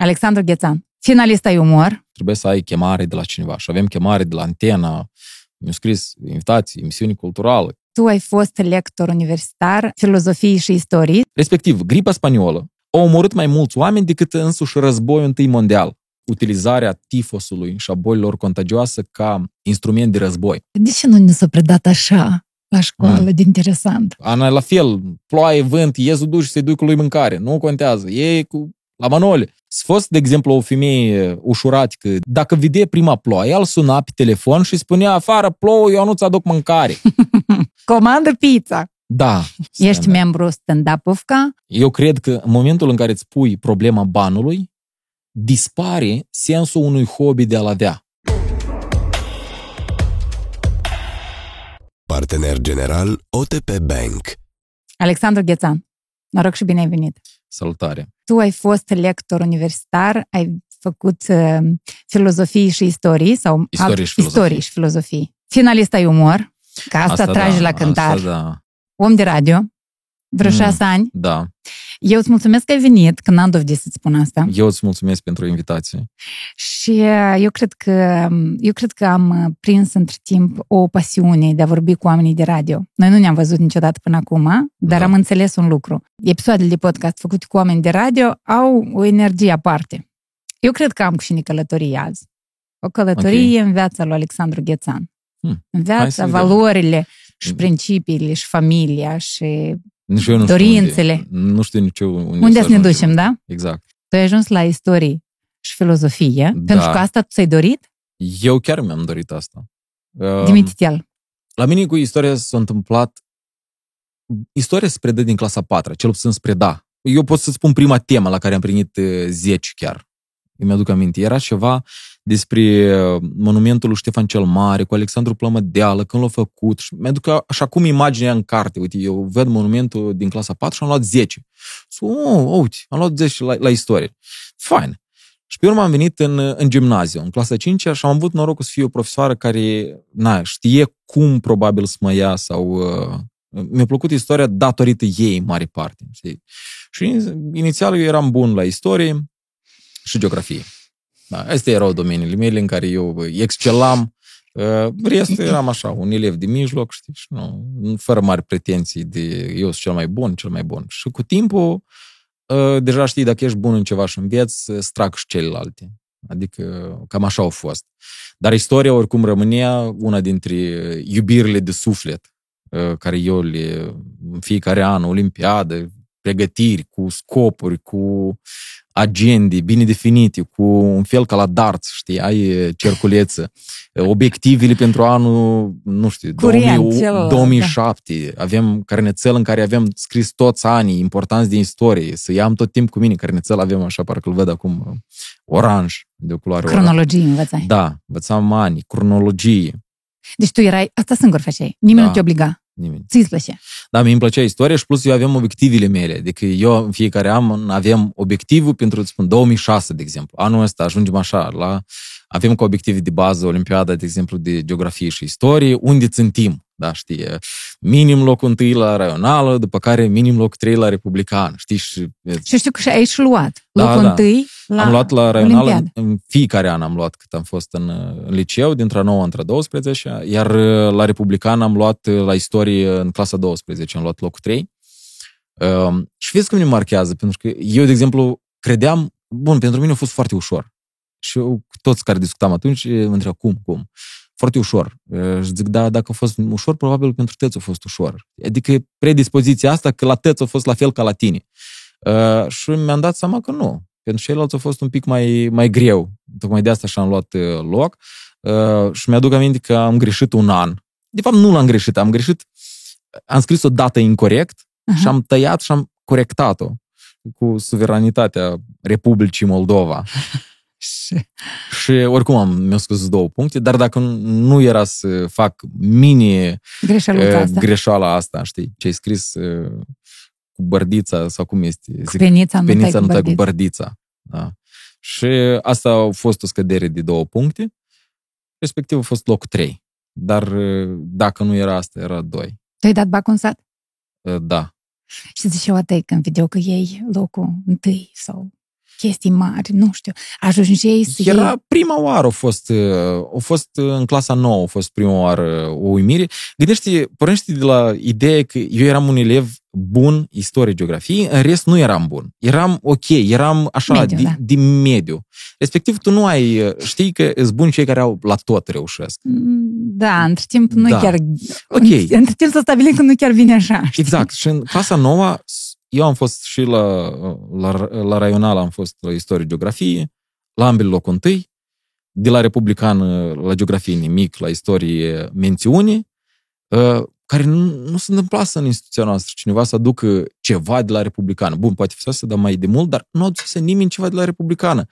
Alexandru Ghețan, finalist ai umor. Trebuie să ai chemare de la cineva și avem chemare de la Antena, mi-au scris invitații, emisiuni culturale. Tu ai fost lector universitar, filozofie și istorie. Respectiv, gripa spaniolă a omorât mai mulți oameni decât însuși războiul întâi mondial. Utilizarea tifosului și a bolilor contagioase ca instrument de război. De ce nu ne s-a predat așa la școală, mm. de interesant? Ana, la fel, ploaie, vânt, iezu duci și să-i duci cu lui mâncare. Nu contează. E cu la manole. S fost, de exemplu, o femeie ușuratică, dacă vede prima ploaie, el suna pe telefon și spunea, afară plouă, eu nu-ți aduc mâncare. Comandă pizza. Da. Ești da. membru stand-up-ovca? Eu cred că în momentul în care îți pui problema banului, dispare sensul unui hobby de a-l avea. Partener general OTP Bank. Alexandru Ghețan, noroc și bine ai venit! Salutare! Tu ai fost lector universitar, ai făcut uh, filozofie și istorie sau istorie, alt, și, filozofie. istorie și filozofie. Finalist ai umor, că asta, asta tragi da, la cântar. Asta da. Om de radio, vreo mm, șase ani. Da. Eu îți mulțumesc că ai venit, că n-am dovedit să-ți spun asta. Eu îți mulțumesc pentru invitație. Și uh, eu cred că eu cred că am uh, prins între timp o pasiune de a vorbi cu oamenii de radio. Noi nu ne-am văzut niciodată până acum, dar da. am înțeles un lucru. Episoadele de podcast făcute cu oameni de radio au o energie aparte. Eu cred că am și călătorie azi. O călătorie okay. în viața lui Alexandru Ghețan. Hmm. În viața, valorile și principiile și familia și nici eu nu dorințele. Știu unde, nu știu nici eu unde, unde să ne ducem, da? Exact. Tu ai ajuns la istorie și filozofie, da. pentru că asta tu ți-ai dorit? Eu chiar mi-am dorit asta. Dimititel. La mine cu istoria s-a întâmplat istoria se predă din clasa 4, cel puțin spre da. Eu pot să spun prima temă la care am primit 10 chiar. Îmi mi-aduc aminte. Era ceva despre uh, monumentul lui Ștefan cel Mare, cu Alexandru Plămădeală, când l-a făcut. Și mi-aduc așa cum imaginea în carte. Uite, eu ved monumentul din clasa 4 și am luat 10. Și, oh, uite, am luat 10 la, la istorie. Fain. Și pe urmă am venit în, în gimnaziu, în clasa 5 și am avut norocul să fiu o profesoară care na, știe cum probabil să mă ia sau... Uh, mi-a plăcut istoria datorită ei, în mare parte. Știi? Și inițial eu eram bun la istorie și geografie. Da, astea erau domeniile mele în care eu excelam. Uh, restul eram așa, un elev de mijloc, știi, și nu, fără mari pretenții de eu sunt cel mai bun, cel mai bun. Și cu timpul, uh, deja știi, dacă ești bun în ceva și înveți, strac și celelalte. Adică cam așa au fost. Dar istoria oricum rămânea una dintre iubirile de suflet uh, care eu le, în fiecare an, olimpiadă, pregătiri, cu scopuri, cu agende bine definite, cu un fel ca la darts, știi, ai cerculeță, obiectivele pentru anul, nu știu, Curent, 2000, 2007, da. avem carnețel în care avem scris toți anii importanți din istorie, să iau tot timp cu mine carnețel, avem așa, parcă îl văd acum, oranj, de o culoare Cronologie învățai. Da, învățam ani, cronologie. Deci tu erai, asta singur făceai, nimeni da. nu te obliga. Nimeni. Ți-ți plăcea? Da, mi-mi plăcea istoria și plus eu aveam obiectivele mele. Adică eu în fiecare an avem obiectivul pentru, spun, 2006, de exemplu. Anul ăsta ajungem așa la... Avem ca obiective de bază Olimpiada, de exemplu, de geografie și istorie, unde țintim da, știi, minim locul întâi la raională, după care minim locul trei la republican, știi? Și, și știu că și aici luat da, locul da. întâi la Am luat la raională, în, în fiecare an am luat cât am fost în, în liceu, dintre a 9 între a 12 iar la republican am luat la istorie în clasa 12, am luat locul 3. Um, și vezi cum ne marchează, pentru că eu, de exemplu, credeam, bun, pentru mine a fost foarte ușor. Și eu, toți care discutam atunci, mă întreabă, cum, cum? foarte ușor. Și zic, da, dacă a fost ușor, probabil pentru tăți a fost ușor. Adică predispoziția asta că la tăți a fost la fel ca la tine. Uh, și mi-am dat seama că nu. Pentru ceilalți a fost un pic mai, mai greu. Tocmai de asta și-am luat loc. Uh, și mi-aduc aminte că am greșit un an. De fapt, nu l-am greșit. Am greșit, am scris o dată incorrect uh-huh. și am tăiat și am corectat-o cu suveranitatea Republicii Moldova. și, și oricum am, mi-au scos două puncte, dar dacă nu era să fac mini greșeala, uh, asta. greșeala asta, știi, ce ai scris uh, cu bărdița sau cum este? Zic, penița, penița nu tai cu bărdița. Da. Și asta a fost o scădere de două puncte, respectiv a fost loc 3. Dar dacă nu era asta, era 2. Tu ai dat bacul în sat? Da. Și ziceau atât când vedeau că ei locul întâi sau chestii mari, nu știu, ajungeai să Era iei... prima oară a fost, uh, a fost uh, în clasa nouă, a fost prima oară o uimire. Gândește, pornește de la ideea că eu eram un elev bun istorie, geografie, în rest nu eram bun. Eram ok, eram așa, Mediu, din, da. din mediu. Respectiv, tu nu ai, uh, știi că sunt buni cei care au la tot reușesc. Da, între timp nu Da. chiar... Ok. Între timp să stabilim că nu chiar vine așa. știi? Exact. Și în clasa nouă, eu am fost și la, la, la raional, am fost la istorie, geografie, la ambele locul întâi, de la republicană la geografie nimic, la istorie mențiuni, uh, care nu, nu se întâmplase în instituția noastră. Cineva să aducă ceva de la republicană. Bun, poate fi să dă mai de mult, dar nu aduse nimeni ceva de la republicană.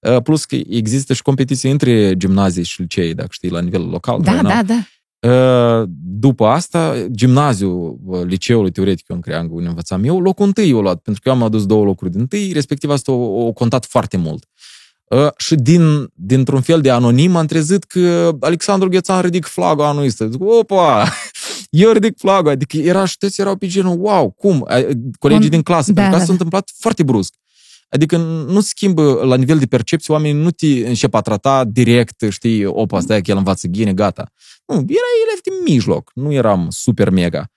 Uh, Plus că există și competiție între gimnazii și licei, dacă știi, la nivel local. Da, raional. da, da. Uh, După asta, gimnaziul uh, liceului teoretic în Creangă, unde învățam eu, locul întâi eu luat, pentru că eu am adus două locuri din întâi, respectiv asta o, o contat foarte mult. Uh, și din, dintr-un fel de anonim am trezit că Alexandru Ghețan ridic flagul anul ăsta. Zic, opa, eu ridic flagul. Adică era și toți erau pe genul, wow, cum? A, Colegii Un- din clasă, da, pentru că da, asta s-a da. întâmplat foarte brusc. Adică nu se schimbă la nivel de percepție, oamenii nu te încep a trata direct, știi, opa, stai că el învață ghine, gata. Nu, era elev din mijloc, nu eram super mega.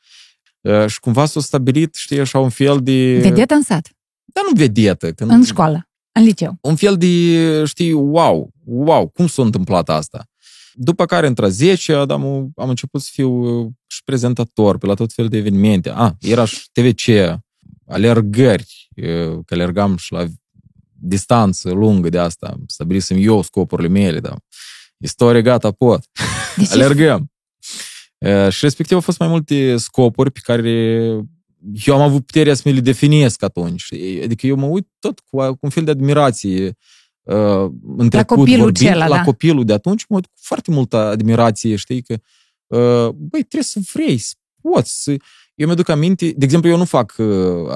Uh, și cumva s-a stabilit, știi, așa un fel de... Vedetă în sat, Dar nu vedetă. Că în școală, în liceu. Un fel de, știi, wow, wow, cum s-a întâmplat asta? După care, între 10, am, am început să fiu uh, și prezentator pe la tot fel de evenimente. Ah, era și TVC, alergări, uh, că alergam și la distanță lungă de asta. Stabilisem eu scopurile mele, dar istorie gata, pot. Deci Alergăm. Uh, Și respectiv au fost mai multe scopuri pe care eu am avut puterea să mi le definesc atunci. știi? Adică eu mă uit tot cu, cu un fel de admirație uh, în trecut copilul vorbind, acela, la da. copilul de atunci, mă uit cu foarte multă admirație, știi, că uh, băi, trebuie să vrei, să poți. Să... Eu mi-aduc aminte, de exemplu, eu nu fac uh,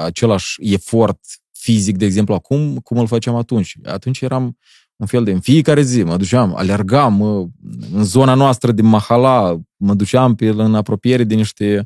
același efort fizic, de exemplu, acum, cum îl făceam atunci. Atunci eram un fel de în fiecare zi, mă duceam, alergam mă, în zona noastră din Mahala, mă duceam pe, în apropiere de niște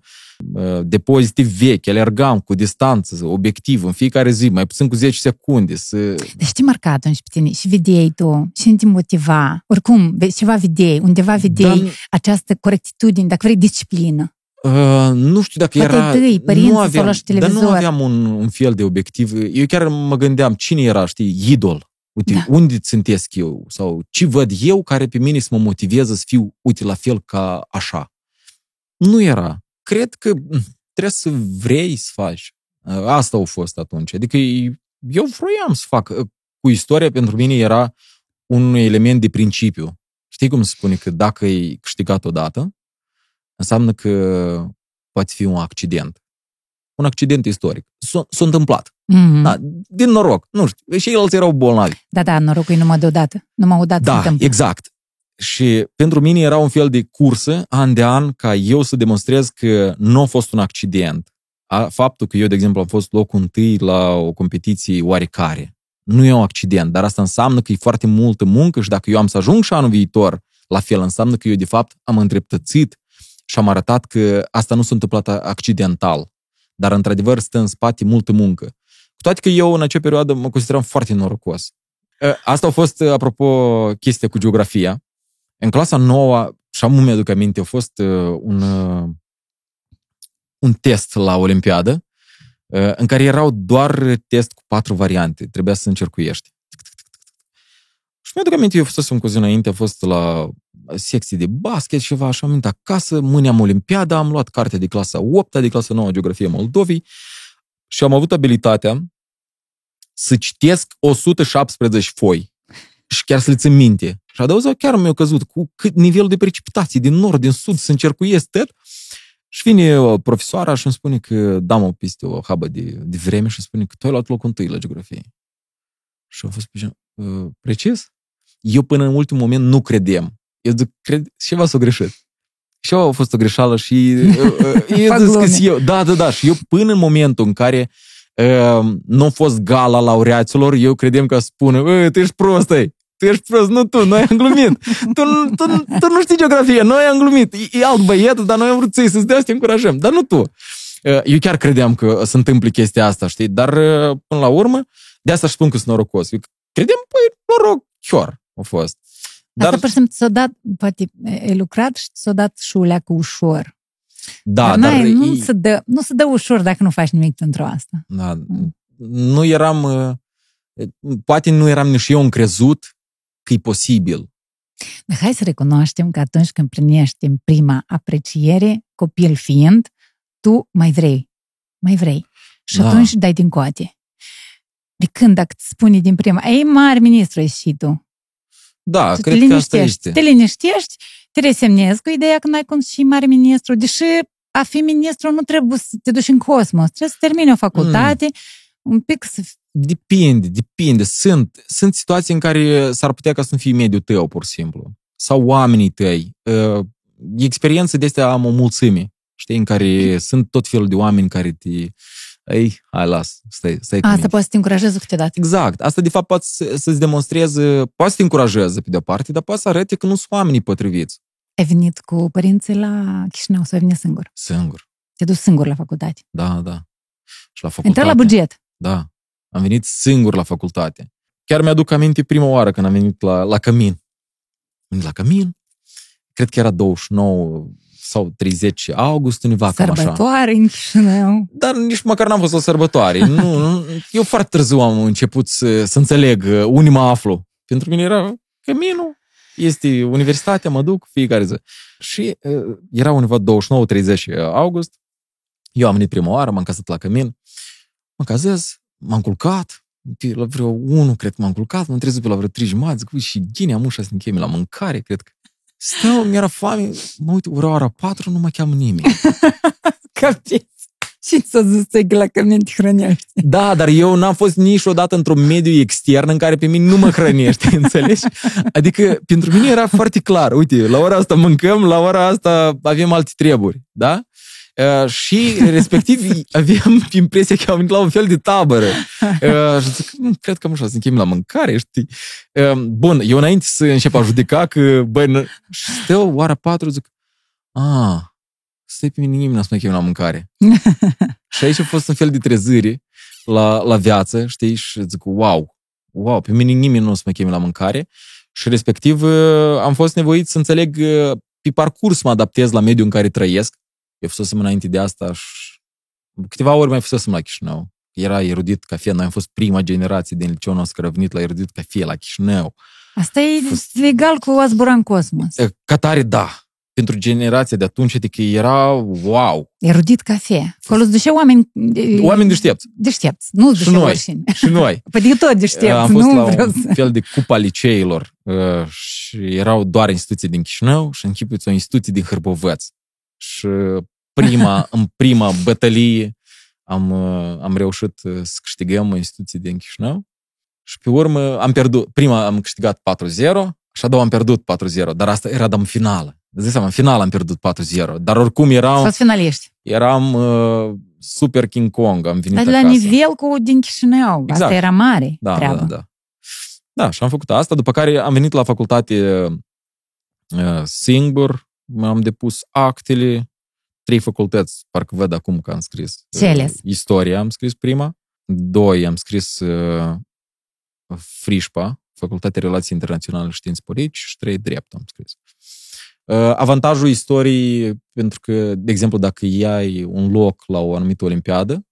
uh, depozite vechi, alergam cu distanță, obiectiv, în fiecare zi, mai puțin cu 10 secunde, să... Deci ce marca atunci pe tine? Și vedeai tu? Și te motiva? Oricum, ve- ceva vedeai, undeva vedeai Dar, această corectitudine, dacă vrei, disciplină. Uh, nu știu dacă Poate era... întâi, părinții nu sau aveam, la și dar nu televizor. aveam un, un fel de obiectiv. Eu chiar mă gândeam cine era, știi, idol. Uite, Da. da. unde țintesc eu? Sau ce văd eu care pe mine să mă motiveze să fiu, uite, la fel ca așa? Nu era. Cred că m, trebuie să vrei să faci. Uh, Asta a fost atunci. Adică eu vroiam să fac. Uh, Cu istoria pentru mine era un element de principiu. Știi cum se spune că dacă ai câștigat odată, înseamnă că poate fi un accident. Un accident istoric. S-a, s-a întâmplat. Mm. Da, din noroc. Nu știu. Și ei erau bolnavi. Da, da, norocul e numai deodată. Numai odată se Da, întâmplă. exact. Și pentru mine era un fel de cursă, an de an, ca eu să demonstrez că nu a fost un accident. A, faptul că eu, de exemplu, am fost locul întâi la o competiție oarecare. Nu e un accident, dar asta înseamnă că e foarte multă muncă și dacă eu am să ajung și anul viitor, la fel înseamnă că eu, de fapt, am îndreptățit și am arătat că asta nu s-a întâmplat accidental. Dar, într-adevăr, stă în spate multă muncă. Cu toate că eu, în acea perioadă, mă consideram foarte norocos. Asta a fost, apropo, chestia cu geografia. În clasa nouă, și am mi-aduc aminte, a fost uh, un, uh, un test la Olimpiadă uh, în care erau doar test cu patru variante. Trebuia să încercuiești. Și mi-aduc aminte, eu fusesem cu zi înainte, a fost la secții de basket și ceva, și am venit acasă, mâine am Olimpiada, am luat cartea de clasa 8 de clasa 9 Geografie Moldovei și am avut abilitatea să citesc 117 foi și chiar să le țin minte. Și adăuza chiar mi-a căzut cu cât nivelul de precipitații din nord, din sud, să încercuiesc tot. Și vine uh, profesoara și îmi spune că da, mă, peste o habă de, de vreme și îmi spune că tu ai luat locul întâi la geografie. Și am fost pe gen, uh, precis? Eu până în ultimul moment nu credem. Eu zic, cred, ceva s-a greșit. Și eu a fost o greșeală și uh, uh, eu Fac zic că glume. eu, da, da, da, și eu până în momentul în care uh, nu a fost gala laureaților, eu credem că spune, "Ă, tu ești prost, ei. tu ești prost, nu tu, noi am glumit. Tu, tu, tu nu știi geografie, noi am glumit. E, e alt băiet, dar noi am vrut să-i să-ți dea să te încurajăm, dar nu tu. Uh, Eu chiar credeam că se întâmplă chestia asta, știi? Dar uh, până la urmă, De asta spun că sunt norocos. Eu credem, păi, noroc, chiar a fost. Dar... Dar, Asta, pur și simplu, ți-a dat, poate, e lucrat și ți-a dat și o leacă ușor. da, dar, dar, n-ai, nu, e- se dă, nu se dă ușor dacă nu faci nimic pentru asta. Da, nu eram, uh, poate nu eram nici eu încrezut că e posibil. Dar hai să recunoaștem că atunci când primești în prima apreciere, copil fiind, tu mai vrei. Mai vrei. Și Da. atunci dai din coate. De când dacă îți spune din prima, ei, mare ministru ești și tu. Da, Tu cred te că asta liniștești. este. Te liniștești, te resemnezi cu ideea că n-ai cum să fii mare ministru, deși a fi ministru nu trebuie să te duci în cosmos, trebuie să termini o facultate, Mm. un pic să... Depinde, depinde. Sunt, sunt situații în care s-ar putea ca să nu fie mediul tău, pur și simplu. Sau oamenii tăi. Uh, Experiențe de astea am o mulțime. Știi, în care sunt tot felul de oameni care te... Ei, hai, las, stai, stai cu Asta mine. poate să te încurajeze câteodată. Exact. Asta, de fapt, poate să- să-ți demonstreze, poate să te încurajeze pe de-o parte, dar poate să arate că nu sunt oamenii potriviți. Ai venit cu părinții la Chișinău sau ai venit singur? Singur. Te duci singur la facultate. Da, da. Și la facultate. Intra la buget. Da. Am venit singur la facultate. Chiar mi-aduc aminte prima oară când am venit la, la Cămin. Am venit la Cămin. Cred că era 29 sau 30 august, undeva cam așa. Sărbătoare în Chișinău. Dar nici măcar n-am fost la sărbătoare. nu, nu, eu foarte târziu am început să, să înțeleg uh, unde mă aflu. Pentru mine era Căminul, este universitatea, mă duc fiecare zi. Și uh, era undeva 29-30 august. Eu am venit prima oară, m-am cazat la Cămin. Mă cazez, m-am culcat, pe la vreo 1, cred că m-am culcat, m-am trezit pe la vreo 3 jumătate, zic, "Ui, și ghine am ușa să închei la mâncare, cred că. Stau, mi-era foame, mă uit, ora ora 4, nu mă cheamă nimeni. Capiți. Și ți-a zis ți la cămin te hrănești. Da, dar eu n-am fost niciodată într-un mediu extern în care pe mine nu mă hrănește, înțelegi? Adică pentru mine era foarte clar, uite, la ora asta mâncăm, la ora asta avem alte treburi, da? Uh, și respectiv aveam impresia că am venit la un fel de tabără. Uh, și zic, "Mm, cred că am așa, să încheiem la mâncare, știi? Uh, bun, eu înainte să încep a judeca că, băi, n- și stă oara patru, zic, a, stai pe mine nimeni n-a să mă chem la mâncare. și aici a fost un fel de trezire la, la viață, știi? Și zic, wow, wow, pe mine nimeni nu o să mă cheme la mâncare. Și respectiv uh, am fost nevoit să înțeleg uh, pe parcurs mă adaptez la mediul în care trăiesc. Eu fusesem înainte de asta și câteva ori mai fusesem la Chișinău. Era erudit cafea, noi am fost prima generație din liceul nostru care a venit la erudit cafea la Chișinău. Asta e legal cu a zbura în cosmos. Uh, Ca tare, da. Pentru generația de atunci, adică era wow. Erudit cafe. Acolo îți duceau oameni... Oameni deștepți. Deștepți. Nu îți Și duceau noi. oricine. Și noi. Păi de tot deștepți, Am fost nu la vreau un să... fel de cupa liceilor uh, și erau doar instituții din Chișinău și închipuiți o instituție din Hârbovăț. Și prima, în prima bătălie am, uh, am reușit uh, să câștigăm o instituție din Chișinău și pe urmă am pierdut. Prima am câștigat 4-0 și a doua am pierdut 4-0, dar asta era în finală. Îți dai seama, în final am pierdut 4-0, dar oricum eram, Fost finaliști. eram uh, super King Kong, am venit Dar de la acasă. nivel cu din Chișinău. Asta Exact. era mare Da, treabă. da, da. Da, și am făcut asta, după care am venit la facultate uh, singur, am depus actele, trei facultăți, parcă văd acum că am scris. Ce ai ales? Istoria am scris prima, doi am scris uh, Frișpa, Facultatea Relații Internaționale și Științe Politice și trei drept am scris. Uh, avantajul istoriei, pentru că, de exemplu, dacă iai un loc la o anumită olimpiadă,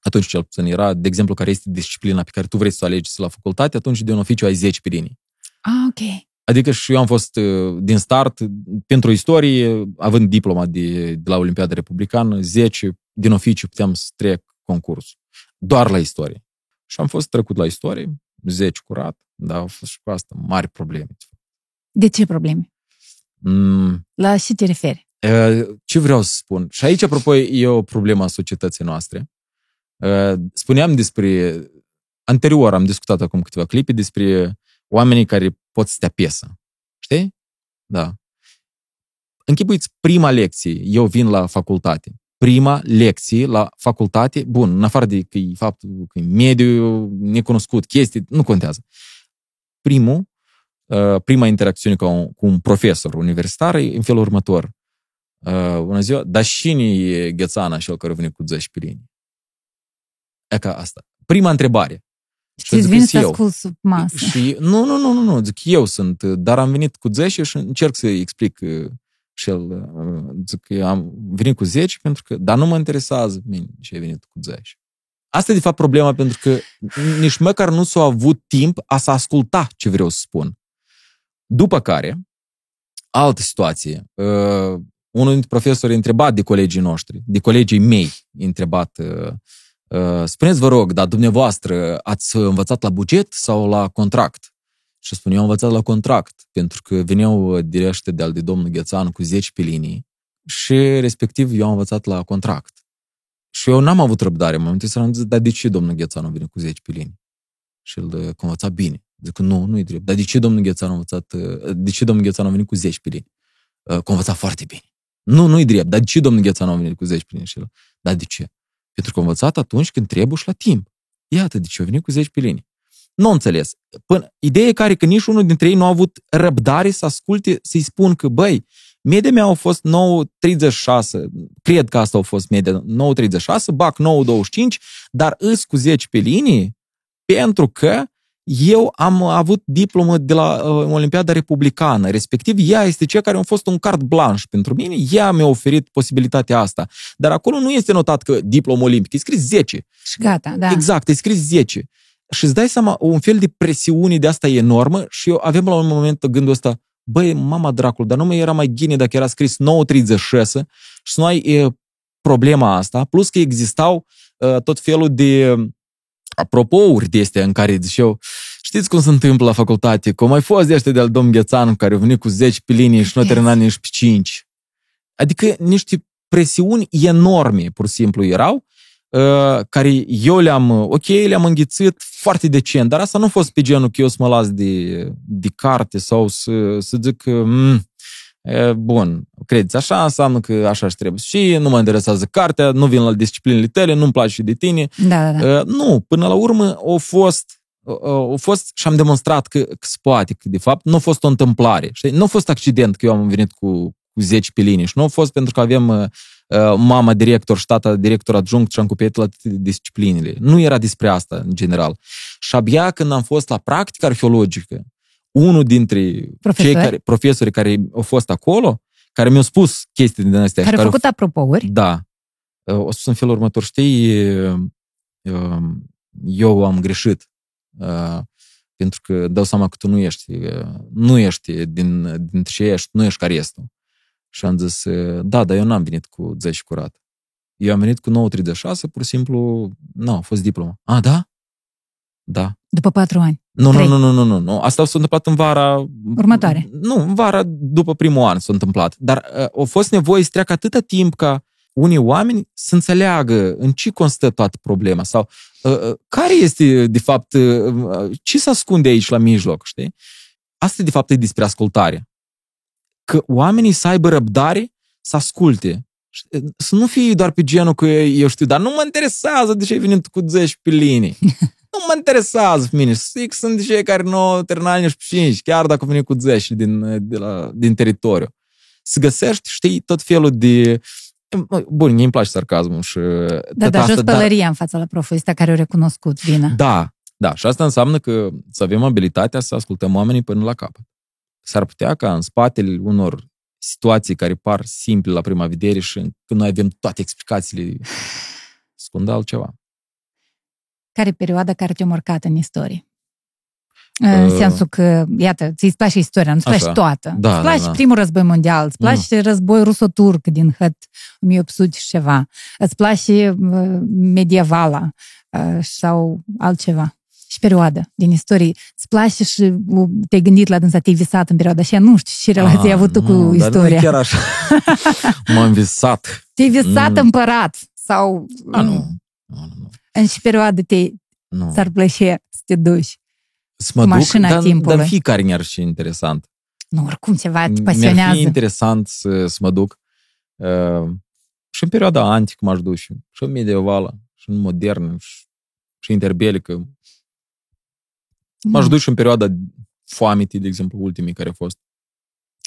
atunci cel puțin era, de exemplu, care este disciplina pe care tu vrei să o alegi la facultate, atunci de un oficiu ai 10 pe linii. Ah, ok. Adică și eu am fost uh, din start, pentru istorie, având diploma de, de la Olimpiada Republicană, 10 din oficiu puteam să trec concursul. Doar la istorie. Și am fost trecut la istorie, 10 curat, dar au fost și cu asta mari probleme. De ce probleme? Mm, La ce te referi? Uh, Ce vreau să spun? Și aici, apropo, e o problemă a societății noastre. Uh, Spuneam despre... Anterior am discutat acum câteva clipe despre oamenii care pot să te apesă. Știi? Da. Închipuiți prima lecție. Eu vin la facultate. Prima lecție la facultate, bun, în afară de că e faptul că e mediu necunoscut, chestii, nu contează. Primul, uh, prima interacțiune cu un, cu un profesor universitar e în felul următor. Uh, bună ziua, dar cine e Ghețana, cel care vine cu 10 pe linii? E ca asta. Prima întrebare. Ți-ți vine să eu. ascult sub masă. Și, nu, nu, nu, nu, nu, zic, eu sunt, dar am venit cu 10 și încerc să-i explic uh, și el, uh, zic, eu am venit cu 10 pentru că, dar nu mă interesează mine ce ai venit cu 10. Asta e de fapt problema pentru că nici măcar nu s-au avut timp a să asculta ce vreau să spun. După care, altă situație, uh, unul dintre profesori a întrebat de colegii noștri, de colegii mei, a întrebat, uh, uh, spuneți vă rog, dar dumneavoastră ați învățat la buget sau la contract? Și spune, eu am învățat la contract, pentru că veneau direște de al de domnul Ghețanu cu 10 pe linii și respectiv eu am învățat la contract. Și eu n-am avut răbdare, m-am întâlnit să am zis, dar de ce domnul Ghețanu vine cu 10 pe linii? Și el că a învățat bine. Zic că nu, nu-i drept. Dar de ce domnul Ghețanu a învățat, de ce domnul Ghețanu a venit cu 10 pe linii? Că a învățat foarte bine. Nu, nu-i drept. Dar de ce domnul Ghețanu a venit cu 10 pe linii? Și el, dar de ce? Pentru că a învățat atunci când trebuie și la timp. Iată de ce a venit cu 10 pe linii. Nu am înțeles. Până, ideea e care că nici unul dintre ei nu a avut răbdare să asculte, să-i spun că, băi, media mea a fost 9,36, cred că asta a fost media, 9,36, bac 9,25, dar îs cu 10 pe linii pentru că eu am avut diplomă de la uh, Olimpiada Republicană, respectiv ea este cea care a fost un cart blanș pentru mine, ea mi-a oferit posibilitatea asta. Dar acolo nu este notat că diplomă olimpic, e scris 10. Și gata, da. Exact, e scris 10. Și îți dai seama, un fel de presiune de asta enormă și eu avem la un moment gândul ăsta, băi, mama dracul, dar nu mai era mai ghine dacă era scris 936 și să nu ai e, problema asta, plus că existau uh, tot felul de apropouri de astea în care ziceau, știți cum se întâmplă la facultate, cum ai fost de ăștia de-al domn Ghețanu care au venit cu 10 pe linii și nu a terminat nici pe 5. Adică niște presiuni enorme, pur și simplu, erau, uh, care eu le-am, ok, le-am înghițit foarte decent, dar asta nu a fost pe genul că eu să mă las de, de carte sau să, să zic, mm, e, bun, credeți așa, înseamnă că așa și trebuie. Și nu mă interesează cartea, nu vin la disciplinele tale, nu-mi place și de tine. Da, da, da. Uh, nu, până la urmă au fost, uh, a fost și am demonstrat că, că se poate, că de fapt nu a fost o întâmplare. Știi? Nu a fost accident că eu am venit cu, cu 10 pe linii și nu a fost pentru că avem uh, mama director și tata director adjunct și am copiat la toate disciplinele. Nu era despre asta, în general. Și abia când am fost la practică arheologică, unul dintre Profesori? cei care, profesorii care au fost acolo, care mi-au spus chestii din astea. Care și au care făcut apropouri. da. O spus în felul următor, știi, eu am greșit. Pentru că dau seama că tu nu ești, nu ești din, dintre ce ești, nu ești ca restul. Și am zis, da, dar eu n-am venit cu 10 curat. Eu am venit cu 9,36, pur și simplu, nu, a fost diploma. A, da? Da. După patru ani. Nu, nu, Trei. nu, nu, nu, nu, nu. Asta s-a întâmplat în vara... Următoare. Nu, în vara după primul an s-a întâmplat. Dar uh, a fost nevoie să treacă atâta timp ca unii oameni să înțeleagă în ce constă toată problema sau uh, uh, care este, de fapt, uh, ce se ascunde aici la mijloc, știi? Asta, de fapt, e despre ascultare. Că oamenii să aibă răbdare să asculte. Să nu fie doar pe genul că eu știu, dar nu mă interesează de ce ai venit cu 10 pe linii. nu mă interesează pe mine. Sigur, sunt cei care nu au terminat nici pe 5, chiar dacă au venit cu 10 din, de la, din teritoriu. Să găsești, știi, tot felul de... Bun, mie îmi place sarcasmul și... Da, tot dar asta, jos pălăria în fața la proful ăsta care au recunoscut vina. Da, da. Și asta înseamnă că să avem abilitatea să ascultăm oamenii până la capăt. S-ar putea ca în spatele unor situații care par simple la prima vedere și când noi avem toate explicațiile, scundă altceva. Care e perioada care te-a marcat în istorie? În Uh, sensul că, iată, ți-i place istoria, nu-ți așa. place toată. Da, îți place da, da. primul război mondial, îți place război ruso-turc din Hăt 1800 și ceva, îți place uh, medievala uh, sau altceva. Și perioada din istorie. Îți place și uh, te-ai gândit la dânsa, te-ai visat în perioada așa, nu știu ce relație ai avut tu cu Ah, nu, dar istoria. Nu chiar așa. M-am visat. Te-ai visat Mm. împărat sau A, nu. Nu, nu, nu. În ce perioadă te nu. ți-ar plăcea să te duci? Să mă duc, mașina dar, timpului. dar fiecare mi-ar fi interesant. Nu, oricum ceva te Mi-ar pasionează. fi interesant să, să mă duc uh, și în perioada antică m-aș duce, și în medievală, și în modernă, și, și interbelică. M-aș Mm. duce în perioada foametei, de exemplu, ultimii care au fost,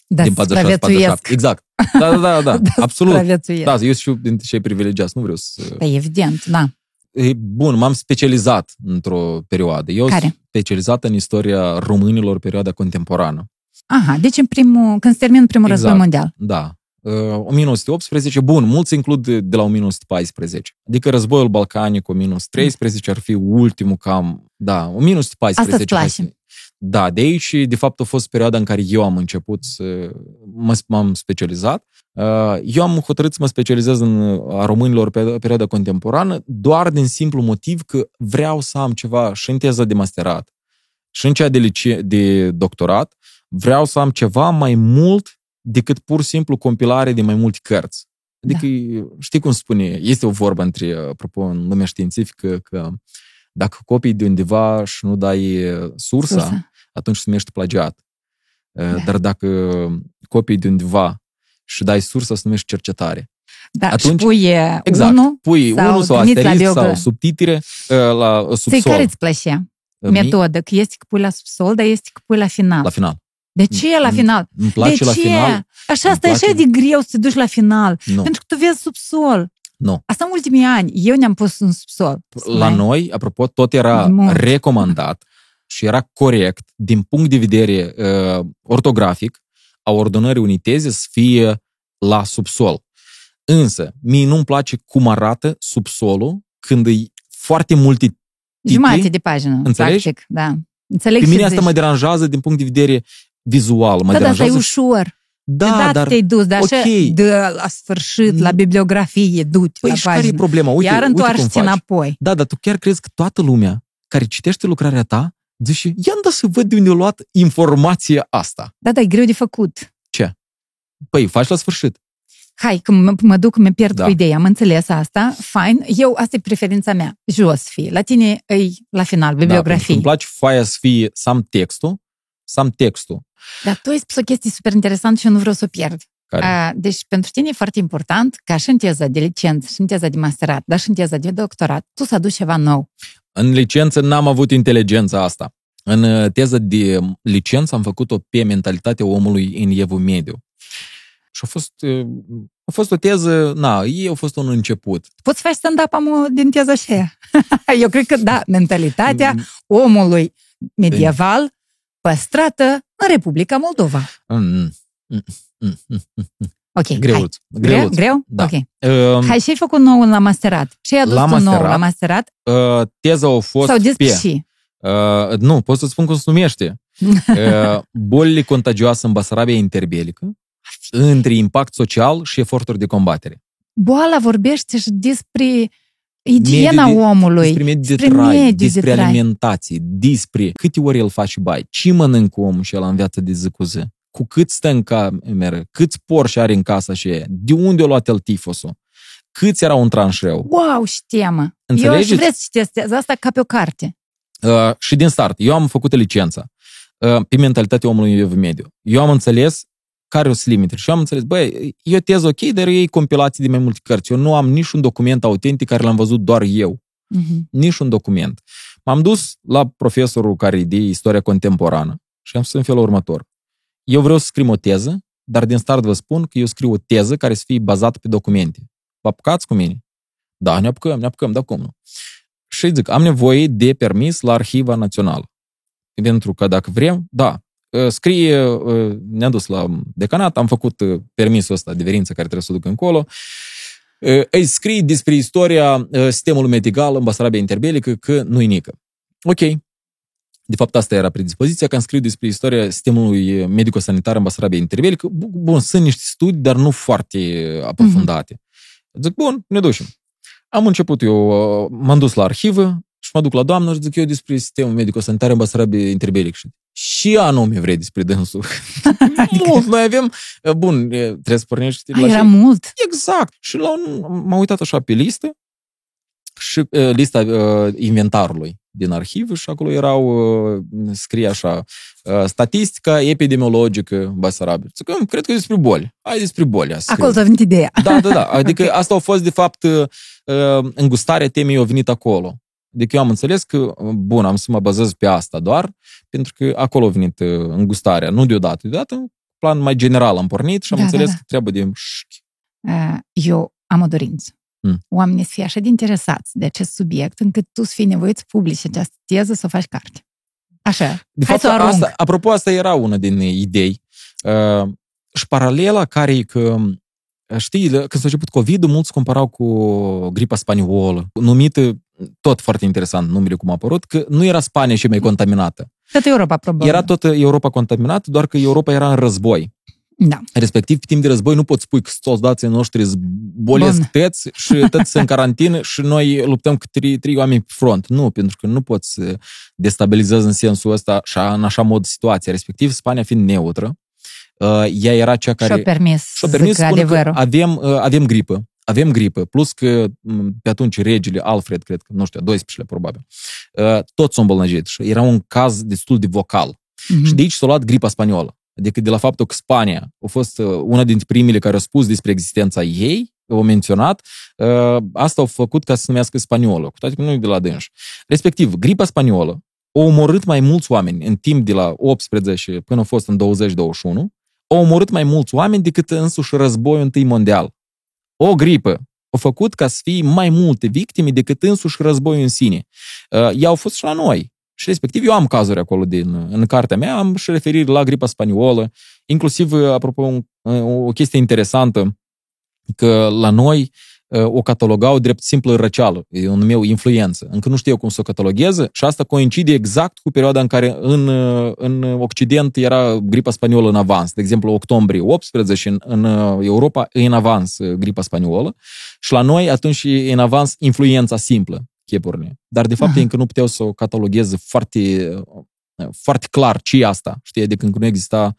Da, din 46 47. Exact. Da, da, da, da, Da, absolut. supraviețuiesc. Da, eu sunt dintre cei privilegiați, nu vreau să... Da, evident, da. E, bun, m-am specializat într-o perioadă. Eu Care? sunt specializat în istoria românilor perioada contemporană. Aha, deci în primul, când se termină primul Exact. război mondial. Da. Uh, 1918, bun, mulți includ de, de la 1914. Adică războiul balcanic 1913 ar fi ultimul cam, da, 1914. Asta îți place. Hai să- Da, de aici, de fapt, a fost perioada în care eu am început să mă, m-am specializat. Uh, Eu am hotărât să mă specializez în uh, a românilor pe perioada contemporană doar din simplu motiv că vreau să am ceva și în teza de masterat și în cea de, lice- de doctorat, vreau să am ceva mai mult decât pur și simplu compilare de mai multe cărți. Adică, știi cum spune, este o vorbă între, apropo, în lumea științifică, că dacă copii de undeva și nu dai uh, sursa, Sursa. Atunci se numește plagiat. Uh, Da. Dar dacă copii de undeva și dai sursa, se numește cercetare. Da, Atunci- și pui e, Exact. unul Pui sau unul sau trimiți la asterisc sau biogra- subtitire uh, la uh, Ți-i subsol. care îți plăcea? Uh, Metodă, că este că pui la subsol, dar este că pui la final. La final. De ce la Mm, final? Îmi place de la ce? final. Așa, îmi asta e așa place- de greu să te duci la final. Nu. Pentru că tu vezi subsol. Nu. Asta în ultimii ani. Eu ne-am pus în subsol. La Mai- noi, apropo, tot era Mult. recomandat și era corect din punct de vedere uh, ortografic a ordonării unei teze să fie la subsol. Însă, mie nu-mi place cum arată subsolul când e foarte multe Jumate titli. de pagină, Înțelegi? practic. Da. Înțeleg Pe ce mine asta zici. mă deranjează din punct de vedere vizual. Mă Da, da, asta e deranjează ușor. Da, Da, dar te-ai dus, dar așa, ok. de la sfârșit, la bibliografie, du-te păi la și care e pagină. problema? Uite, Iar uite cum întoarce-te faci. înapoi. Da, dar tu chiar crezi că toată lumea care citește lucrarea ta zice, ia da să văd de unde a luat informația asta. Da, da, e greu de făcut. Păi, faci la sfârșit. Hai, că mă, mă duc, mă pierd Da. cu ideea, am înțeles asta, fain. Eu, asta e preferința mea, jos fie. La tine e la final, Da, pentru că bibliografie. îmi place foaia să fie să am textul, să am textul. Dar tu ai spus o chestie super interesantă și eu nu vreau să o pierd. Care? A, deci, pentru tine e foarte important ca și în teza de licență, și în teza de masterat, dar și în teza de doctorat, tu să aduci ceva nou. În licență n-am avut inteligența asta. În uh, teză de licență am făcut-o pe mentalitatea omului în evul mediu. Și a fost, uh, a fost o teză, na, ei a fost un început. Poți face stand-up am din teza așa. Eu cred că da, mentalitatea Mm, omului medieval păstrată în Republica Moldova. mm, mm, mm, mm, mm. Ok, hai. Greuț. Greu? Greuț. Greu? Da. Ok. Uh, Hai, și-ai făcut nou la masterat? Și ai adus La tu nou masterat la masterat? uh, teza a fost Sau despre pe... și? Uh, nu, pot să spun cum se numește. Uh, bolile contagioase în Basarabia interbelică între impact social și eforturi de combatere. Boala vorbește și despre igiena Mediul de- omului. Despre mediul de Spre trai, mediul de despre trai. alimentație, despre câte ori el face bai, ce mănâncă omul și el în viață de zi cu zi, cu cât stă în cameră, câți porși are în casa și ea, de unde a luat el tifosul, câți erau în tranșeu. Wow, și temă. Eu aș Înțelegeți? vrea să citesc teza asta ca pe o carte. Uh, și din start, eu am făcut licența uh, pe mentalitatea omului în evul mediu. Eu am înțeles care sunt limitele și eu am înțeles, băi, e o teză ok, dar e compilație de mai multe cărți. Eu nu am niciun document autentic care l-am văzut doar eu. Mhm. niciun document. M-am dus la profesorul care e de istoria contemporană și am spus în felul următor. Eu vreau să scriu o teză, dar din start vă spun că eu scriu o teză care să fie bazată pe documente. Vă apucați cu mine? Da, ne apucăm, ne apucăm, dar cum nu? Și zic, am nevoie de permis la Arhiva Națională. Pentru că dacă vrem, da, scrie, ne-am dus la decanat, am făcut permisul ăsta de verință care trebuie să o duc încolo, îi scrii despre istoria sistemului medical în Basarabia interbelică că nu-i nică. Ok. De fapt, asta era predispoziția, că am scris despre istoria sistemului medico-sanitar în Basarabia interbelică. Bun, sunt niște studii, dar nu foarte aprofundate. Mm-hmm. Zic, bun, ne ducem. Am început eu, m-am dus la arhivă și mă duc la doamnă și zic eu despre sistemul medico-sanitar în Basarabia interbelică. Și anume vrei despre dânsul. adică... Mult, noi avem... Bun, trebuie să pornești... A, era și... mult. Exact. Și la un, m-am uitat așa pe listă și uh, lista uh, inventarului din arhivă și acolo erau, uh, scrie așa, uh, statistica epidemiologică Basarabia. Zic, cred că e despre boli. Hai despre boli. Acolo ți-a venit ideea. Da, da, da. Adică okay. asta a fost, de fapt, uh, îngustarea temei a venit acolo. Adică eu am înțeles că, bun, am să mă bazez pe asta doar, pentru că acolo a venit îngustarea, nu deodată. Deodată, plan mai general am pornit și am da, înțeles da, da. că trebuie de... Eu am o dorință. Mm. oamenii să fie așa de interesați de acest subiect, încât tu să fii nevoit să publici această teză, să o faci carte. Așa. De Hai fapt, să o arunc. asta, apropo, asta era una din idei. Uh, și paralela care e că, uh, știi, când s-a început COVID-ul, mulți comparau cu gripa spaniolă, numită, tot foarte interesant numele cum a apărut, că nu era Spania cea mai contaminată. Tot Europa, probabil. Era tot Europa contaminată, doar că Europa era în război. Da. Respectiv, pe timp de război nu poți spui că soldații noștri zbolesc Bun. tăți și tăți sunt în carantină și noi luptăm cu trei, trei oameni pe front. Nu, pentru că nu poți să destabilizezi în sensul ăsta și în așa mod situația. Respectiv, Spania fiind neutră, uh, ea era cea care... Și-o permis, și-a permis zic să spună că adevărul. avem, uh, avem gripă. Avem gripă, plus că m, pe atunci regele Alfred, cred că, nu știu, 12 probabil, uh, toți s-au îmbolnăvit și era un caz destul de vocal. Mhm. Și de aici s-a luat gripa spaniolă. Adică de la faptul că Spania a fost uh, una dintre primele care au spus despre existența ei, au menționat, uh, asta au făcut ca să se numească spaniolă, cu toate că nu e de la dânși. Respectiv, gripa spaniolă a omorât mai mulți oameni în timp de la 18 până a fost în 2021, a omorât mai mulți oameni decât însuși războiul întâi mondial. O gripă a făcut ca să fie mai multe victime decât însuși războiul în sine. Uh, Ea au fost și la noi. Și respectiv eu am cazuri acolo din, în cartea mea, am și referiri la gripa spaniolă, inclusiv, uh, apropo, un- uh, o chestie interesantă, că la noi uh, o catalogau drept simplă răceală, e un meu influență. Încă nu știu cum să o cataloghez și asta coincide exact cu perioada în care în, uh, în Occident era gripa spaniolă în avans. De exemplu, octombrie 18 în, în uh, Europa e în avans uh, gripa spaniolă și la noi atunci e în avans influența simplă, chepurile. Dar de fapt Aha. ei încă nu puteau să o catalogheze foarte, uh, foarte clar ce e asta, știi, adică încă nu exista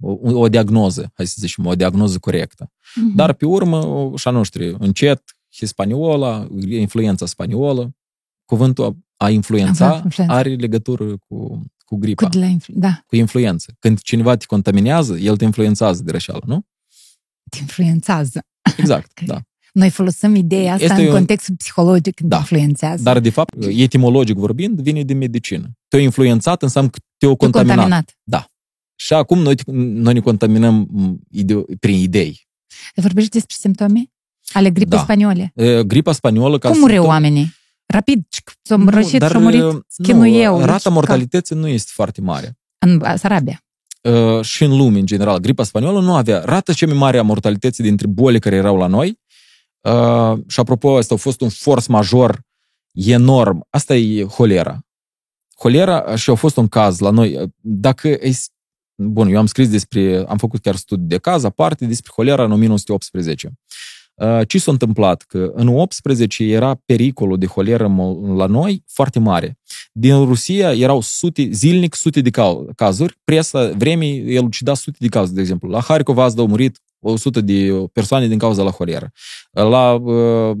o, o diagnoză, hai să zicem, o diagnoză corectă. Mhm. Dar pe urmă, și a noștri, încet, hispaniola, influența spaniolă, cuvântul a influența Avea influență. are legătură cu, cu gripa, Cu de la influ- da, cu influență. Când cineva te contaminează, el te influențează de rășeală, nu? te influențează. Exact, Ok. da. Noi folosim ideea asta Este în un- contextul psihologic când Da. te influențează. Dar, de fapt, etimologic vorbind, vine din medicină. Te-o influențat înseamnă că te-o Tu contaminat. contaminat. Și acum noi, noi ne contaminăm m, ide- prin idei. Vorbești despre simptome ale gripei Da. spaniole. E, Gripa spaniolă... Ca Cum mureau simptom- oamenii? Rapid, s-au Nu, rășit dar, și-au murit nu, chinuieu. Rata Deci, mortalității nu este foarte mare. ca- În Arabia. Uh, și în lume, în general, gripa spaniolă nu avea rata cea mai mare a mortalității dintre bolile care erau la noi. Uh, și apropo, asta a fost un force major enorm. Asta e holera. Holera și a fost un caz la noi. Dacă e, bun, eu am scris despre, am făcut chiar studii de caz aparte despre holera în 1918. Uh, Ce s-a întâmplat? Că în 18 era pericolul de holeră mo- la noi foarte mare. Din Rusia erau sute, zilnic sute de cal- cazuri. Presa vremii elucida sute de cazuri, de exemplu. La Harkov azi au murit 100 de persoane din cauza la holeră. La, uh,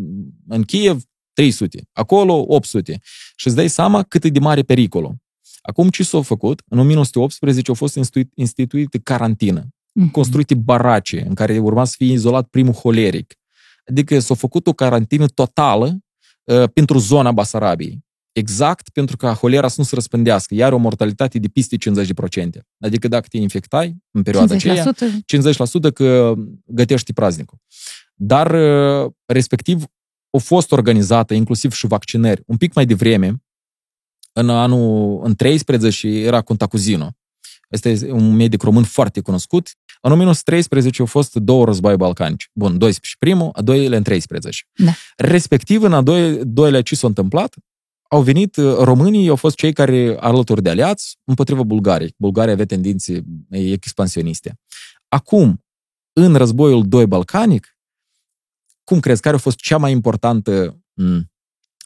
în Kiev 300. Acolo 800. Și îți dai seama cât e de mare pericolul. Acum ce s-a făcut? În 1918 a fost instituit, instituită carantină Mhm. construite barace în care urma să fie izolat primul holeric. Adică s-a făcut o carantină totală uh, pentru zona Basarabiei. Exact pentru ca holera să nu se răspândească. Iar o mortalitate de peste 50%. Adică dacă te infectai în perioada aceea, 50%? 50% că gătești praznicul. Dar uh, respectiv au fost organizate inclusiv și vaccinări un pic mai devreme, în anul în 13 era Contacuzino. Este un medic român foarte cunoscut. În 1913 au fost două război balcanice. Bun, 12 primul, a doilea în 13. Da. Respectiv, în a doi, doilea ce s-a întâmplat, au venit uh, românii, au fost cei care, alături de aliați, împotriva Bulgariei. Bulgaria avea tendințe expansioniste. Acum, în războiul doi balcanic, cum crezi, care a fost cea mai importantă m,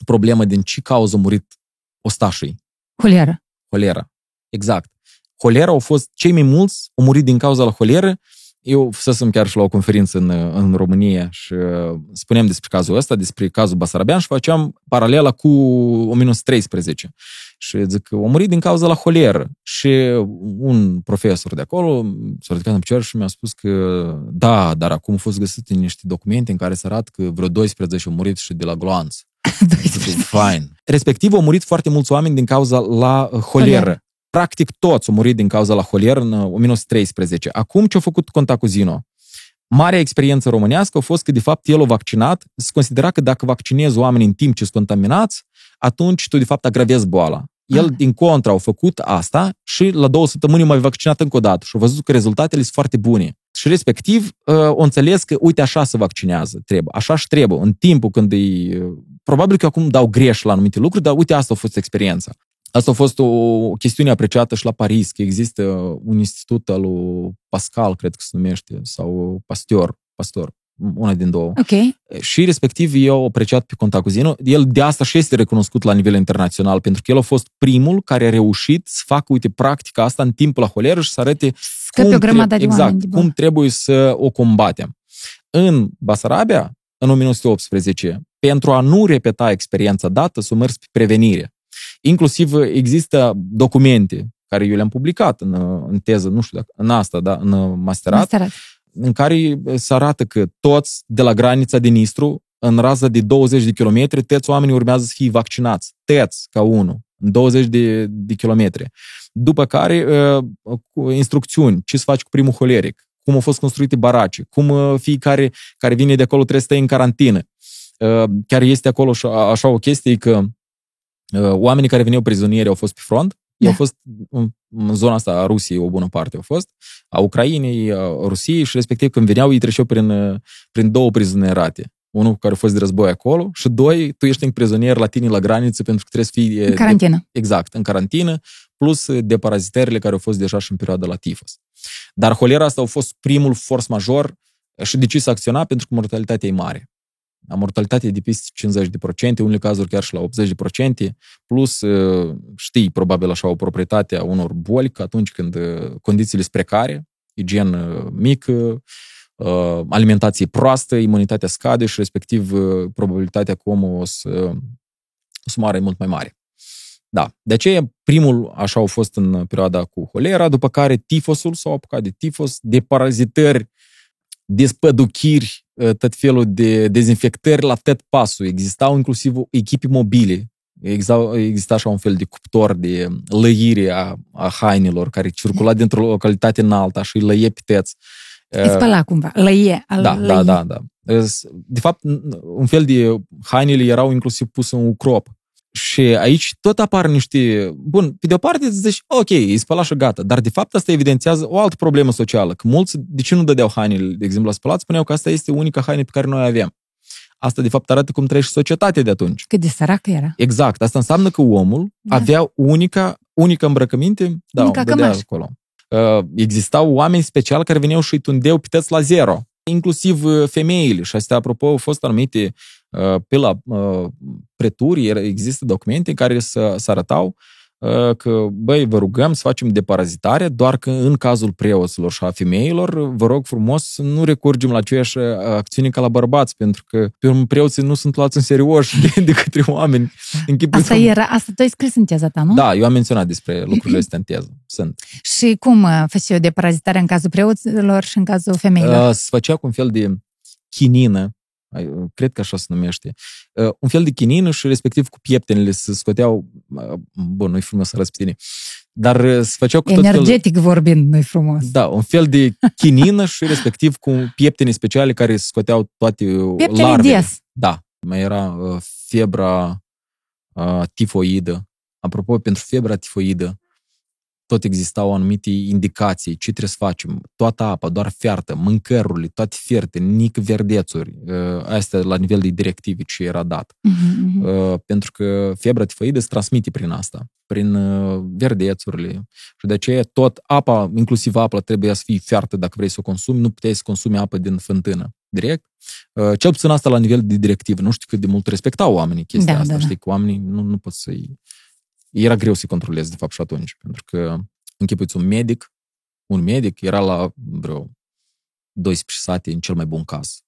problemă din ce cauză a murit ostașii? Holeră. Holera. Exact. Holera au fost cei mai mulți, au murit din cauza la holeră. Eu fusesem chiar și la o conferință în, în România și uh, spuneam despre cazul ăsta, despre cazul Basarabean și făceam paralela cu 1913. Și zic că au murit din cauza la holeră. Și un profesor de acolo s-a ridicat în picioare și mi-a spus că da, dar acum au fost găsite niște documente în care se arată că vreo 12 au murit și de la gloanț. Zic, Fine. Respectiv, au murit foarte mulți oameni din cauza la uh, holeră. Holeră. Practic toți au murit din cauza la holeră în uh, 1913. Acum ce a făcut Contacuzino? Marea experiență românească a fost că, de fapt, el a vaccinat. Se considera că dacă vaccinezi oamenii în timp ce sunt contaminați, atunci tu, de fapt, agravezi boala. El, Ah. din contra, au făcut asta și la două săptămâni mai vaccinat încă o dată și au văzut că rezultatele sunt foarte bune. Și respectiv, uh, o înțeles că, uite, așa se vaccinează, trebuie, așa și trebuie, în timpul când îi... Probabil că acum dau greș la anumite lucruri, dar uite, asta a fost experiența. Asta a fost o chestiune apreciată și la Paris, că există un institut al lui Pascal, cred că se numește, sau Pasteur, Pastor, una din două. Ok. Și respectiv eu apreciat pe Contacuzino. El de asta și este recunoscut la nivel internațional, pentru că el a fost primul care a reușit să facă, uite, practica asta în timpul la holeră și să arate Scăpi o grămadă de exact, oameni. de cum trebuie să o combatem. În Basarabia, în 1918, pentru a nu repeta experiența dată, s-a mers pe prevenire. Inclusiv există documente care eu le-am publicat în, în teză, nu știu dacă, în asta, da, în masterat, Masterat. în care se arată că toți de la granița din Istru, în rază de 20 de kilometri, toți oamenii urmează să fie vaccinați. Toți, ca unul, în 20 de, de kilometri. După care, uh, cu instrucțiuni, ce să faci cu primul holeric, cum au fost construite barace, cum uh, fiecare care vine de acolo trebuie să stai în carantină. Uh, Chiar este acolo și- așa o chestie că uh, oamenii care veneau prizonieri au fost pe front, ei Da. au fost în, în zona asta a Rusiei, o bună parte au fost, a Ucrainei, a Rusiei și respectiv când veneau, ei treceau prin, uh, prin două prizonerate. Unul care a fost de război acolo și doi, tu ești în prizonier la tine la graniță pentru că trebuie să fii... În uh, carantină. Exact, în carantină, plus deparazitările care au fost deja și în perioada la tifos. Dar holera asta a fost primul force major și de ce s-a acționat? Pentru că mortalitatea e mare. A mortalitatea e de peste 50%, în unele cazuri chiar și la 80%, plus uh, știi probabil așa o proprietate a unor boli, că atunci când uh, condițiile sunt precare, igienă mică, uh, alimentație proastă, imunitatea scade și respectiv uh, probabilitatea că omul o să, o să moară e mult mai mare. Da, de aceea primul așa au fost în perioada cu holera, după care tifosul s-au apucat de tifos, de parazitări, despăduchiri, ă, tot felul de dezinfectări la tot pasul. Existau inclusiv echipe mobile. Exista, exista așa un fel de cuptor de lăire a, a hainelor care circula dintr-o localitate în alta și îi lăie pe teț. Îi spăla cumva. Lăie. al- Da, da, lăie. da, da. De fapt, un fel de hainele erau inclusiv puse în ucrop. Și aici tot apar niște... Bun, pe de o parte îți zici, ok, e spălat și gata, dar de fapt asta evidențiază o altă problemă socială, că mulți, de ce nu dădeau hainele, de exemplu, la spălat, spuneau că asta este unica haină pe care noi avem. Asta, de fapt, arată cum trăiește societatea de atunci. Cât de săracă era. Exact. Asta înseamnă că omul Da. avea unica, unica îmbrăcăminte, da, Unica o vedea cămașă. acolo. Uh, existau oameni speciali care veneau și îi tundeau pități la zero. Inclusiv uh, femeile. Și astea, apropo, au fost anumite uh, pe la uh, preturi, era- există documente în care să, să arătau uh, că, băi, vă rugăm să facem deparazitare, doar că în cazul preoților și a femeilor, vă rog frumos să nu recurgem la aceeași uh, acțiune ca la bărbați, pentru că pe urmă preoții nu sunt luați în serios de, de către oameni. Închipuiți Asta cum- era, asta tu ai scris în teza ta, nu? Da, eu am menționat despre lucrurile astea în teză. Sunt. Și cum uh, făceai o deparazitare în cazul preoților și în cazul femeilor? Uh, se făcea cu un fel de chinină, ai, uh, cred că așa se numește, uh, un fel de chinină și respectiv cu pieptenele se scoteau, uh, bun, nu-i frumos să arăt pe tine, dar uh, se făceau cu tot felul, Energetic vorbind, nu-i frumos. da, un fel de chinină și respectiv cu pieptene speciale care se scoteau toate uh, Pieptene larvele. dies. Da, mai era uh, febra uh, tifoidă. Apropo, pentru febra tifoidă, tot existau anumite indicații, ce trebuie să facem, toată apa, doar fiartă, mâncărurile, toate fierte, nic verdețuri, uh, astea la nivel de directive ce era dat. Mhm, mhm. Uh, pentru că febra tifoidă se transmite prin asta, prin uh, verdețurile. Și de aceea tot apa, inclusiv apa, trebuie să fie fiartă dacă vrei să o consumi, nu puteai să consumi apă din fântână direct. Uh, Cel puțin asta la nivel de directivă. Nu știu cât de mult respectau oamenii chestia Da, asta. da, da. Știi că oamenii nu, nu pot să-i... Era greu să-i controlezi, de fapt, și atunci. Pentru că închipuiți un medic, un medic era la vreo 12 sate în cel mai bun caz.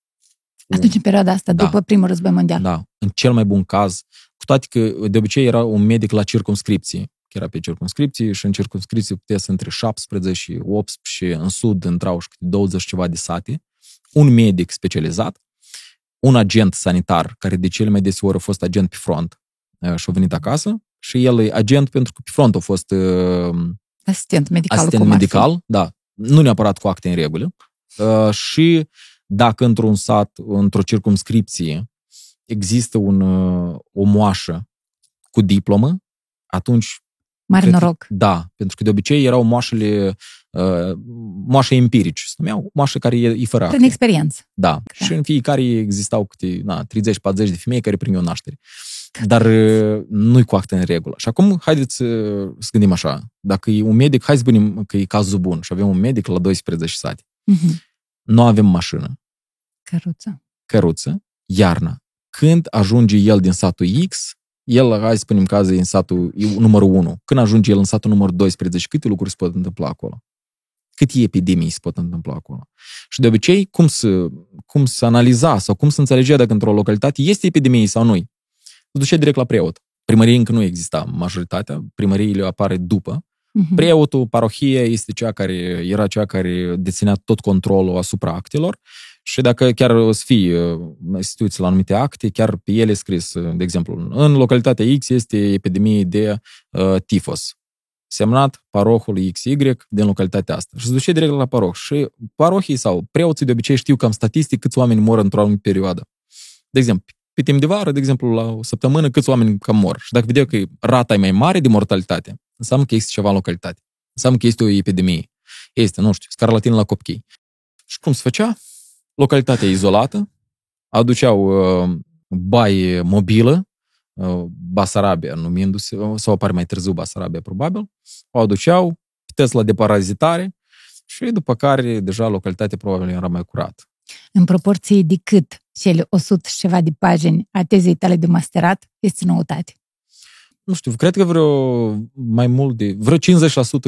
Atunci, în perioada asta, Da. după primul război mondial. Da, în cel mai bun caz, cu toate că de obicei era un medic la circumscripții, era pe circumscripții și în circumscripții putea să între 17 și 18, în sud intrau și câte 20 și ceva de sate, un medic specializat, un agent sanitar, care de cele mai deseori a fost agent pe front uh, și a venit acasă, și el e agent pentru că pe front a fost uh, Asistent medical. asistent cum ar fi. medical, da, nu neapărat cu acte în regulă, uh, și dacă într-un sat, într-o circumscripție, există un, uh, o moașă cu diplomă, atunci... Mare cred că- noroc. Da, pentru că de obicei erau moașele, uh, moașe empirici, se numeau moașe care e, e fără Prin acte. experiență. Da. Și în fiecare existau câte na, 30-40 de femei care primeau naștere. Dar uh, nu-i cu acte în regulă. Și acum, haideți uh, să gândim așa. Dacă e un medic, hai să spunem că e cazul bun și avem un medic la 12 sate. Mhm. Nu avem mașină, Căruță. căruță, iarna. Când ajunge el din satul X, el, hai să spunem că azi e în satul e numărul 1. Când ajunge el în satul numărul 12, câte lucruri se pot întâmpla acolo? Câte epidemii se pot întâmpla acolo? Și de obicei, cum să, cum să analiza sau cum să înțelegea dacă într-o localitate este epidemie sau nu Se duce direct la preot. Primărie încă nu exista majoritatea, primăriile apare după. Mhm. Preotul, parohia, este cea care era cea care deținea tot controlul asupra actelor și dacă chiar o să fie uh, instituții la anumite acte, chiar pe ele e scris, uh, de exemplu, în localitatea X este epidemie de uh, tifos. Semnat parohul XY din localitatea asta. Și se duce direct la paroh. Și parohii sau preoții de obicei știu cam statistic câți oameni mor într-o anumită perioadă. De exemplu, pe timp de vară, de exemplu, la o săptămână, câți oameni cam mor. Și dacă vedea că rata e mai mare de mortalitate, înseamnă că este ceva în localitate. Înseamnă că este o epidemie. Este, nu știu, scarlatină la copchei. Și cum se făcea? Localitatea izolată, aduceau uh, baie mobilă, uh, Basarabia numindu-se, sau apare mai târziu Basarabia probabil, o aduceau, test la deparazitare și după care deja localitatea probabil era mai curată. În proporție de cât cele 100 și ceva de pagini a tezei tale de masterat este noutate. Nu știu, cred că vreo mai mult de, vreo 50%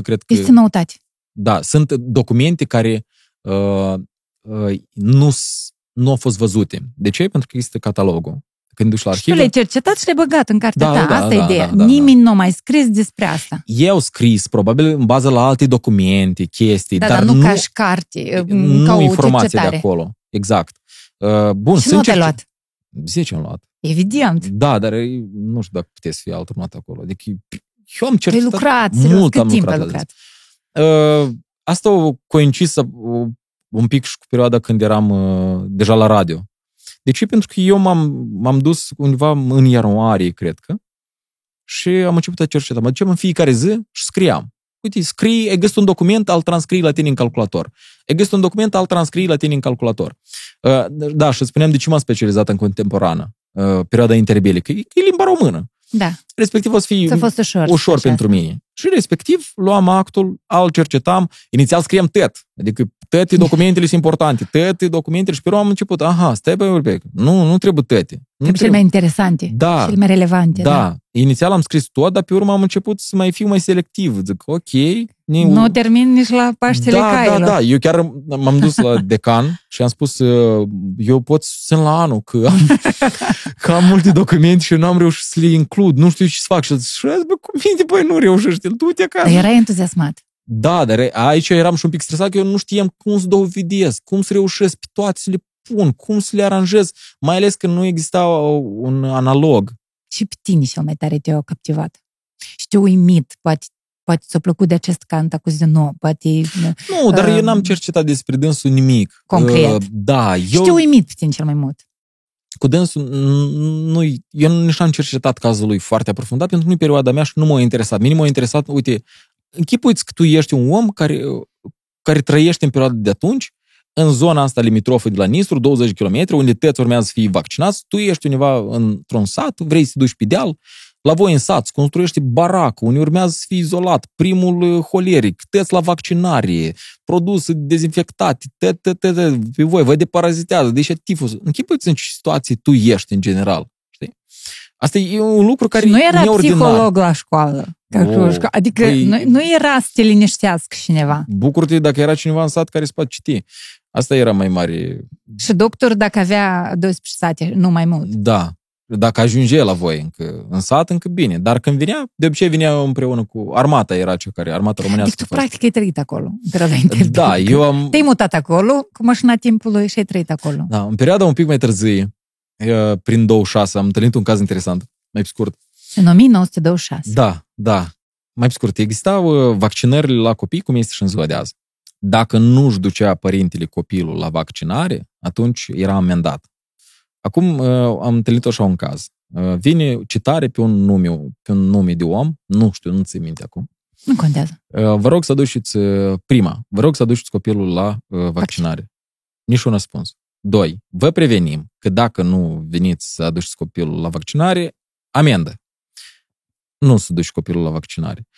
cred că, Este noutate. da, sunt documente care uh, uh, nu, s- nu au fost văzute. De ce? Pentru că există catalogul. Când duci la Și tu arhivă, le-ai cercetat și le-ai băgat în cartea Da, ta. da, asta e da, ideea. da, da, Nimeni nu a mai scris despre asta. ei au scris, probabil în bază la alte documente, chestii, Da, dar, dar nu, ca și carte, nu ca o informații de cercetare. acolo. Exact. Uh, bun, Și nu te-ai cerce- luat. 10 am luat. Evident. Da, dar e- nu știu dacă puteți fi alternat acolo. Adică eu am Ai cercetat lucrat, mult serios, cât am timp lucrat ai la lucrat? Uh, asta o coincis uh, un pic și cu perioada când eram uh, deja la radio. De ce? Pentru că eu m-am, m-am dus undeva în ianuarie, cred că, și am început a cerceta. Mă duceam în fiecare zi și scriam. Uite, scrii, ai găsit un document, al transcrii la tine în calculator. Ai găsit un document, al transcrii la tine în calculator. Uh, da, și îți spuneam de ce m-am specializat în contemporană, uh, perioada interbelică. E, e limba română. Da, Respectiv o să fie ți-a fost ușor. ușor așa. pentru mine. Și respectiv luam actul, al cercetam, inițial scriam tăt, adică toate documentele sunt importante, toate documentele și pe urmă am început, aha, stai pe un pic, nu, nu trebuie toate. Nu Trebuie cele mai interesante, Da. cele mai relevante. da. Inițial am scris tot, dar pe urmă am început să mai fiu mai selectiv. Zic, ok. Ne... Nu termin nici la Paștele da, da, Cailor. da. Eu chiar m-am dus la decan și am spus, uh, eu pot să sunt la anul, că am, că am multe documente și nu am reușit să le includ. Nu știu ce să fac. Și zic, și bă, cum minte, băi, nu reușești, du-te acasă. Dar erai entuziasmat. Da, dar aici eram și un pic stresat că eu nu știam cum să dovedesc, cum să reușesc pe toate să le pun, cum să le aranjez, mai ales că nu exista un analog. Și pe tine cel mai tare te-a captivat. Și te-a uimit, poate, poate ți-a plăcut de acest cant acuz de nou, poate... Nu, dar eu Um, n-am cercetat despre dânsul nimic. concret. Uh, da, Și eu te-a uimit pe tine cel mai mult. cu dânsul, nu, eu nici n-am cercetat cazul lui foarte aprofundat, pentru că nu e perioada mea și nu m-a interesat. Minim m-a interesat, uite, închipuiți că tu ești un om care, care trăiește în perioada de atunci, în zona asta limitrofă de la Nistru, 20 km, unde tăți urmează să fii vaccinați, tu ești undeva într-un sat, vrei să te duci pe deal, la voi în sat, se construiește baracă, unde urmează să fii izolat, primul uh, holeric, tăți la vaccinare, produse dezinfectate, tă, tă, tă, tă, pe voi, vă deparazitează, deci tifus. Închipuiți în ce situație tu ești în general. Știi? Asta e un lucru care Și nu era e neordinar. psiholog la școală. Ca Oh, cu șco- adică păi- nu, nu era să te liniștească cineva. Bucură-te dacă era cineva în sat care se poate citi. Asta era mai mare. Și doctor, dacă avea 12 sate, nu mai mult. Da. Dacă ajunge la voi încă în sat, încă bine. Dar când vinea, de obicei vinea împreună cu armata, era cea care, armata Deci românească. tu practic ai trăit acolo, în perioada interbelică. da, eu am... Te-ai mutat acolo cu mașina timpului și ai trăit acolo. Da, în perioada un pic mai târzie, eh, prin 26, am întâlnit un caz interesant, mai pe scurt. În 1926. Da, da. Mai pe scurt, existau uh, vaccinările la copii, cum este și în ziua de azi. Dacă nu-și ducea părintele copilul la vaccinare, atunci era amendat. Acum uh, am întâlnit așa un caz. Uh, vine citare pe un nume, pe un nume de om, nu știu, nu ți minte acum. Nu contează. Uh, Vă rog să aduceți uh, prima, vă rog să aduceți copilul la uh, vaccinare. Nici un răspuns. Doi, vă prevenim că dacă nu veniți să aduceți copilul la vaccinare, amendă. Nu să duci copilul la vaccinare.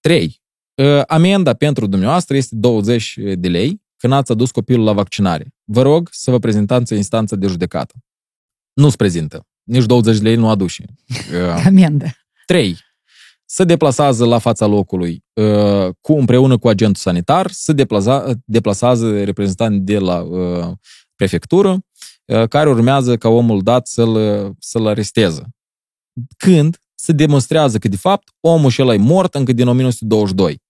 Trei, uh, amenda pentru dumneavoastră este 20 de lei când ați adus copilul la vaccinare. Vă rog să vă prezentați în instanță de judecată. Nu-ți prezintă. Nici 20 de lei nu aduce. Uh, Amendă. 3. Se deplasează la fața locului uh, cu împreună cu agentul sanitar, se deplasa, deplasează reprezentanți de la uh, prefectură, uh, care urmează ca omul dat să-l, să-l aresteze. Când se demonstrează că, de fapt, omul și e mort încă din 1922.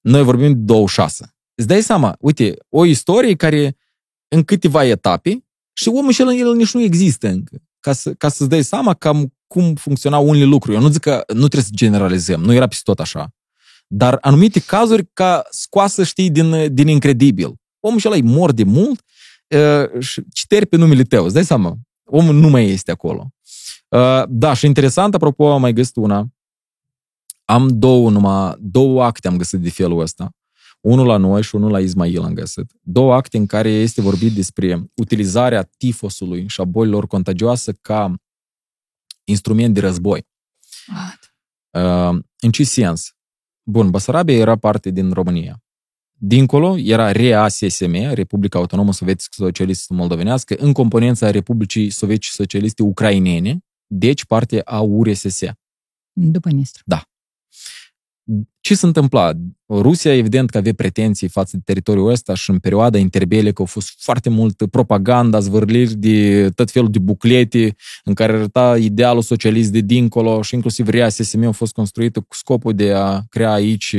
Noi vorbim de 26. Îți dai seama, uite, o istorie care în câteva etape și omul și el, el nici nu există încă. Ca, să, ca să-ți dai seama cam cum funcționau unele lucruri. Eu nu zic că nu trebuie să generalizăm, nu era peste tot așa. Dar anumite cazuri ca scoasă, știi, din, din incredibil. Omul și ăla e mor de mult uh, și citeri pe numele tău, îți dai seama? Omul nu mai este acolo. Uh, da, și interesant, apropo, am mai găsit una. Am două numai, două acte am găsit de felul ăsta. Unul la noi și unul la Ismail am găsit. Două acte în care este vorbit despre utilizarea tifosului și a bolilor contagioase ca instrument de război. What? Uh, în ce sens? Bun, Basarabia era parte din România. Dincolo era RASSM, Republica Autonomă Sovietică Socialistă Moldovenească, în componența Republicii Sovietice Socialiste Ucrainene, deci parte a URSS. După Nistru. Ce se întâmpla? Rusia, evident că avea pretenții față de teritoriul ăsta și în perioada interbelică au fost foarte mult propaganda, zvârliri de tot felul de buclete în care arăta idealul socialist de dincolo și inclusiv REA-SSM a fost construită cu scopul de a crea aici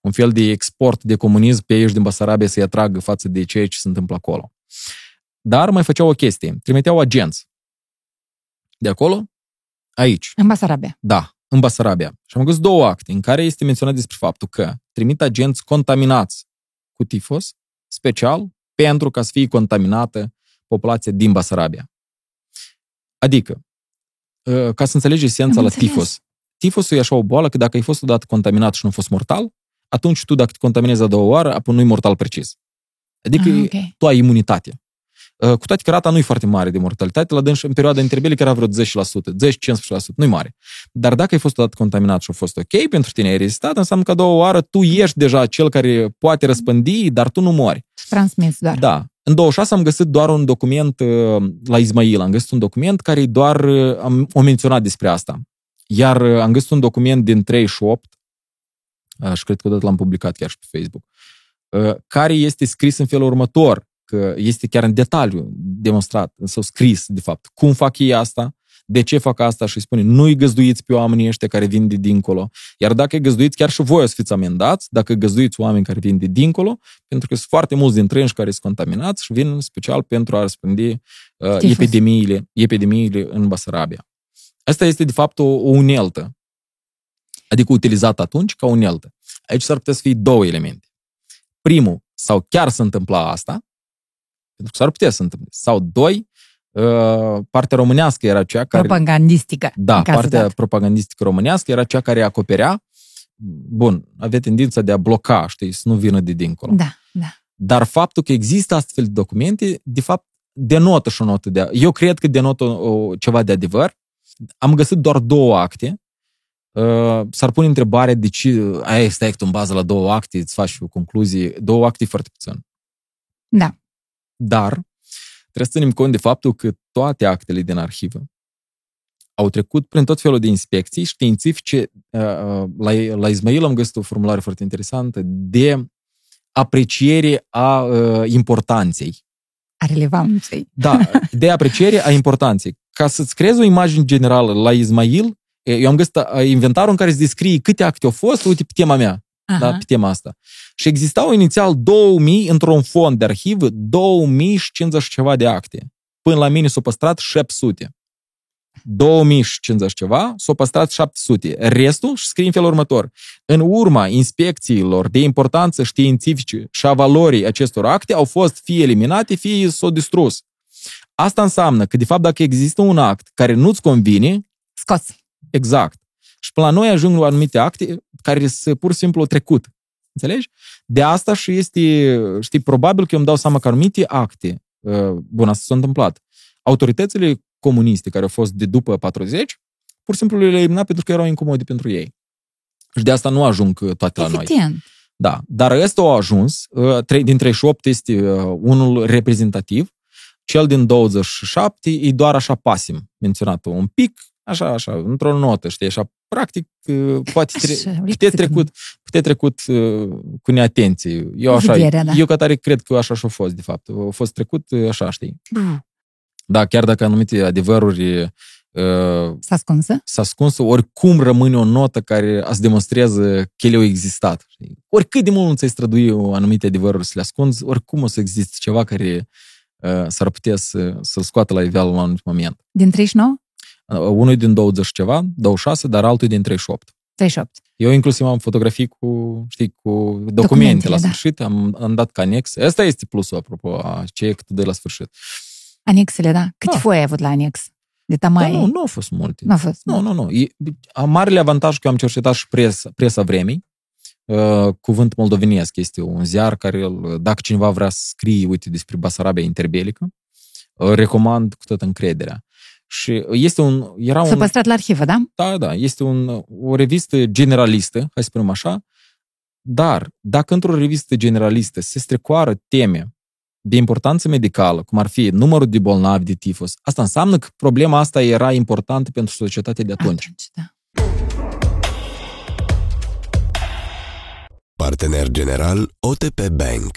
un fel de export de comunism pe aici din Basarabia să-i atragă față de ceea ce se întâmplă acolo. Dar mai făceau o chestie. Trimiteau agenți. De acolo, aici. În Basarabia. Da, în Basarabia. Și am găsit două acte în care este menționat despre faptul că trimit agenți contaminați cu tifos, special pentru ca să fie contaminată populația din Basarabia. Adică, ă, ca să înțelegi esența Am la înțeles. tifos. Tifosul e așa o boală că dacă ai fost odată contaminat și nu a fost mortal, atunci tu dacă te contaminezi a doua oară, apoi nu-i mortal precis. Adică Ah, ah, ok. tu ai imunitate. Uh, Cu toate că rata nu e foarte mare de mortalitate, la dâns în perioada interbelică era vreo 10%, 10-15%, nu-i mare. Dar dacă ai fost odată contaminat și a fost ok pentru tine, ai rezistat, înseamnă că a doua oară tu ești deja cel care poate răspândi, dar tu nu mori. Transmis doar. Da. În 26 am găsit doar un document uh, la Ismail, am găsit un document care doar uh, am, o menționat despre asta. Iar uh, am găsit un document din 38, uh, și cred că odată l-am publicat chiar și pe Facebook, uh, care este scris în felul următor, că este chiar în detaliu demonstrat, sau scris, de fapt, cum fac ei asta, de ce fac asta și îi spune, nu-i găzduiți pe oamenii ăștia care vin de dincolo. Iar dacă îi găzduiți, chiar și voi o să fiți amendați, dacă găzduiți oameni care vin de dincolo, pentru că sunt foarte mulți dintre ei care sunt contaminați și vin în special pentru a răspândi uh, Tifus. epidemiile, epidemiile în Basarabia. Asta este, de fapt, o, o uneltă. Adică utilizată atunci ca uneltă. Aici s-ar putea să fie două elemente. Primul, sau chiar se întâmpla asta, pentru că s-ar putea să întâmple. Sau doi, uh, partea românească era cea care... Propagandistică. Da, în cazul partea dat. propagandistică românească era cea care acoperea, bun, avea tendința de a bloca, știi, să nu vină de dincolo. Da, da. Dar faptul că există astfel de documente, de fapt, denotă și o notă de... Eu cred că denotă o, ceva de adevăr. Am găsit doar două acte. Uh, s-ar pune întrebarea de ce... Aia stai tu în bază la două acte, îți faci o concluzie. Două acte e foarte puțin. Da. Dar trebuie să ținem cont de faptul că toate actele din arhivă au trecut prin tot felul de inspecții științifice. Uh, uh, La, la Ismail am găsit o formulare foarte interesantă de apreciere a uh, importanței. A relevanței. Da, de apreciere a importanței. Ca să-ți creezi o imagine generală la Ismail, eu am găsit uh, inventarul în care se descrie câte acte au fost, uite, pe tema mea, Aha. da, pe tema asta. Și existau inițial 2000 într-un fond de arhivă, 2000 și 50 și ceva de acte. Până la mine s-au păstrat 700. 2050 ceva, s-au păstrat 700. Restul și scrie în felul următor. În urma inspecțiilor de importanță științifice și a valorii acestor acte au fost fie eliminate, fie s-au distrus. Asta înseamnă că, de fapt, dacă există un act care nu-ți convine, Scos. exact. Și până la noi ajung la anumite acte care sunt pur și simplu trecut. Înțelegi? De asta și este, știi, probabil că eu îmi dau seama că anumite acte, uh, bun, asta s-a întâmplat, autoritățile comuniste care au fost de după 40, pur și simplu le-au eliminat pentru că erau incomode pentru ei. Și de asta nu ajung uh, toate la noi. Evident. Da, dar ăsta a ajuns, uh, trei- din 38 este uh, unul reprezentativ, cel din 27 e doar așa pasim, menționat un pic, așa, așa, într-o notă, știi, așa, practic, uh, poate, tre- Așa, putea lipsit. trecut, putea trecut uh, cu neatenție. Eu așa, Vederea, da. eu ca tare cred că așa și-a fost, de fapt. A fost trecut uh, așa, știi. Brr. Da, chiar dacă anumite adevăruri uh, S-a ascunsă? s-a ascuns, oricum rămâne o notă care îți demonstrează că ele au existat. știi? Oricât de mult nu ți-ai strădui anumite adevăruri să le ascunzi, oricum o să existe ceva care uh, s-ar putea să, să-l scoată la iveală la un anumit moment. Din 39? Uh, unul e din 20 și ceva, 26, dar altul e din 38. 38. Eu inclusiv am fotografii cu, știi, cu documente, Documentele, la da. sfârșit, am, am dat ca anex. Asta este plusul, apropo, a ce cât de la sfârșit. Anexele, da. Câte Da. foi ai avut la anex? De Dar tamai? nu, nu au fost multe. Nu a fost. Nu, nu, nu. E, a marele avantaj că eu am cercetat și presa, presa vremii. Uh, Cuvânt moldovenesc este un ziar care, îl- dacă cineva vrea să scrie, uite, despre Basarabia interbelică, uh, recomand cu toată încrederea. Și este un, era S-a un, păstrat la arhivă, da? da, da, este un, o revistă generalistă, hai să spunem așa, dar dacă într-o revistă generalistă se strecoară teme de importanță medicală, cum ar fi numărul de bolnavi de tifus, asta înseamnă că problema asta era importantă pentru societatea de atunci. Atunci, da. Partener general OTP Bank.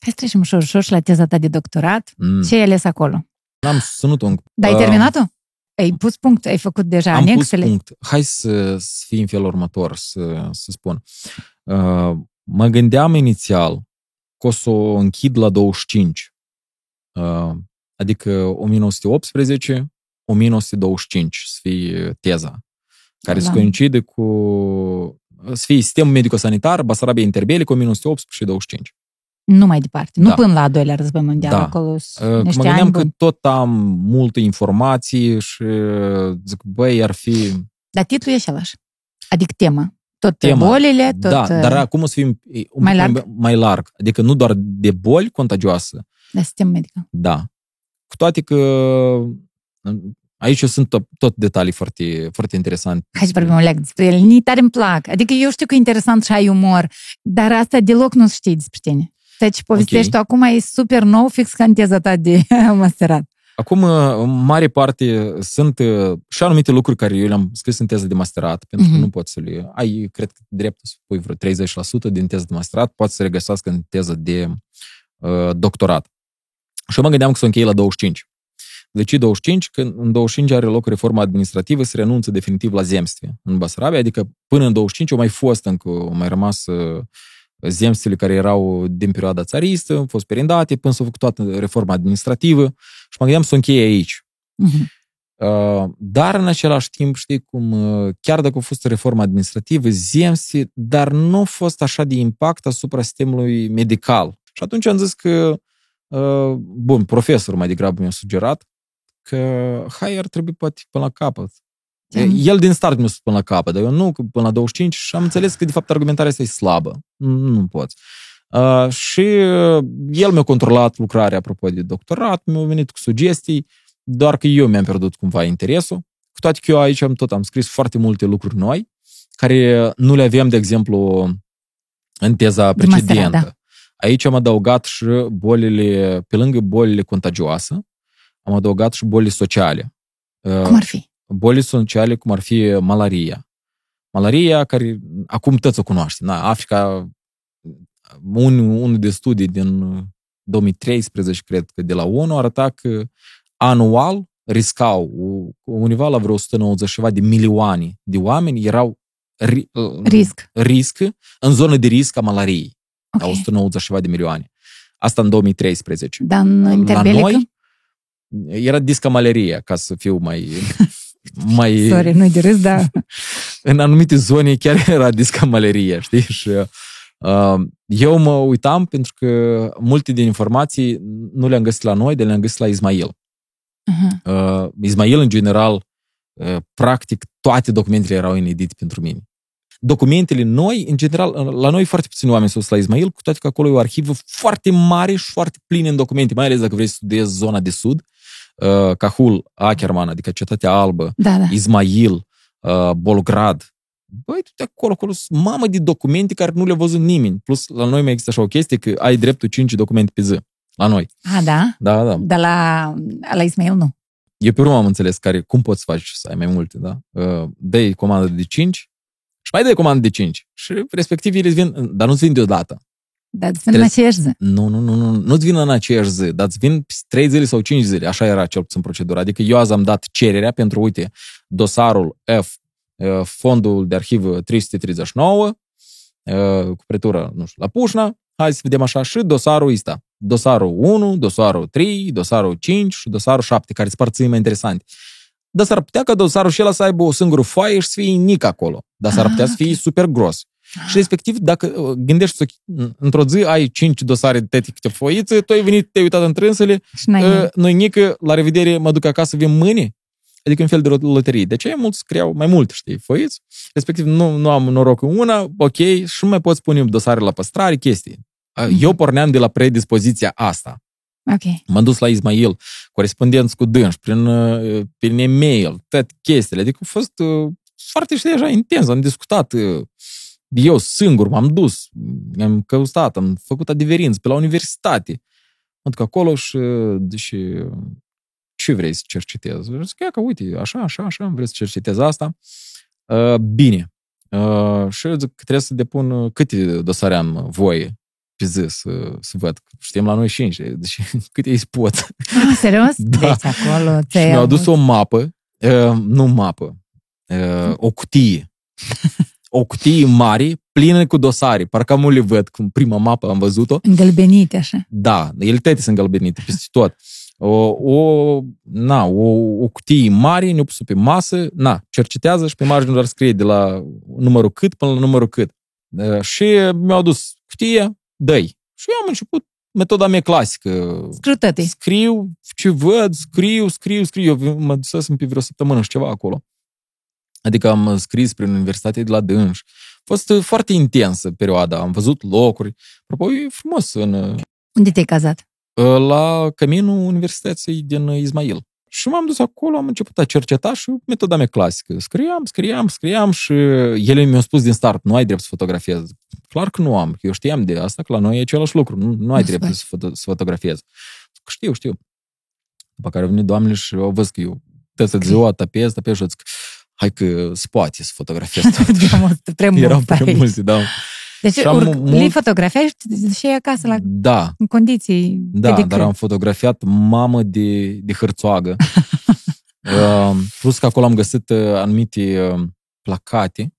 Hai să trecem ușor, ușor și la teza ta de doctorat. Mm. Ce ai ales acolo? N-am susținut un... Dar ai Uh, terminat-o? Ai pus punct, ai făcut deja Am pus anexele? punct. Hai să, să fie în felul următor, să, să spun. Uh, mă gândeam inițial că o să o închid la 25. Uh, adică 1918, 1925 să fie teza, care Da. să coincide cu să fie sistemul medico-sanitar, Basarabia interbelică, 1918 și 25. Nu mai departe. Nu Da. până la al doilea război mondial. Da. Acolo Uh, sunt Că niște mă ani gândeam că buni. tot am multe informații și uh, zic, băi, ar fi Dar titlul e același. Adică tema. Tot Tema. bolile, tot... da, uh, dar acum o să fim e, un mai pic larg? Mai, mai larg. Adică nu doar de boli contagioase, Da, sistem medical. da. Cu toate că aici sunt tot, tot detalii foarte, foarte interesante. Hai să vorbim o leac despre ele. Ni tare îmi plac. Adică eu știu că e interesant și ai umor, dar asta deloc nu știi despre tine. Ceea ce povestești Ok. tu acum e super nou, fix ca în teza ta de masterat. Acum, în mare parte, sunt uh, și anumite lucruri care eu le-am scris în teză de masterat, pentru că Mhm. nu poți să le... Ai, cred că, dreptul să pui vreo 30% din teză de masterat, poți să regăsească în teză de uh, doctorat. Și eu mă gândeam că să o închei la 25. De ce 25? Că în 25 are loc reforma administrativă, se renunță definitiv la zemstvie în Basarabia, adică până în 25 au mai fost încă, au mai rămas uh, zemstele care erau din perioada țaristă, au fost perindate, până s-a făcut toată reforma administrativă și mă gândeam să o încheie aici. Mhm. Uh, Dar în același timp, știi cum, uh, chiar dacă a fost o reformă administrativă, zemste, dar nu a fost așa de impact asupra sistemului medical. Și atunci am zis că, uh, bun, profesorul mai degrabă mi-a sugerat că, hai, ar trebui poate până la capăt. Ce? El din start mi-a spus până la capăt, dar eu nu, că până la 25 și am înțeles că, de fapt, argumentarea asta e slabă. Nu, nu poți. Uh, și uh, el mi-a controlat lucrarea apropo de doctorat, mi-a venit cu sugestii, doar că eu mi-am pierdut cumva interesul. Cu toate că eu aici am tot am scris foarte multe lucruri noi, care nu le aveam, de exemplu, în teza De masterat, precedentă. da. Aici am adăugat și bolile, pe lângă bolile contagioase, am adăugat și bolile sociale. Uh, Cum ar fi? Boli sociale, cum ar fi malaria. Malaria, care acum toți o cunoaștem. Na, Africa, un, unul de studii din 2013, cred că de la ONU, arăta că anual riscau undeva la vreo 190 ceva de milioane de oameni erau ri, Risc. risc în zonă de risc a malariei. Ok. La 190 ceva de milioane. Asta în 2013. Dar în La interbelică? noi, Era discamaleria, ca să fiu mai... mai Sorry, nu de râs, dar în anumite zone chiar era discamaleria, știi? Și uh, eu mă uitam pentru că multe din informații nu le-am găsit la noi, de le-am găsit la Ismail. uh-huh. Uh, Ismail, în general, uh, practic, toate documentele erau inedite pentru mine. Documentele noi, în general, la noi foarte puțini oameni sunt la Ismail, cu toate că acolo e o arhivă foarte mare și foarte plină în documente, mai ales dacă vrei să studiezi zona de sud, uh, Cahul, Ackerman, adică Cetatea Albă, da, da. Ismail, uh, Bolgrad. Băi, tu de acolo, acolo sunt mamă de documente care nu le-a văzut nimeni. Plus, la noi mai există așa o chestie că ai dreptul 5 documente pe zi. La noi. Ah, da? Da, da. Dar la, la Ismail nu. Eu pe urmă am înțeles care, cum poți să faci să ai mai multe, da? Uh, dai comandă de 5 și mai dai comandă de 5. Și respectiv ele îți vin, dar nu-ți vin deodată. Dar îți vin în Trebuie- aceeași zi. Nu, nu, nu, nu, nu-ți vin în aceeași zi, dar îți vin 3 zile sau 5 zile. Așa era cel puțin procedura. Adică eu azi am dat cererea pentru, uite, dosarul F, uh, fondul de arhivă 339, uh, cu pretură, nu știu, la Pușna, hai să vedem așa, și dosarul ăsta. Dosarul 1, dosarul 3, dosarul 5 și dosarul 7, care sunt părții mai interesante. Dar s-ar putea ca dosarul și ăla să aibă o singură foaie și să fie nic acolo. Dar s-ar Ah, putea să fie super gros. Și respectiv, dacă uh, gândești să într-o zi ai 5 dosare de tete câte foițe, tu ai venit, te-ai uitat în trânsele, Și n-ai uh, noi nică, la revedere, mă duc acasă, vin mâine. Adică un fel de loterie. De ce mulți scriau mai mult, știi, foiți? Respectiv, nu, nu am noroc în una, ok, și nu mai pot pune dosare la păstrare, chestii. Uh, Eu porneam de la predispoziția asta. Ok. M-am dus la Ismail, corespondenți cu dânși, prin, uh, prin e-mail, toate chestiile. Adică a fost uh, foarte, știi, așa, intens. Am discutat uh, eu singur, m-am dus, am căutat, am făcut adeverinți pe la universitate. Mă duc acolo și, uh, deși, uh, ce vrei să cercetezi? Și zic, ia că uite, așa, așa, așa, vreți să cercetezi asta. Uh, bine. Uh, și eu zic că trebuie să depun uh, câte dosare am voie pe zi să, să văd. Știm la noi 5, deci câte îi pot. Ah, serios? Da. Deci acolo Și ți-ai mi-au avut- adus o mapă, uh, nu mapă, uh, o cutie. O cutie mare, plină cu dosare. Parcă am le văd, cum prima mapă am văzut-o. Îngălbenite așa. Da, ele toate sunt galbenite peste tot. O, o, na, o, o cutie mare, ne-o pus pe masă, na, cercetează și pe margine doar scrie de la numărul cât până la numărul cât. Uh, și mi-au adus cutie, dă Și eu am început metoda mea clasică. Scrutăte. Scriu ce văd, scriu, scriu, scriu. Eu mă dusesem pe vreo săptămână și ceva acolo. Adică am scris prin Universitatea de la Dânș. A fost uh, foarte intensă perioada. Am văzut locuri. Apropo, e frumos în, uh, Unde te-ai cazat? la căminul Universității din Ismail. Și m-am dus acolo, am început a cerceta și metoda mea clasică. Scriam, scriam, scriam și ele mi-au spus din start, nu ai drept să fotografiezi. Clar că nu am. Eu știam de asta, că la noi e același lucru. Nu, nu ai Nu drept faci. să, foto, să fotografiezi. Știu, știu. După care au venit doamnele și au văzut că eu toată ziua tapez, tapez și zic, hai că se poate să fotografiez. prea mult Erau prea aici. mulți, da. Deci Și am urc, mult- le fotografiai și te duceai acasă la Da, în condiții Da, pedicure. dar am fotografiat mamă de, de hărțoagă. uh, plus că acolo am găsit uh, anumite uh, placate.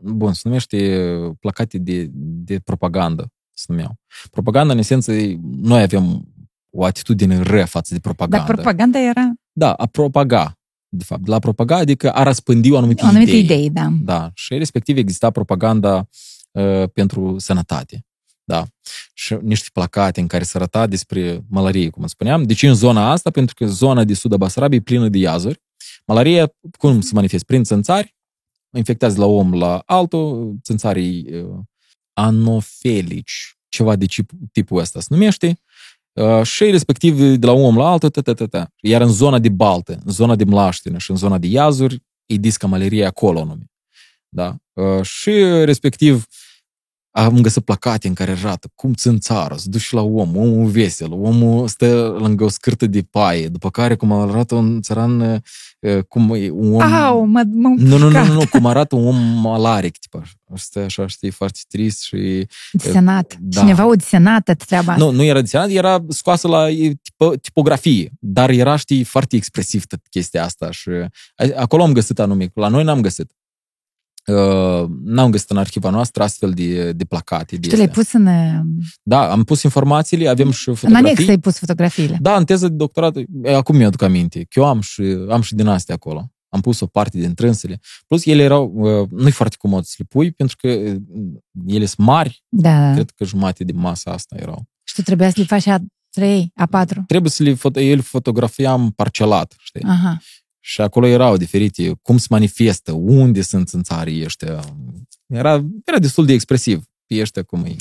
Bun, se numește uh, placate de, de propagandă, se numeau. Propaganda, în esență, e- noi avem o atitudine rea față de propagandă. Dar propaganda era Da, a propaga. De fapt, la propaga, adică a răspândi o anumită o anumită idee. idee, da. Da, și respectiv exista propaganda uh, pentru sănătate. Da. Și niște placate în care se arăta despre malarie, cum spuneam. Deci în zona asta, pentru că zona de sud a Basarabiei e plină de iazuri. Malaria, cum se manifestă? Prin țânțari, infectează de la om la altul, țânțarii uh, anofelici, ceva de chip, tipul ăsta se numește, uh, și respectiv de la om la altul, ta, ta, ta, ta. Iar în zona de baltă, în zona de mlaștină și în zona de iazuri, e disca malaria acolo nume. Da? Uh, și respectiv am găsit placate în care arată cum țânțară, se duce la om, omul vesel, omul stă lângă o scârtă de paie, după care cum arată un țăran, uh, cum e un om... Au, mă, mă nu, nu, nu, nu, nu, cum arată un om malaric, tipa. Stă așa, știi, foarte trist și... Desenat. Da. Cineva o desenată treaba asta. Nu, nu era desenat, era scoasă la e, tipă, tipografie, dar era, știi, foarte expresiv tot chestia asta și a- acolo am găsit anume, la noi n-am găsit. Uh, n-am găsit în arhiva noastră astfel de, de placate. De Și tu le-ai astea. pus în, uh, Da, am pus informațiile, avem și în fotografii. anex, ai pus fotografiile. Da, în teză de doctorat, e, acum mi-aduc aminte, că eu am și, am și din astea acolo. Am pus o parte din trânsele. Plus, ele erau, uh, nu-i foarte comod să le pui, pentru că uh, ele sunt mari, Da, da. cred că jumate de masa asta erau. Și tu trebuia să le faci a trei, a patru. Trebuie să le foto- eu le fotografiam parcelat, știi? Aha. Și acolo erau diferite, cum se manifestă, unde sunt în țară ăștia. Era, era destul de expresiv pe ăștia cum e.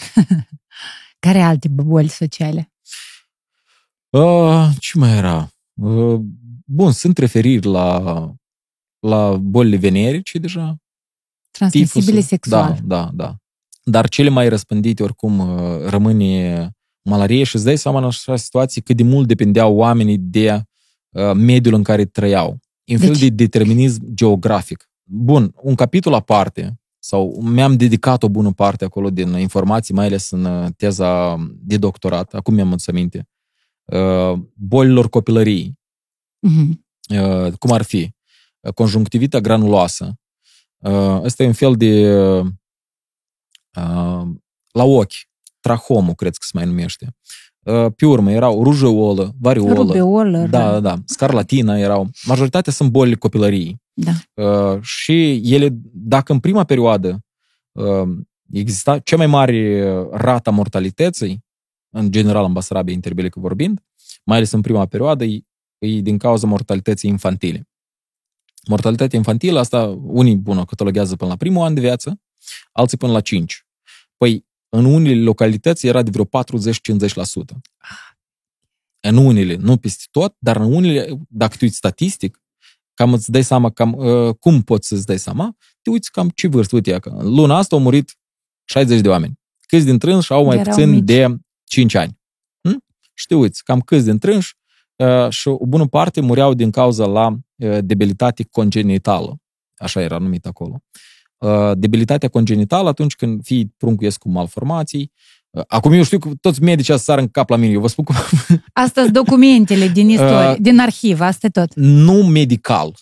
Care alte boli sociale? Uh, ce mai era? Uh, bun, sunt referiri la, la bolile venerice deja. Transmisibile Tifusul. sexual. Da, da, da. Dar cele mai răspândite oricum uh, rămâne malarie și îți dai seama în așa situații cât de mult dependeau oamenii de uh, mediul în care trăiau. E un fel Deci- de determinism geografic. Bun, un capitol aparte, sau mi-am dedicat o bună parte acolo din informații, mai ales în uh, teza de doctorat, acum mi-am adus aminte, uh, bolilor copilăriei Mhm. uh, cum ar fi uh, conjunctivita granuloasă. Uh, Ăsta e un fel de uh, la ochi, trahomul, cred că se mai numește. Uh, Pe urmă erau rujeolă, variolă, Rubeolă. da, da, da, scarlatina erau. Majoritatea sunt bolile copilăriei. da. Uh, și ele, dacă în prima perioadă uh, exista cea mai mare uh, rata mortalității, în general în Basarabia interbelică vorbind, mai ales în prima perioadă, e, e din cauza mortalității infantile. Mortalitatea infantilă, asta unii, bun, o cataloghează până la primul an de viață, alții până la 5. Păi, în unele localități era de vreo 40-50%. În unele, nu peste tot, dar în unele, dacă te uiți statistic, cam îți dai seama cam, uh, cum poți să-ți dai seama, te uiți cam ce vârstă. Uite, că în luna asta au murit 60 de oameni. Câți dintre ei au mai Erau puțin mici. de 5 ani. Hm? Și te uiți, cam câți dintre ei uh, și o bună parte mureau din cauza la uh, debilitate congenitală. Așa era numit acolo. Uh, debilitatea congenitală atunci când fii pruncul ies cu malformații. Uh, acum eu știu că toți medicii să sară în cap la mine. Eu vă spun cum Asta sunt documentele din istorie, Uh, din arhivă, asta e tot. nu medical.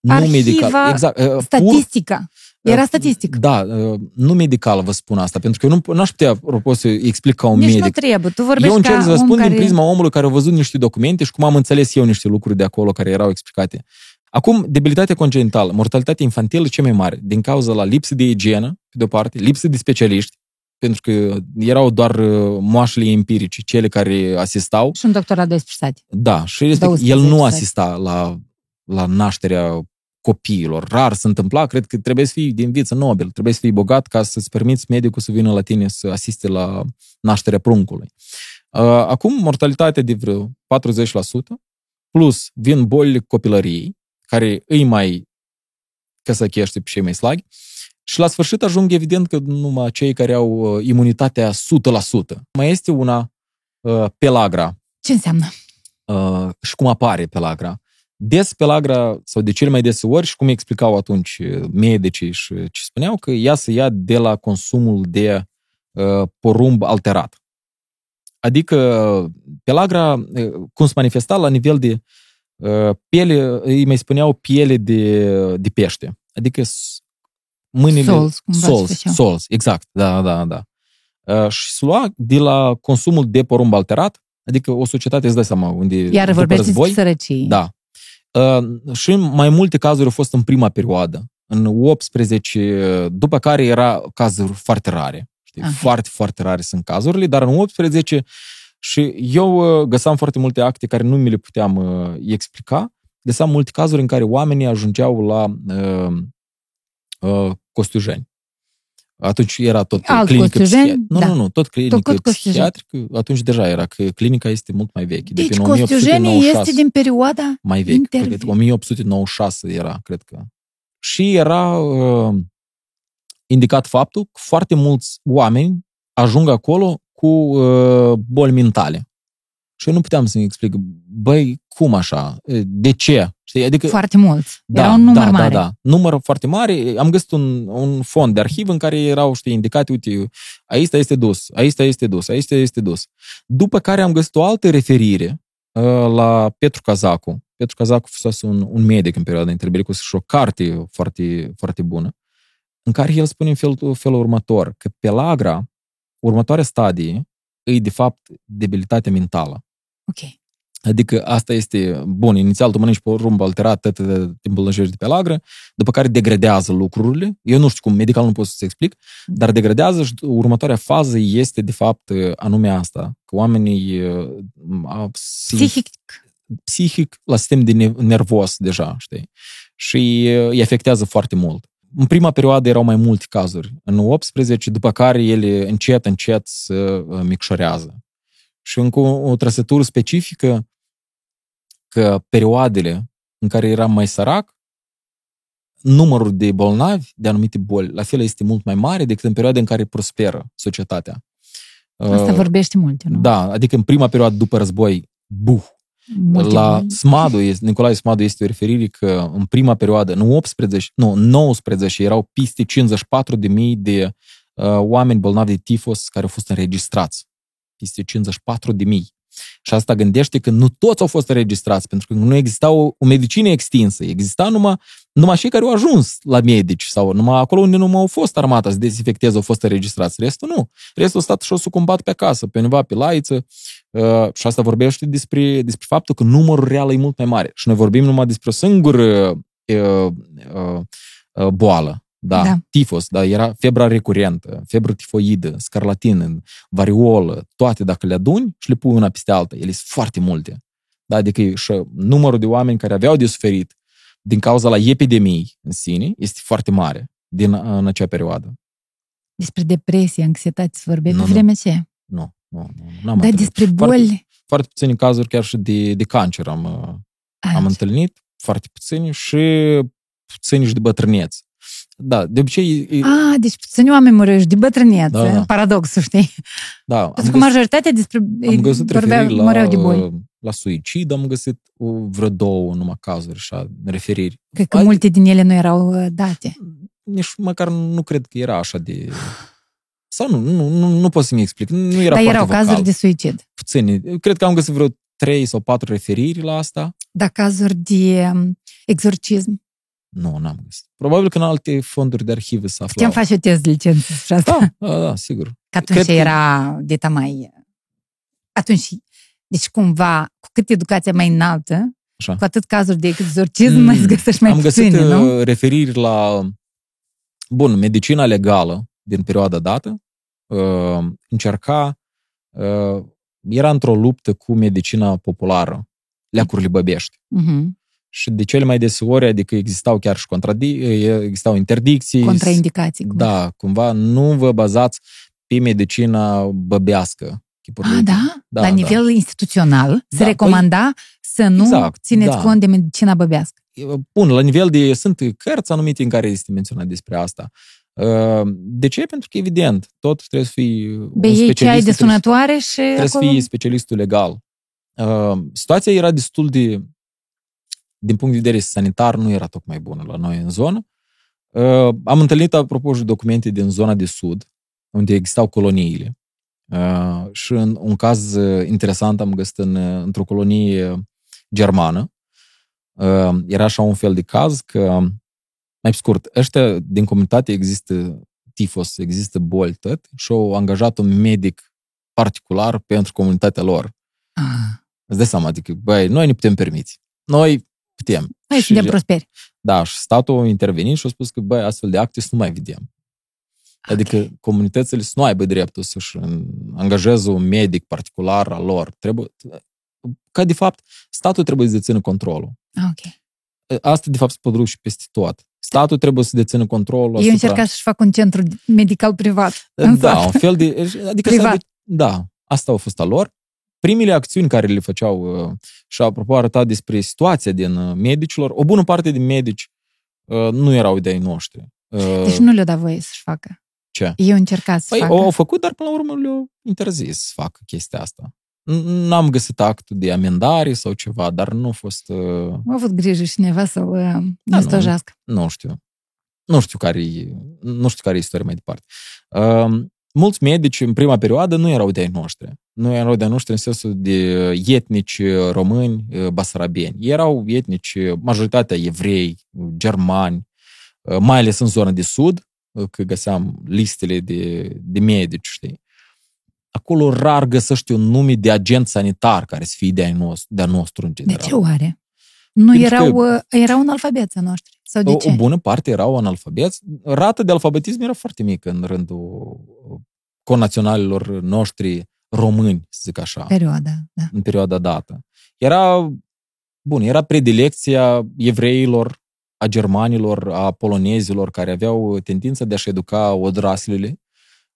Nu Arhiva medical. Exact. uh, pur- Statistica. Era Uh, statistic. Da, uh, nu medical vă spun asta, pentru că eu nu, n-aș putea, apropo, să explic ca un Nici nu medic. trebuie. Tu vorbești Eu încerc ca să vă om spun care... din prisma omului care a văzut niște documente și cum am înțeles eu niște lucruri de acolo care erau explicate. Acum, debilitatea congenitală, mortalitatea infantilă ce mai mare, din cauza la lipsă de igienă, pe de-o parte, lipsă de specialiști, pentru că erau doar uh, moașele empirice, cele care asistau. Și un doctorat 12 sate. Da, și respect, 12 el nu sate. asista la, la nașterea copiilor. Rar se întâmpla, cred că trebuie să fii din viță nobil, trebuie să fii bogat ca să-ți permiți medicul să vină la tine să asiste la nașterea pruncului. Uh, Acum, mortalitatea de vreo 40%, plus vin bolile copilăriei, care îi mai căsăchește pe cei mai slagi, și la sfârșit ajung evident că numai cei care au uh, imunitatea 100%. Mai este una, uh, pelagra, Ce înseamnă? uh, și cum apare pelagra. Des pelagra, sau de cele mai dese ori, și cum explicau atunci uh, medicii și ce spuneau, că ea se ia de la consumul de uh, porumb alterat. Adică pelagra, uh, cum se manifesta la nivel de uh, piele, îi mai spuneau piele de, de pește. Adică s- mâinile... Sols, cumva se sols, făceau. sols, exact, da, da, da. Uh, și se lua de la consumul de porumb alterat, adică o societate, îți dai seama, unde Iar după vorbești despre război, sărăcie. da. Uh, și în mai multe cazuri au fost în prima perioadă, în 18, după care era cazuri foarte rare. Știi? Aha. Foarte, foarte rare sunt cazurile, dar în 18 și eu uh, găseam foarte multe acte care nu mi le puteam uh, explica. Găseam multe cazuri în care oamenii ajungeau la uh, uh, Costujeni. Atunci era tot Alt clinică Costujeni, psihiatrică. Nu, da. nu, nu, tot clinică tot Costujeni. psihiatrică. Atunci deja era, că clinica este mult mai veche. de Deci prin Costiujenie 1896 este din perioada mai vechi, Intervi- cred, 1896 era, cred că. Și era uh, indicat faptul că foarte mulți oameni ajung acolo cu uh, boli mentale. Și eu nu puteam să-mi explic, băi, cum așa? De ce? Știi? Adică, foarte mulți. da, Era un număr da, mare. Da, da, număr foarte mare. Am găsit un, un fond de arhiv în care erau, știi, indicate, uite, aici este dus, aici este dus, aici este dus. După care am găsit o altă referire uh, la Petru Cazacu. Petru Cazacu fusese un, un medic în perioada interbelică și o carte foarte, foarte bună, în care el spune în felul, felul următor, că pelagra, următoarea stadie, e de fapt debilitatea mentală. Ok. Adică asta este, bun, inițial tu mănânci pe rumb alterat, tot te îmbolnăvești de pe lagră, după care degradează lucrurile. Eu nu știu cum, medical nu pot să-ți explic, dar degradează și următoarea fază este, de fapt, anume asta, că oamenii au Psihic. psihic la sistem de ne- nervos deja, știi? Și îi afectează foarte mult. În prima perioadă erau mai multe cazuri, în 18, după care ele încet, încet se uh, micșorează. Și încă o, o trăsătură specifică că perioadele în care eram mai sărac, numărul de bolnavi de anumite boli, la fel este mult mai mare decât în perioada în care prosperă societatea. Asta Uh, vorbește mult, nu? Da, adică în prima perioadă după război, buh, Multe la boli. Smadu, este, Nicolae Smadu este o referire că în prima perioadă, în 18, nu, 19 erau peste 54.000 de uh, oameni bolnavi de tifos care au fost înregistrați. Peste 54.000. Și asta gândește că nu toți au fost înregistrați, pentru că nu exista o, o medicină extinsă. Exista numai, numai cei care au ajuns la medici sau numai acolo unde nu mai au fost armata să dezinfecteze au fost înregistrați. Restul nu. Restul a stat și-au sucumbat pe acasă, pe undeva pe laiță, Uh, și asta vorbește despre, despre faptul că numărul real e mult mai mare. Și noi vorbim numai despre o singură uh, uh, uh, boală. Da, Da. da, tifos, da, era febra recurentă, febră tifoidă, scarlatină, variolă, toate dacă le aduni și le pui una peste alta, ele sunt foarte multe. Da, adică și numărul de oameni care aveau de suferit din cauza la epidemii în sine este foarte mare din, în acea perioadă. Despre depresie, anxietate se vorbește Nu, pe nu. vremea ce? Nu, nu, nu. N-am Dar întâlnit. despre Foarte- boli... foarte puține cazuri chiar și de, de cancer am, uh, am Azi. întâlnit, foarte puțini și puțini și de bătrâneți. Da, de obicei, e- Ah, deci puțini oameni murăși de bătrânețe, Da, da. paradoxul, știi? da, Pentru am că găsit, majoritatea despre am găsit vorbea, referiri mureau de la, boli. la suicid, am găsit o, vreo două numai cazuri, așa, referiri. Cred că Ai- multe din ele nu erau uh, date. Nici măcar nu cred că era așa de... Sau nu, nu, nu, nu pot să-mi explic. Nu era Dar foarte erau vocal. cazuri de suicid. Puțini. Cred că am găsit vreo trei sau patru referiri la asta. Dar cazuri de um, exorcism. Nu, n-am găsit. Probabil că în alte fonduri de arhive s-a Putem aflat. face test de licență despre asta. Da, da, da, sigur. Că atunci Cred că- era de mai... Atunci, deci cumva, cu cât educația mai înaltă, Așa. cu atât cazuri de exorcism Mm, mai îți găsești mai Am găsit puține, nu? uh, referiri la, bun, medicina legală din perioada dată, uh, încerca, uh, era într-o luptă cu medicina populară, leacurile băbești. Mhm. Și de cele mai deseori, adică existau chiar și contradi- existau interdicții. Contraindicații. cum. Da, cumva nu vă bazați pe medicina băbească. chipurile. Ah, da? Da, La da. nivel instituțional se Da, recomanda să nu Exact, țineți da. cont de medicina băbească. Bun, la nivel de... Sunt cărți anumite în care este menționat despre asta. Uh, De ce? Pentru că, evident, tot trebuie să fii un Bei ei ceai specialist, de trebuie, sunătoare și trebuie să acolo... fii specialistul legal. Uh, Situația era destul de... Din punct de vedere sanitar, nu era tocmai bună la noi în zonă. Uh, Am întâlnit, apropo, și documente din zona de sud, unde existau coloniile. Uh, și în un caz uh, interesant am găsit în, uh, într-o colonie uh, germană. Uh, era așa un fel de caz că, mai pe scurt, ăștia din comunitate există tifos, există boli, tot, și au angajat un medic particular pentru comunitatea lor. Ah, Îți dai seama, adică, băi, noi ne putem permite. Noi putem. Hai Și- suntem prosperi. Da, și statul a intervenit și a spus că, băi, astfel de acte să nu mai vedem. Adică Ok. comunitățile să nu aibă dreptul să-și angajeze un medic particular al lor. Trebuie, ca de fapt, statul trebuie să dețină controlul. Ah, ok. Asta, de fapt, se produce și peste tot. Statul trebuie să dețină controlul Eu asupra... încerca să-și fac un centru medical privat. în Da, sat. un fel de... Adică să Privat. aibă, da, asta au fost a lor. Primele acțiuni care le făceau uh, și apropo arăta despre situația din uh, medicilor, o bună parte din medici uh, nu erau de ai noștri. Uh, Deci nu le-o dat voie să-și facă. Ce? Eu încerca să Păi, facă. o au făcut, dar până la urmă le-au interzis să facă chestia asta. N- N-am găsit actul de amendare sau ceva, dar nu a fost... Uh, Am avut grijă și cineva să-l uh, Da, da, nu. stojească. nu știu. Nu știu care e, nu știu care e istoria mai departe. Uh, mulți medici în prima perioadă nu erau de ai noștri. Nu erau de ai noștri în sensul de etnici români, uh, basarabeni. Erau etnici, majoritatea evrei, germani, uh, mai ales în zona de sud, că găseam listele de, de medici, știi? Acolo rar găsești un nume de agent sanitar care să fie de-a nostru, de nostru în De general. ce oare? Nu Pentru erau, că- uh, erau analfabeți a noștri? Sau de o, ce? o bună parte erau analfabeți. Rata de alfabetism era foarte mică în rândul conaționalilor noștri români, să zic așa, Perioada, da. în perioada dată. Era, bun, era predilecția evreilor, a germanilor, a polonezilor, care aveau tendința de a-și educa odraslele,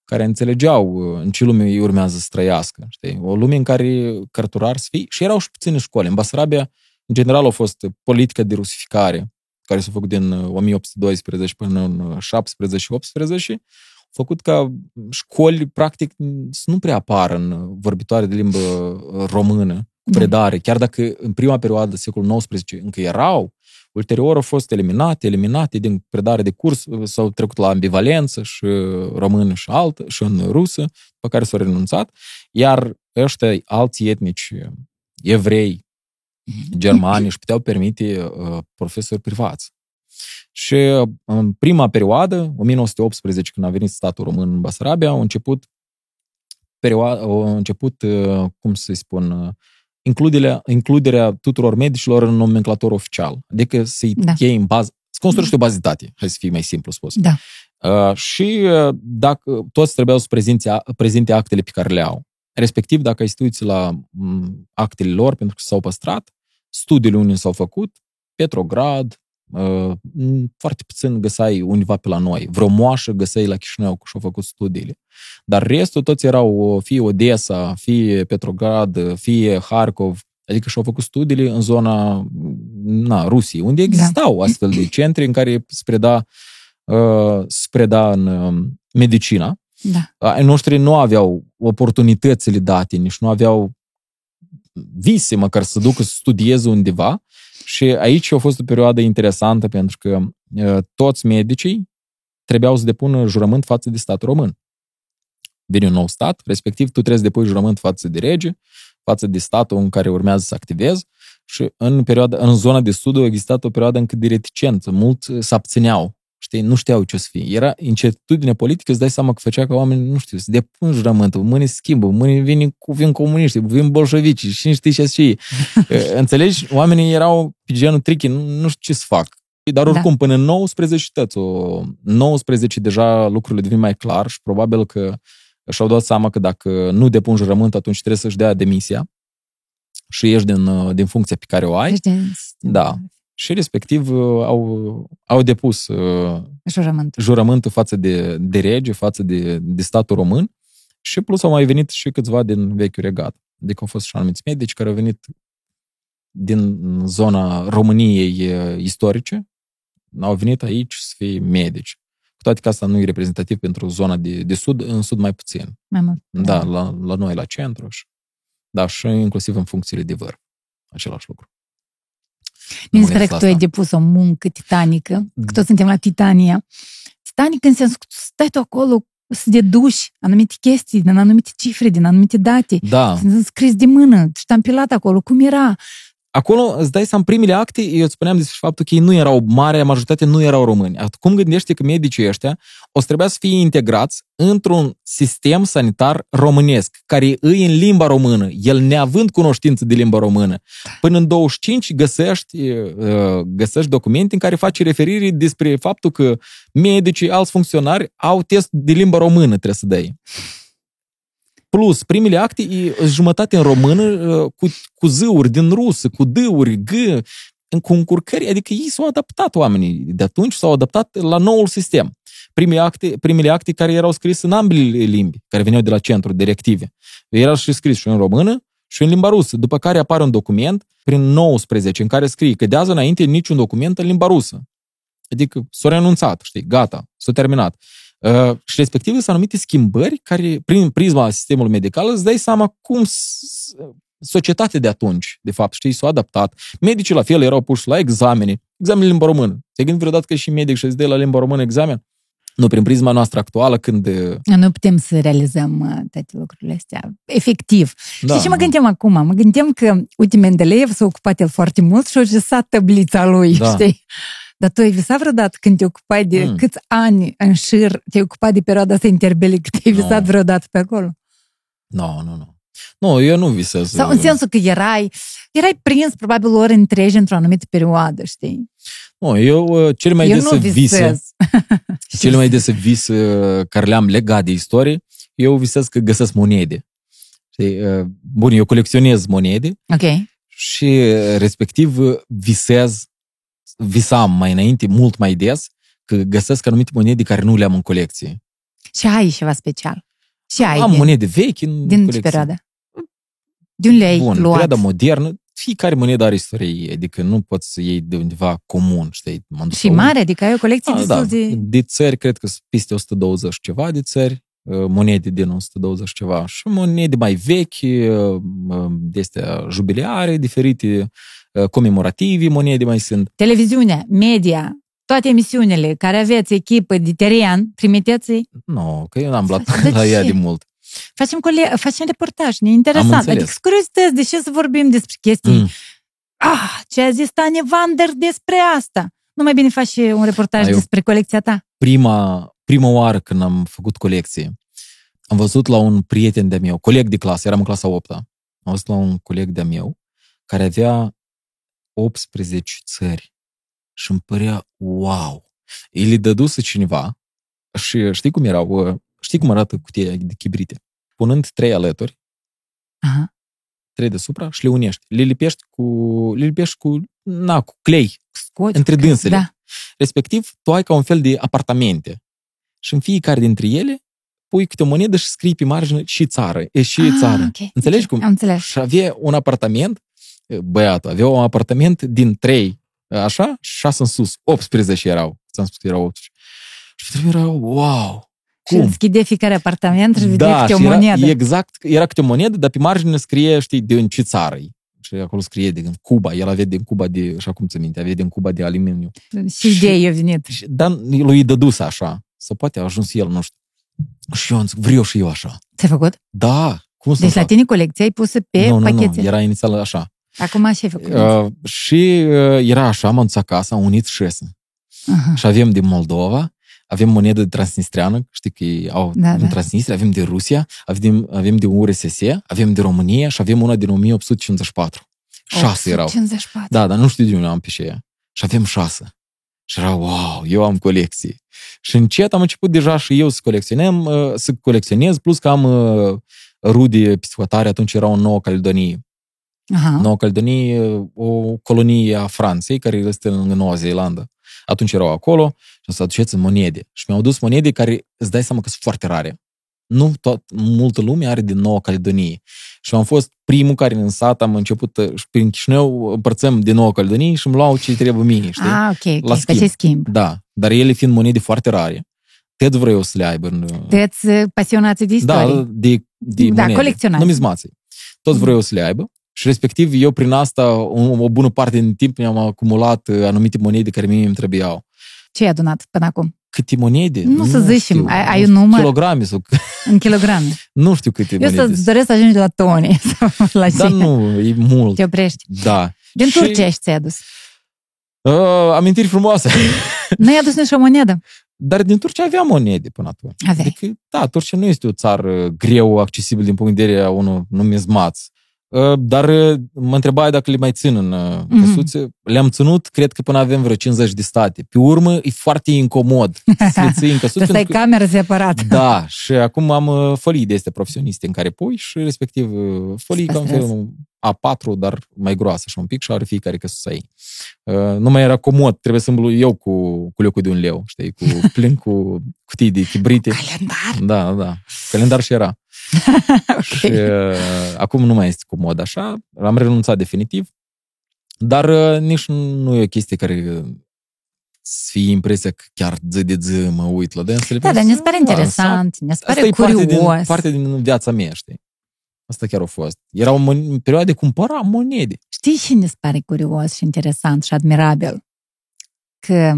care înțelegeau uh, în ce lume îi urmează să trăiască. Știi? O lume în care cărturari să fie. Și erau și puține școli. În Basarabia, în general, a fost politica de rusificare, care s-a făcut din uh, 1812 până în uh, 17 și 18, făcut ca școli, practic, să nu prea apară în uh, vorbitoare de limbă uh, română, cu Da. predare, chiar dacă în prima perioadă, secolul XIX, încă erau, ulterior au fost eliminate, eliminate din predare de curs, uh, s-au trecut la ambivalență și uh, română și altă, și în rusă, pe care s-au renunțat, iar ăștia alții etnici, uh, evrei, germani, își puteau permite uh, profesori privați. Și uh, în prima perioadă, 1918, când a venit statul român în Basarabia, au început, perioada, au început uh, cum să spun, uh, includerea, includerea tuturor medicilor în nomenclator oficial. Adică să-i Da. da. iei în bază, să construiești o bază de date, hai să fie mai simplu spus. Da. Uh, și uh, dacă toți trebuiau să prezinte, prezinte actele pe care le au. Respectiv, dacă ai să te uiți la m, actele lor, pentru că s-au păstrat, studiile unde s-au făcut, Petrograd, uh, m, foarte puțin găsai undeva pe la noi. Vreo moașă găsai la Chișinău cu și-au făcut studiile. Dar restul toți erau uh, fie Odessa, fie Petrograd, uh, fie Harkov, adică și-au făcut studiile în zona na, Rusiei, unde existau da. astfel de centre în care se preda, uh, se preda în uh, medicina. Da. Ai noștri nu aveau oportunitățile date, nici nu aveau vise măcar să ducă să studieze undeva și aici a fost o perioadă interesantă pentru că uh, toți medicii trebuiau să depună jurământ față de statul român. Vine un nou stat, respectiv tu trebuie să depui jurământ față de rege, față de statul în care urmează să activezi și în, perioada, în zona de sud a existat o perioadă încă de reticență. Mulți se abțineau, știi, nu știau ce o să fie. Era incertitudine politică, îți dai seama că făcea ca oamenii, nu știu, să depun jurământul, mâine se schimbă, mâine vin, vin comuniști, vin bolșevici și nu știi ce și Înțelegi? Oamenii erau pe genul tricky, nu, nu știu ce să fac. Dar oricum, da. până în 19 tăți, o 19 deja lucrurile devin mai clar și probabil că și-au dat seama că dacă nu depun jurământ, atunci trebuie să-și dea demisia și ieși din, din funcția pe care o ai. Da. Și respectiv au, au depus jurământul, jurământul față de, de rege, față de, de statul român și plus au mai venit și câțiva din vechiul regat. Adică au fost și anumiți medici care au venit din zona României istorice, au venit aici să fie medici. Cu toate că asta nu e reprezentativ pentru zona de, de sud, în sud mai puțin. Mai mult. Da, la, la noi, la centru. Și, da, și inclusiv în funcțiile de vârf. Același lucru. Mi se pare că tu ai depus o muncă titanică, că toți suntem la Titania. Titanic înseamnă că stai tu acolo să deduci anumite chestii, din anumite cifre, din anumite date. Da. Scris de mână, ștampilat acolo, cum era. Acolo, îți dai seama, primele acte, eu îți spuneam despre faptul că ei nu erau, marea majoritate nu erau români. Acum gândește că medicii ăștia o să trebuia să fie integrați într-un sistem sanitar românesc, care îi în limba română, el neavând cunoștință de limba română. Până în 25 găsești, găsești documente în care faci referire despre faptul că medicii, alți funcționari au test de limba română, trebuie să dai. Plus, primele acte e jumătate în română, cu, cu zâuri din rusă, cu dâuri, g, cu încurcări, adică ei s-au adaptat oamenii de atunci, s-au adaptat la noul sistem. Primele acte, primele acte care erau scrise în ambele limbi, care veneau de la centru, directive, erau și scris și în română și în limba rusă, după care apare un document prin 19, în care scrie că de azi înainte niciun document în limba rusă. Adică s-a renunțat, știi, gata, s-a terminat. Uh, și respectiv sunt anumite schimbări care, prin prisma sistemului medical, îți dai seama cum societatea de atunci, de fapt, știi, s-a adaptat. Medicii la fel erau puși la examene, examene limba română. Te gândi vreodată că și medic și îți dă la limba română examen? Nu, prin prisma noastră actuală, când... Nu putem să realizăm toate lucrurile astea. Efectiv. Da, și ce mă gândeam acum? Mă gândeam că, uite, Mendeleev s-a ocupat el foarte mult și a gesat tablița lui, Da. știi? Dar tu ai visat vreodată când te ocupai de Mm. câți ani în șir te-ai ocupat de perioada asta interbelică, te-ai Nu. visat vreodată pe acolo? Nu, nu, nu. Nu, eu nu visez. Sau în sensul că erai, erai prins probabil ori întregi într-o anumită perioadă, știi? Nu, eu uh, cele mai Eu des nu vise, visez. cele mai des vise uh, care le-am legat de istorie, eu visez că găsesc monede. Știi, uh, bun, eu colecționez monede Ok. și uh, respectiv uh, visez, visam mai înainte, mult mai des, că găsesc anumite monede care nu le-am în colecție. Și ai ceva special. Și ai Am din, monede vechi în din ce colecție. perioadă? De unde le-ai Bun, luat? perioada modernă, fiecare monedă are istoria ei, adică nu poți să iei de undeva comun, știi? M-am dus Și la un- mare, adică ai o colecție Ah, destul da. de... De țări, cred că sunt peste 120 ceva de țări, uh, monede din 120 ceva și monede mai vechi, uh, uh, de astea jubileare, diferite, uh, comemorative, monede mai sunt. Televiziunea, media, toate emisiunile care aveți echipă de teren, trimiteți Nu, că eu n-am luat De la ea ce? de mult. Facem, cole- facem reportaj, ne interesant. înțeles. Adică sunt curiozități, de ce să vorbim despre chestii? Mm. Ah, ce a zis Tania Vander despre asta? Nu mai bine faci și un reportaj Ai o- despre colecția ta. Prima, prima oară când am făcut colecție, am văzut la un prieten de-a meu, coleg de clasă, eram în clasa 8 Am văzut la un coleg de-a meu care avea 18 țări și îmi părea wow. Îi le dăduse cineva și știi cum erau, știi cum arată cutia de chibrite? Punând trei alături, Aha. trei deasupra și le unești. Le lipești cu, le lipești cu, na, cu clei, Scoți. Între că- dânsele. Da. Respectiv, tu ai ca un fel de apartamente. Și în fiecare dintre ele pui câte o monedă și scrii pe margine și țară. E și Ah, țară. ok, Înțelegi ok, cum? Am înțeles. Și avea un apartament, băiatul, avea un apartament din trei, așa, șase în sus. 18 erau. Ți-am spus că erau 18. Și pentru mine era, wow! Și Cum? deschide fiecare apartament și vedea Da, câte o și era, monedă. exact, era câte o monedă, dar pe margine scrie, știi, de în ce țară e. Și acolo scrie din Cuba. El avea din Cuba de, așa cum ți minte, avea din Cuba de aluminiu. Și ideea a venit. Și- Dar lui îi dăduse așa. Sau poate a ajuns el, nu știu. Și eu am zis, vreau și eu așa. Ți-ai făcut? Da, cum să Deci la fac? tine colecția ai pusă pe nu, nu, pachete. nu, era inițial așa. Acum ce ai făcut? Uh, și uh, era așa, am dus acasă, am unit șase. Aha. Și avem din Moldova, avem monedă transnistreană, știi că ei au Da, în da. Transnistria, avem de Rusia, avem, avem de URSS, avem de România și avem una din 1854. Șase erau. 54. Da, dar nu știu de unde am pe și aia. Și avem șase. Și era, wow, eu am colecție. Și încet am început deja și eu să colecționăm, uh, să colecționez, plus că am uh, rude piscotare, atunci erau în Noua Caledonie. Aha. Noua Caledonie, uh, o colonie a Franței, care este în Noua Zeelandă. Atunci erau acolo și o să aduceți monede. Și mi-au dus monede care îți dai seama că sunt foarte rare. Nu tot, multă lume are din Noua Caledonie. Și am fost primul care în sat am început, uh, și prin Chișinău împărțăm din Noua Caledonie și îmi luau ce trebuie mie, știi? Ah, ok, La ok, schimb. făceai schimb. Da, dar ele fiind monede foarte rare, Ted vreau să le aibă în... Sunteți uh, pasionați de istorie. Da, de, de Da, monede. colecționați. Numizmații. Toți vreau să le aibă. Și respectiv, eu prin asta, o, o bună parte din timp mi-am acumulat uh, anumite monede care mie îmi trebuiau. Ce ai adunat până acum? Câte monede? Nu să zicem, știu, ai- nu ai un știu, număr? Kilograme sau... În kilograme. Nu știu câte Eu monede. să-ți doresc să ajungi la tone. sau la Dar ce? nu, e mult. Te oprești. Da. Din Și- Turcia și ți-ai adus. Uh, amintiri frumoase. Nu ai adus nici o monedă. Dar din Turcia aveam monede până atunci. Aveai. Adică, da, Turcia nu este o țară greu accesibil din punct de vedere a unui numizmaț. Uh, Dar uh, mă întrebai dacă le mai țin în uh, Mhm. căsuțe. Le-am ținut, cred că până avem vreo 50 de state. Pe urmă, e foarte incomod să le ții în căsuțe. Să stai pentru că- cameră separat. Da, și acum am uh, folii de astea profesioniste în care pui și respectiv uh, folii ca un Păstrezi. fel A4, dar mai groasă așa un pic și are fiecare căsuță ei. Uh, Nu mai era comod, trebuie să îmblu eu cu, cu locul de un leu, știi, cu plin cu cutii de chibrite. Calendar. Da, da. Calendar și era. Și Ok. uh, acum nu mai este comod așa. Am renunțat definitiv. Dar uh, nici nu e o chestie care uh, să fie impresia că chiar zi de zi mă uit la dânsele. Da, dar ne pare Da, interesant, ne Asta pare e parte din, curios. parte din viața mea, știi? Asta chiar a fost. Era o mon- perioadă de cumpăra monede. Știi și ne pare curios și interesant și admirabil? Că,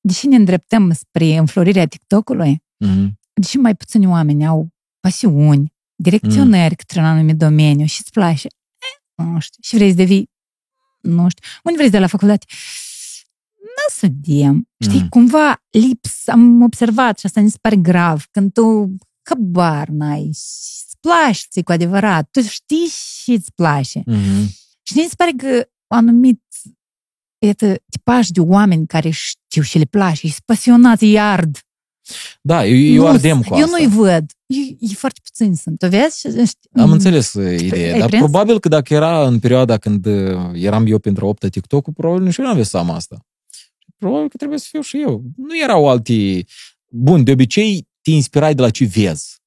deși ne îndreptăm spre înflorirea TikTok-ului, Mm-hmm. deși mai puțini oameni au pasiuni, direcționări către un anumit domeniu și îți place, eh, nu știu, și vrei să devii, nu știu, unde vrei să de la facultate? Nu să vedem. Știi, Mm. cumva lips, am observat și asta mi se pare grav, când tu căbar n-ai și îți place ți cu adevărat, tu știi și îți place. Mhm. Și mi se pare că un anumit iată, tipaj de oameni care știu și le place, și sunt pasionați, îi ard. Da, eu, eu Nu, ardem cu Eu asta. nu-i văd. E, e foarte puțin sunt. Tu vezi? Și- și- Am înțeles uh, ideea, Ai dar prins? probabil că dacă era în perioada când uh, eram eu pentru optă TikTok-ul, probabil nici eu nu aveam asta. Probabil că trebuie să fiu și eu. Nu erau alții... Bun, de obicei te inspirai de la ce vezi.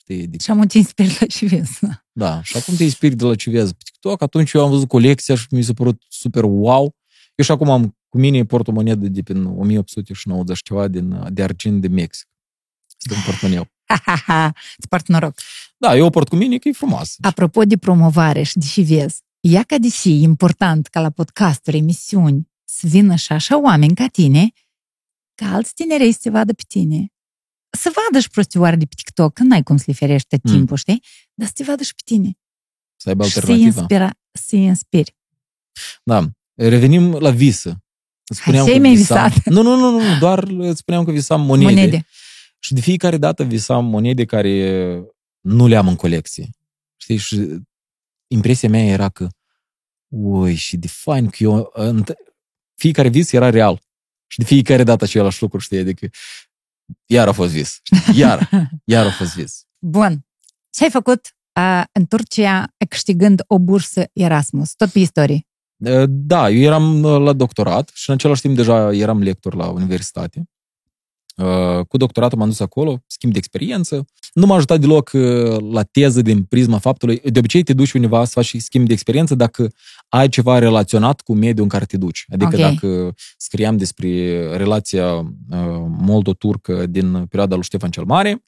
Știi? Adică, Și am te inspir la ce vezi. da, și acum te inspiri de la ce vezi pe TikTok. Atunci eu am văzut colecția și mi s-a părut super wow. Eu și acum am cu mine port o monedă de prin 1890 ceva din, de argint de Mexic. Este un portmoneu. Ha, ha, ha. Îți port noroc. Da, eu o port cu mine că e frumos. Apropo de promovare și de și vezi, ea ca deși e important ca la podcasturi, emisiuni, să vină și așa oameni ca tine, ca alți tinerei să te vadă pe tine. Să vadă și prostioare de pe TikTok, că n-ai cum să le ferești tot Mm. timpul, știi? Dar să te vadă și pe tine. Să aibă Și să-i, alternativă. inspira, să-i inspiri. Da. Revenim la visă. Îți Spuneam Așa că mi-ai visam... visat. Nu, nu, nu, nu, doar îți spuneam că visam monede. Monede. Și de fiecare dată visam monede care nu le am în colecție. Știi? Și impresia mea era că ui, și de fain că eu... înt- Fiecare vis era real. Și de fiecare dată același lucru, știi? Adică iar a fost vis. Știi? Iar, iar a fost vis. Bun. Ce ai făcut uh, în Turcia câștigând o bursă Erasmus? Tot pe istorie. Da, eu eram uh, la doctorat și în același timp deja eram lector la universitate. Uh, Cu doctoratul m-am dus acolo, schimb de experiență. Nu m-a ajutat deloc uh, la teză din prisma faptului. De obicei te duci undeva să faci schimb de experiență dacă ai ceva relaționat cu mediul în care te duci. Adică Ok. dacă scriam despre relația uh, moldo-turcă din perioada lui Ștefan cel Mare,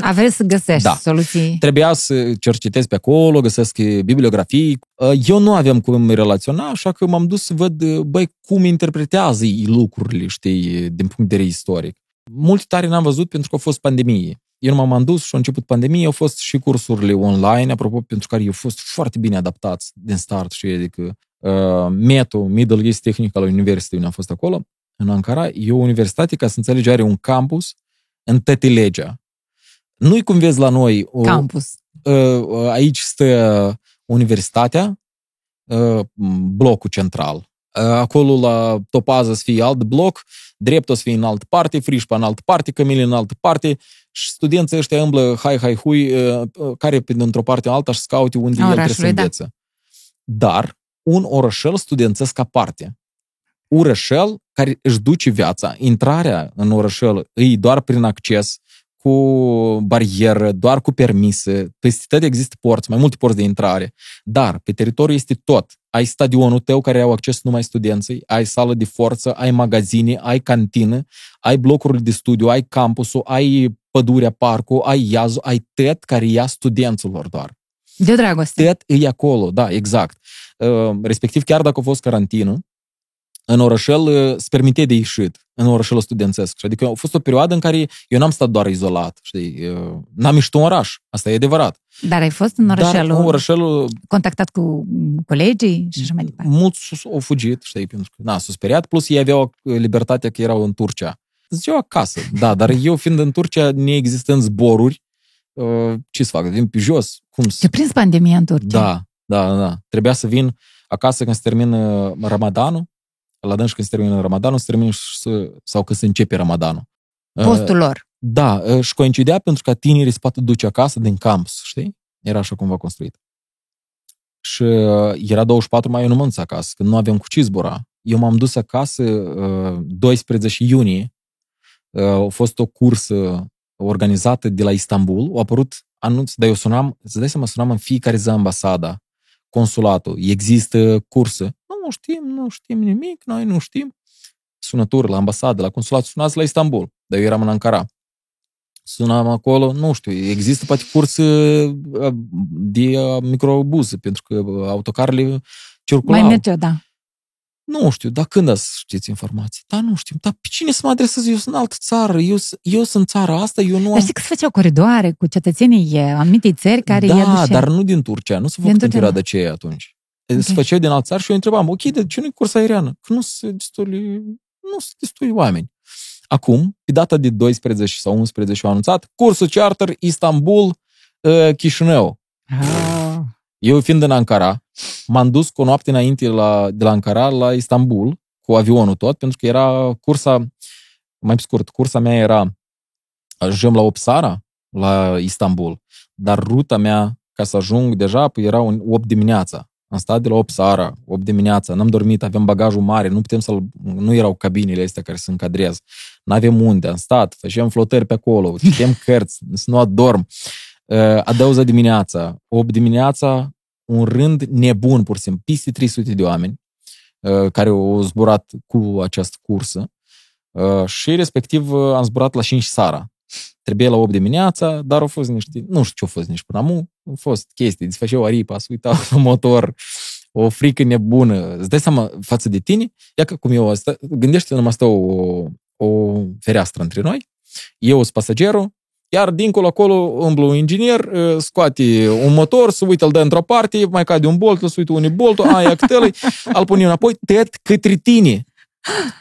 A vrei să găsești Da. soluții. Trebuia să cercetez pe acolo, găsesc bibliografii. Eu nu aveam cum îmi relaționa, așa că m-am dus să văd, băi, cum interpretează ei lucrurile, știi, din punct de vedere istoric. Multe tare n-am văzut pentru că a fost pandemie. Eu nu m-am dus și a început pandemie, au fost și cursurile online, apropo, pentru care eu au fost foarte bine adaptați din start, și adică uh, METO, Middle East Technical University, unde am fost acolo, în Ankara, e o universitate, ca să înțelegi, are un campus în Tătilegea. Nu-i cum vezi la noi o, Campus. uh, aici stă universitatea, uh, blocul central. Uh, Acolo la topază să fie alt bloc, drept o să fie în altă parte, frișpa în altă parte, cămile în altă parte și studenții ăștia îmblă hai, hai, hui, uh, uh, care pe dintr-o parte în alta și scaute unde el trebuie să Orașului, da. învețe. Dar un orășel studențesc aparte. Orășel care își duce viața. Intrarea în orășel îi doar prin acces, cu barieră, doar cu permise. Peste tot există porți, mai multe porți de intrare. Dar pe teritoriu este tot. Ai stadionul tău care au acces numai studenții, ai sală de forță, ai magazine, ai cantină, ai blocurile de studiu, ai campusul, ai pădurea, parcul, ai iazul, ai tot care ia studenților doar. De dragoste. Tot e acolo, da, exact. Uh, Respectiv, chiar dacă a fost carantină, în orășel uh, se permite de ieșit, în orășelul studențesc. Și Adică a fost o perioadă în care eu n-am stat doar izolat, știi, uh, n-am ieșit în oraș, asta e adevărat. Dar ai fost în Dar orășelul, în orășelul contactat cu colegii și așa mai departe. mulți au fugit, știi, pentru că, na, s-au speriat, plus ei aveau uh, libertatea că erau în Turcia. Ziceau acasă, da, dar eu fiind în Turcia, neexistând zboruri, uh, ce să fac, vin pe jos, cum să... Te prins pandemia în Turcia. Da, da, da. Trebuia să vin acasă când se termină Ramadanul, la dânsi când se termină Ramadanul, se termină și să, sau când se începe Ramadanul. Postul lor. Da, uh, și coincidea pentru că tinerii se poate duce acasă din campus, știi? Era așa cumva construit. Și uh, era 24 mai, eu nu mă dus acasă, când nu aveam cu ce zbura. Eu m-am dus acasă uh, 12 iunie. Uh, a fost o cursă organizată de la Istanbul. Au apărut anunț, dar eu sunam, să dai seama, sunam în fiecare zi ambasada, consulatul, există cursă. Nu, nu știm, nu știm nimic, noi nu știm. Sunături la ambasadă, la consulat, sunați la Istanbul, dar eu eram în Ankara. Sunam acolo, nu știu, există poate curs uh, de uh, microbuze, pentru că uh, autocarele circulau. Mai merge, da. Nu știu, dar când ați știți informații? Da, nu știu. Dar pe cine să mă adresez? Eu sunt în altă țară. Eu, s- eu sunt țara asta, eu nu Dar am... știi că se făceau coridoare cu cetățenii eh, anumitei țări care îi da, aduceau. dar nu din Turcia. Nu se Din făcut în Turcia, perioada nu. aceea atunci. Ok. Se făceau din altă țară și eu întrebam, ok, de ce nu e curs aeriană? Că nu se destul nu sunt destui oameni. Acum, pe data de 12 sau 11 au anunțat cursul charter Istanbul uh, Chișinău. Ah. Eu fiind în Ankara, m-am dus cu o noapte înainte la, de la Ankara la Istanbul, cu avionul tot, pentru că era cursa, mai pe scurt, cursa mea era, ajungem la Opsara, la Istanbul, dar ruta mea ca să ajung deja păi era un 8 dimineața. Am stat de la 8 seara, 8 dimineața, n-am dormit, aveam bagajul mare, nu putem să nu erau cabinele astea care se încadrează. N-avem unde, am stat, făceam flotări pe acolo, citeam cărți, să nu adorm. Uh, a doua zi dimineața, 8 dimineața, un rând nebun, pur și simplu, peste 300 de oameni uh, care au zburat cu această cursă uh, și respectiv uh, am zburat la 5 seara. Trebuie la 8 dimineața, dar au fost niște, nu știu ce au fost nici până acum, au fost chestii, desfășeau aripa, se uitau la motor, o frică nebună. Îți dai seama față de tine? Ia că cum eu asta, gândește numai asta o, o fereastră între noi, eu sunt pasagerul, iar dincolo acolo umblu un inginer, scoate un motor, se uită, îl dă într-o parte, mai cade un bolt, se uită unii boltul, aia câtelui, îl pune înapoi, tăiat către tine.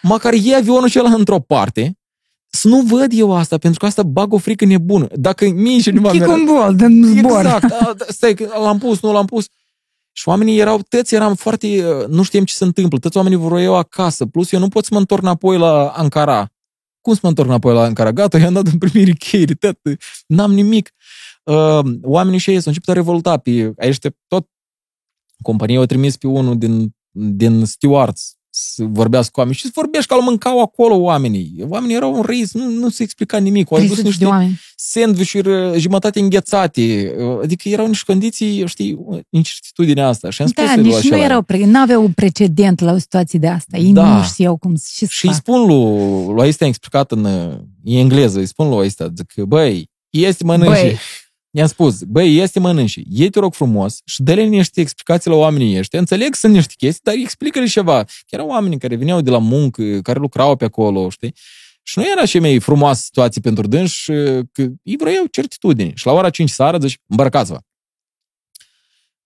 Măcar e avionul acela într-o parte, să nu văd eu asta, pentru că asta bag o frică nebună. Dacă mie și nu Chic un bolt în zbor. Exact, a, stai, l-am pus, nu l-am pus. Și oamenii erau, tăți eram foarte, nu știam ce se întâmplă, toți oamenii vroiau acasă, plus eu nu pot să mă întorc înapoi la Ankara. Cum să mă întorc înapoi la Ankara? Gata, i-am dat în primire cheiri, tot, n-am nimic. Uh, oamenii și ei s-au început a revolta pe, aici tot compania au trimis pe unul din, din stewards să vorbească cu oameni și să vorbești că au mâncau acolo oamenii. Oamenii erau în râs, nu, nu se explica nimic. Au adus niște sandvișuri jumătate înghețate. Adică erau niște condiții, știi, incertitudinea asta. Și am spus da, nici nu erau, pre- n-aveau un precedent la o situație de asta. Ei da. nu știau cum și Și îi spun lui, lui Aistea explicat în, în engleză, îi spun lui Aistea, zic, băi, este mănânci. Băi, I-am spus, băi, este mănânci, ei te rog frumos și dă-le niște explicații la oamenii ăștia. Înțeleg sunt niște chestii, dar explică-le ceva. Chiar erau oamenii care veneau de la muncă, care lucrau pe acolo, știi? Și nu era și mai frumoasă situație pentru dânsi, că ei vreau certitudine. Și la ora 5 seara zici, îmbărcați-vă.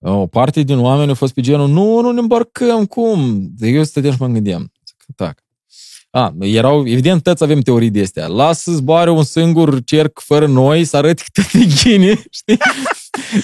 O parte din oameni au fost pe genul, nu, nu ne îmbarcăm, cum? De eu stăteam și mă gândeam. Zic, tac. A, erau, evident, toți avem teorii de astea. Lasă să zboare un singur cerc fără noi, să arăt câte te ghine, știi?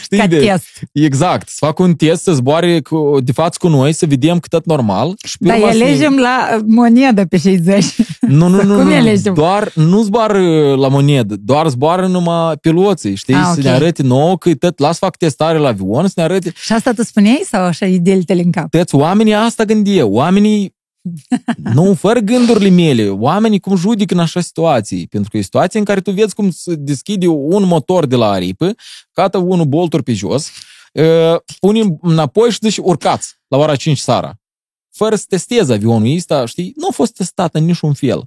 știi Ca de, test. Exact. Să fac un test, să zboare cu, de față cu noi, să vedem că tot normal. Și Dar alegem la monedă pe 60. Nu, nu, nu, nu. Doar, nu zboară la monedă, doar zboară numai piloții, știi? Ah, okay. Să ne arăte nouă că tot, las fac testare la avion, să ne arăte... Și asta tu spuneai sau așa ideile în cap? Toți oamenii asta gândie. Oamenii nu, fără gândurile mele. Oamenii cum judică în așa situații. Pentru că e situație în care tu vezi cum se deschide un motor de la aripă, cată unul bolturi pe jos, uh, pune înapoi și zici urcați la ora 5 seara. Fără să testezi avionul ăsta, știi? Nu a fost testat în niciun fel.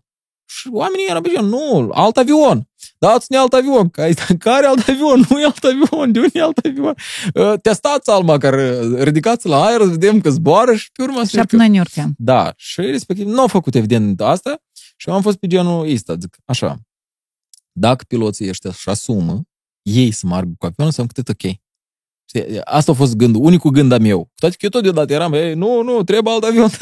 Și oamenii erau pe nu, alt avion. Dați-ne alt avion. Care alt avion? Nu e alt avion. De unde e alt avion? Uh, testați alma care ridicați la aer, vedem că zboară și pe urmă... Și noi ne urcăm. Da. Și respectiv nu au făcut evident asta și am fost pe genul ăsta, zic, așa. Dacă piloții ăștia și asumă, ei să meargă cu avionul, înseamnă că tot ok. Asta a fost gândul, unicul gând al meu. Toate că eu tot deodată eram, ei, nu, nu, trebuie alt avion.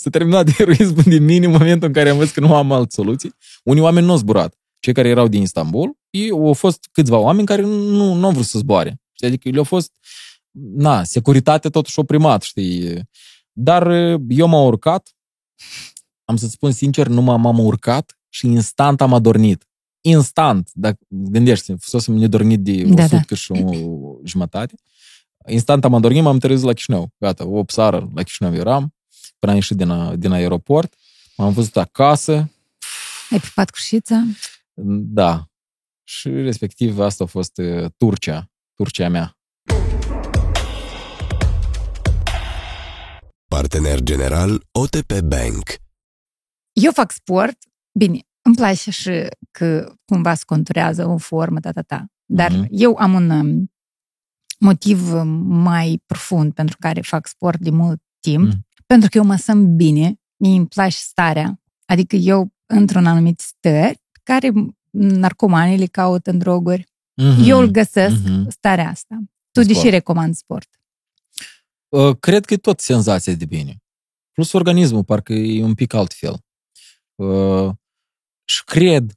S-a terminat de eroismul din mine în momentul în care am văzut că nu am alt soluții. Unii oameni nu au zburat. Cei care erau din Istanbul, ei, au fost câțiva oameni care nu, nu au vrut să zboare. Adică le-au fost, na, securitatea totuși o primat, știi. Dar eu m-am urcat, am să-ți spun sincer, nu m-am urcat și instant am adormit. Instant, dacă gândești, fusesem nedormit de da, 100 da. și o jumătate. Instant am adormit, m-am trezit la Chișinău. Gata, 8 seară la Chișinău eram până am ieșit din, din aeroport, m-am văzut acasă. Ai pipat cu șița? Da. Și respectiv asta a fost uh, Turcia, Turcia mea. Partener general OTP Bank. Eu fac sport, bine, îmi place și că cumva se conturează o formă, ta, ta, ta. Dar mm-hmm. eu am un um, motiv mai profund pentru care fac sport de mult timp. Mm. Pentru că eu mă simt bine, mi îmi place starea. Adică eu, într-un anumit stări, care narcomanii le caută în droguri, mm-hmm. eu îl găsesc mm-hmm. starea asta. Tu de ce recomand sport? Uh, cred că e tot senzația de bine. Plus organismul, parcă e un pic altfel. Uh, și cred,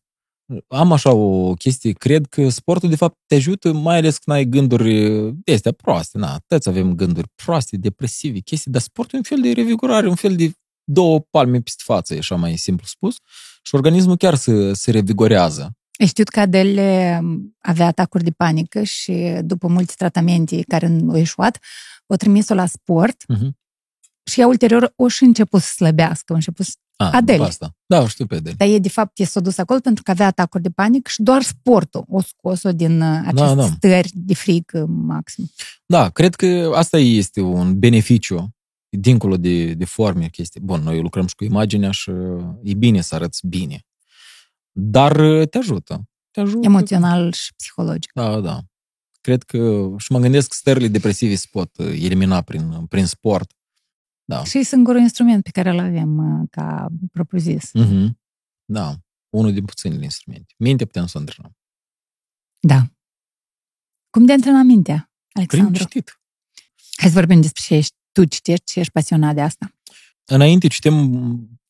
am așa o chestie, cred că sportul de fapt te ajută, mai ales când ai gânduri de astea proaste, na, toți avem gânduri proaste, depresive, chestii, dar sportul e un fel de revigorare, un fel de două palme peste față, e așa mai simplu spus, și organismul chiar se, se revigorează. Ai știut că Adele avea atacuri de panică și după mulți tratamente care au ieșuat, o trimis-o la sport Uh-huh. și ea ulterior o și început să slăbească, a început să... A, Adele. după Asta. Da, o știu pe Adele. Dar e, de fapt, e s-a dus acolo pentru că avea atacuri de panică și doar sportul o scos-o din uh, aceste da. stări de frică maxim. Da, cred că asta este un beneficiu dincolo de, de forme, chestii. Bun, noi lucrăm și cu imaginea și e bine să arăți bine. Dar uh, te ajută. Te ajută. Emoțional și psihologic. Da, da. Cred că și mă gândesc că stările depresive se pot uh, elimina prin, prin sport. Da. Și e singurul instrument pe care îl avem uh, ca propriu-zis. Mm-hmm. Da. Unul din puținele instrumente. Mintea putem să o antrenăm. Da. Cum de antrenat mintea, Prin Alexandru? citit. Hai să vorbim despre ce ești. Tu citești și ești pasionat de asta. Înainte citem,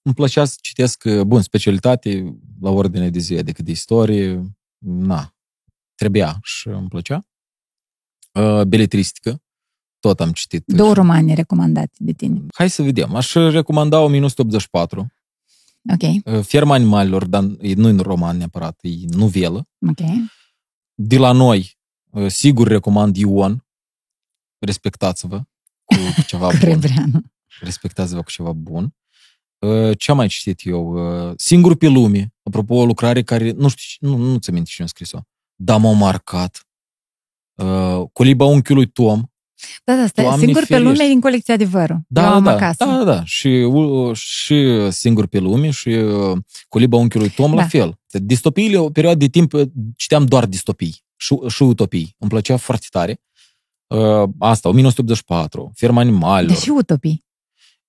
îmi plăcea să citesc, uh, bun, specialitate la ordine de zi, decât de istorie. Na, trebuia și îmi plăcea. Uh, Beletristică, tot am citit. Două romane recomandate de tine. Hai să vedem. Aș recomanda 1984. Ok, Uh, Ferma animalelor, dar e- nu e roman neapărat, e novelă. ok. De la noi, uh, sigur recomand Ion. Respectați-vă cu ceva bun. Crebreanu. Respectați-vă cu ceva bun. Uh, Ce am mai citit eu? Uh, Singur pe lume. Apropo, o lucrare care, nu știu, nu, nu ți minte cine a scris-o. Dar m-a marcat. Uh, Coliba unchiului Tom. Da, da, stai. Doamne Singur pe ferește. lume e din colecția Adevărul. Da, Eu am da, acasă. da, da. Și, uh, și Singur pe lume și uh, Coliba unchiului Tom Da. la fel. Distopiile, o perioadă de timp uh, citeam doar distopii și, și utopii. Îmi plăcea foarte tare. Uh, Asta, 1984, Ferma animalelor. Deși utopii.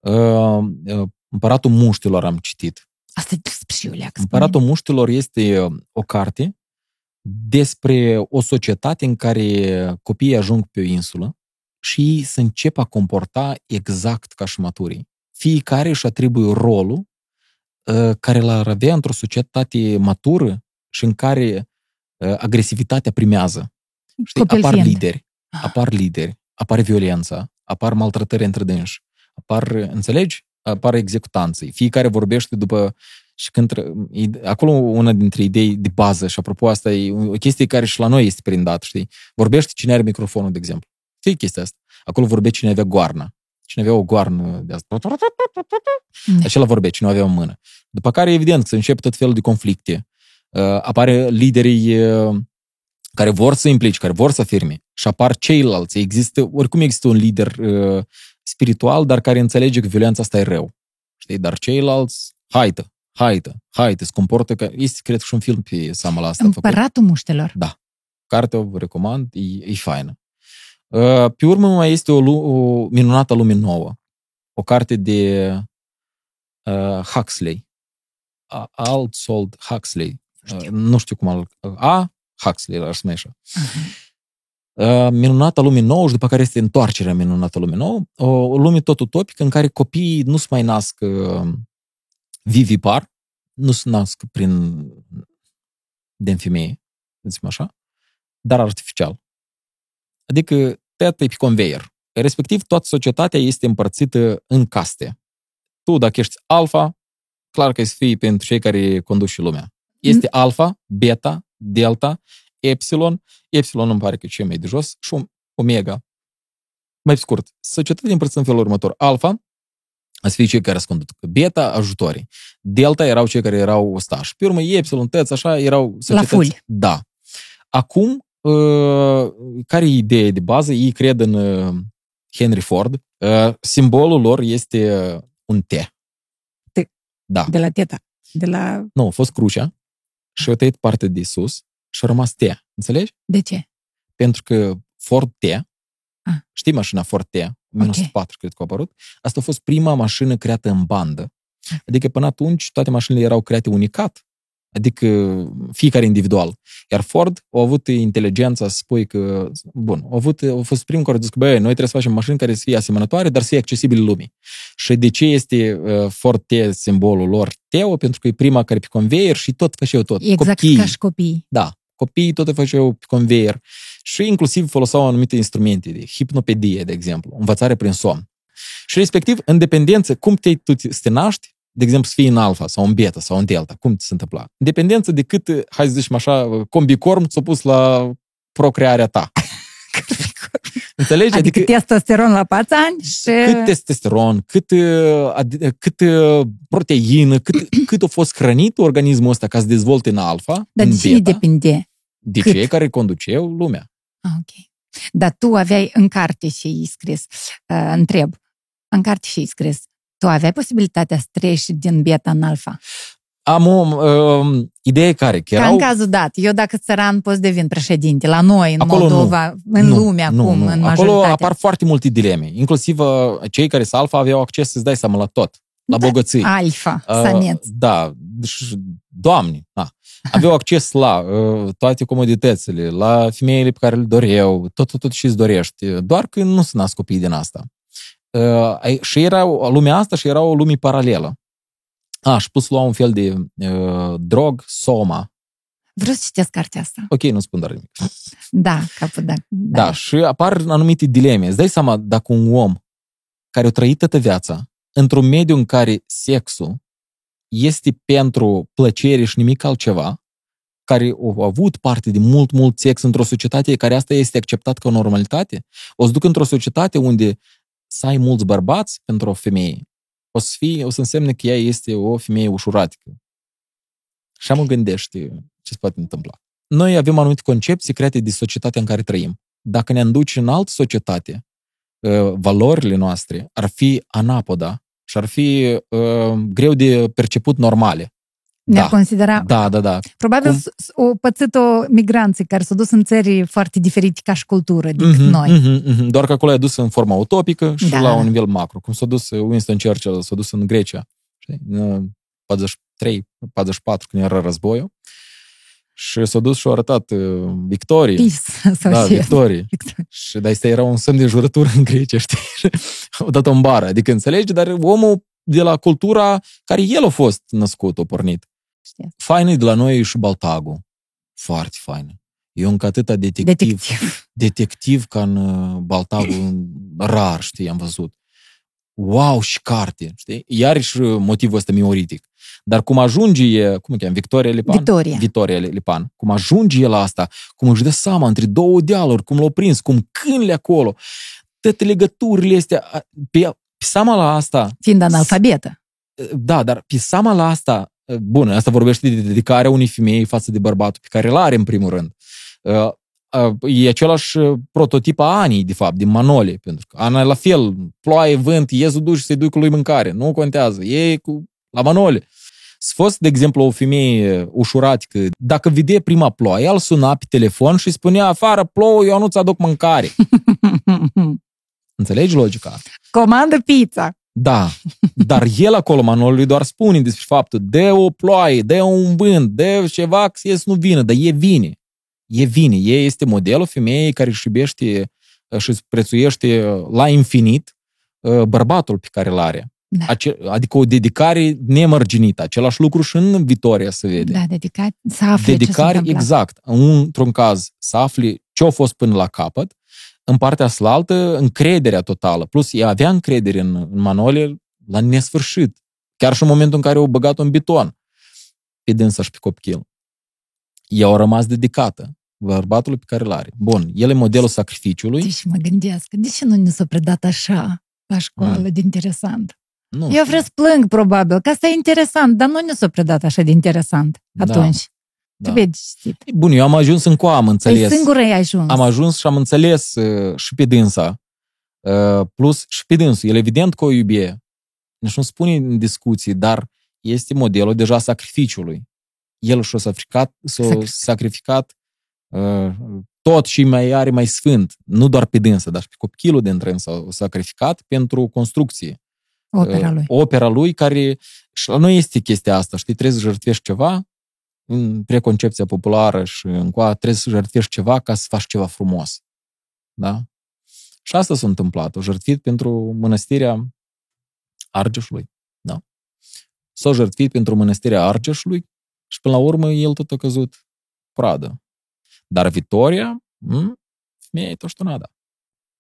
Uh, uh, Împăratul muștilor am citit. Asta e despre și Iulia. Împăratul muștilor este uh, o carte despre o societate în care copiii ajung pe o insulă și ei se încep a comporta exact ca și maturii. Fiecare își atribuie rolul uh, care l-ar avea într-o societate matură și în care uh, agresivitatea primează. Știi, Copil apar fiind. lideri, apar lideri, apare violența, apar maltratări între dânși, apar, înțelegi? Apar executanții. Fiecare vorbește după și când tre- e- acolo una dintre idei de bază și apropo asta e o chestie care și la noi este prindat, știi? Vorbește cine are microfonul, de exemplu. Știi chestia asta? Acolo vorbea cine avea goarna. Cine avea o goarnă de asta. Da. Acela vorbea, cine o avea în mână. După care, evident, se încep tot felul de conflicte. Uh, apare liderii uh, care vor să implice, care vor să afirme și apar ceilalți. Există, oricum există un lider uh, spiritual, dar care înțelege că violența asta e rău. Știi? Dar ceilalți, haită, haită, haită, se comportă că... Este, cred că și un film pe seama la asta făcut. Împăratul muștelor. Da. Cartea o recomand, e, e faină. Uh, Pe urmă mai este o, lu- o minunată lume nouă. O carte de uh, Huxley. A- Altsold Huxley. Uh, nu știu cum al... A. Huxley, aș spune așa. Uh, Minunata lume nouă și după care este întoarcerea minunată lume nouă. O, o lume tot utopică în care copiii nu se mai nasc uh, vivipar, nu se nasc prin din femeie, să zicem așa, dar artificial. Adică tăiată e pe conveier. Respectiv, toată societatea este împărțită în caste. Tu, dacă ești alfa, clar că să fii pentru cei care conduc și lumea. Este alfa, beta, delta, epsilon. Epsilon îmi pare că e cel mai de jos și omega. Mai pe scurt, societatea e împărțită în felul următor. Alfa, să fie cei care răspund. Beta, ajutorii. Delta erau cei care erau ostași. Pe urmă, epsilon, tăți, așa, erau societăți. fuli. Da. Acum, uh, care e ideea de bază? Ei cred în uh, Henry Ford. Uh, Simbolul lor este uh, un T. T. Da. De la teta. De la... Nu, a fost crucea și a tăiat partea de sus și a rămas T. Înțelegi? De ce? Pentru că Ford T, Ah. știi mașina Ford T, 1904 cred că a apărut, asta a fost prima mașină creată în bandă. Adică până atunci toate mașinile erau create unicat. Adică fiecare individual. Iar Ford a avut inteligența să spui că, bun, a, avut, a fost primul care a zis că, băi, noi trebuie să facem mașini care să fie asemănătoare, dar să fie accesibile lumii. Și de ce este uh, Ford T simbolul lor Teo? Pentru că e prima care pe conveier și tot făceau tot. Exact Copiii, ca și copii. Da, copiii tot făceau pe conveier și inclusiv foloseau anumite instrumente de hipnopedie, de exemplu, învățare prin somn. Și respectiv, în dependență, cum te, tu să te naști, de exemplu, să fii în alfa sau în beta sau în delta, cum ți se întâmpla? În dependență de cât, hai să zicem așa, combicorm ți-a pus la procrearea ta. Înțelegi? Adică, adică testosteron la pațani și... Cât testosteron, cât, ad- cât proteină, cât, cât a fost hrănit organismul ăsta ca să dezvolte în alfa, Dar în de cine beta, depinde? de Cât? cei care conduceau lumea. Ah, ok. Dar tu aveai în carte și ai scris, uh, întreb, în carte și ai scris, tu aveai posibilitatea să treci din beta în alfa? Am o uh, idee care, că Ca erau... în cazul dat, eu dacă țăran poți devin președinte, la noi, în Acolo nu. Moldova, în Nu, lume nu, acum, nu. în Acolo majoritatea. apar foarte multe dileme. Inclusiv uh, cei care sunt alfa aveau acces să-ți dai seama la tot. La Da. bogății. Alfa, Uh, saneț. Da, deci, doamne, da. Aveau acces la uh, toate comoditățile, la femeile pe care le doreau, tot, tot, tot și îți dorești. Doar că nu se nasc copii din asta. Uh, ai- și era o- lumea asta și era o lume paralelă. A, și pus lua un fel de uh, drog, soma. Vreau să citesc cartea asta. Ok, nu spun dar nimic. Da, capul, da. Da, și apar anumite dileme. Îți dai seama dacă un om care a trăit toată viața într-un mediu în care sexul este pentru plăcere și nimic altceva, care au avut parte de mult, mult sex într-o societate care asta este acceptat ca o normalitate, o să duc într-o societate unde să ai mulți bărbați pentru o femeie. O să, fie, o să însemne că ea este o femeie ușuratică. Și mă gândește ce se poate întâmpla. Noi avem anumite concepții create de societatea în care trăim. Dacă ne înduci în altă societate, uh, valorile noastre ar fi anapoda și ar fi uh, greu de perceput normale. Ne-ar considera... Da, da, da. Probabil Cum? s- s- o pățit-o migranții care s-au dus în țări foarte diferite ca și cultură decât Mhm, noi. mhm, mhm. Doar că acolo e dus în forma utopică și Da, la da. un nivel macro. Cum s-a dus Winston Churchill, s-a dus în Grecia, știi, în 43, 44, când era războiul, și s-a dus și a arătat uh, victorie. Peace sau Da, ce? victorie. Și de asta era un semn de jurătură în Grecia, știi? Și Au dat-o în bară. Adică înțelegi, dar omul de la cultura care el a fost născut, a pornit. Știu. Faină e de la noi și Baltagul. Foarte faină. Eu încă atâta detectiv, detectiv, Detectiv. detectiv ca în uh, Baltagul, rar, știi, am văzut. Wow, și carte, știi? Iarăși uh, motivul ăsta mioritic. Dar cum ajunge, e, cum o cheamă, Victoria Lipan? Victoria. Victoria Lipan. Cum ajunge el la asta, cum își dă seama între două dealuri, cum l-a prins, cum câinele acolo, toate legăturile astea, a, pe, pe seama la asta, Fiind analfabetă. da, dar pe seama la asta, bun, asta vorbește de dedicarea unei femei față de bărbatul pe care îl are în primul rând. Uh, uh, E același prototip a Anii, de fapt, din Manole, pentru că Ana e la fel, ploaie, vânt, iezul duci să-i duci cu lui mâncare, nu contează, e cu, la Manole. S fost, de exemplu, o femeie ușuratică, dacă vedea prima ploaie, el suna pe telefon și spunea, afară plouă, eu nu-ți aduc mâncare. Înțelegi logica? Comandă pizza. Da, dar el acolo, Manolului, doar spune despre faptul, de o ploaie, de un vânt, de ceva, că ies nu vină, dar e vine. E vine. E este modelul femeii care își iubește și îți prețuiește la infinit uh, bărbatul pe care îl are. Da. Ace- adică o dedicare nemărginită. Același lucru și în Vitoria se vede. Da, dedicat să afle ce s-a dedicare, întâmplat. exact. Într-un caz, să afli ce a fost până la capăt, în partea slaltă, încrederea totală. Plus, ea avea încredere în, în Manole la nesfârșit. Chiar și în momentul în care au băgat în beton pe dânsa și pe copil. Ea a rămas dedicată bărbatului pe care îl are. Bun, el e modelul sacrificiului. Deci mă gândesc, de ce nu ne s-a predat așa la școală Mm. de interesant? Nu Eu știu. vreau să plâng, probabil, că asta e interesant, dar nu ne s-a predat așa de interesant Da, atunci. Da. Trebuie citit. Bun, eu am ajuns în coa, am Păi înțeles. singură ai ajuns. am ajuns și am înțeles uh, și pe dânsa, uh, plus și pe dânsul. El evident că o iubie. Nici nu spune în discuții, dar este modelul deja sacrificiului. El și-a sacrificat, s-a Sacrificat. sacrificat uh, tot și mai are mai sfânt, nu doar pe dânsa, dar și pe copilul din s a sacrificat pentru construcție. Opera Uh, lui. Opera lui care, și la noi este chestia asta, știi, trebuie să jertfești ceva, în preconcepția populară și încoa trebuie să jertfești ceva ca să faci ceva frumos. Da? Și asta s-a întâmplat. O jertfit pentru mănăstirea Argeșului. Da? S-a jertfit pentru mănăstirea Argeșului și până la urmă el tot a căzut pradă. Dar Vitoria, m- femeia e toștonada.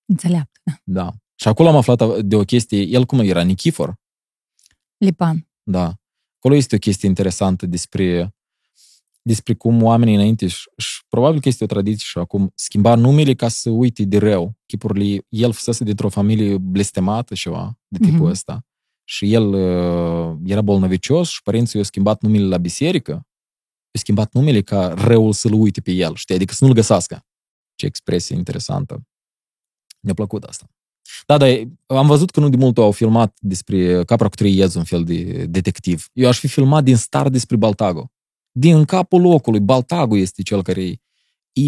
Înțeleaptă. Da. Și acolo am aflat de o chestie, el cum era, Nichifor? Lipan. Da. Acolo este o chestie interesantă despre, despre cum oamenii înainte, și, și probabil că este o tradiție și acum, schimba numele ca să uite de rău. Chipurile, el fusese dintr-o familie blestemată ceva de tipul Mhm. ăsta. Și el uh, era bolnăvicios și părinții i-au schimbat numele la biserică. I-au schimbat numele ca răul să-l uite pe el, știi? Adică să nu-l găsească. Ce expresie interesantă. Mi-a plăcut asta. Da, dar am văzut că nu de mult au filmat despre Capra cu trei iezi, un fel de detectiv. Eu aș fi filmat din start despre Baltago. Din capul locului, Baltago este cel care e, e,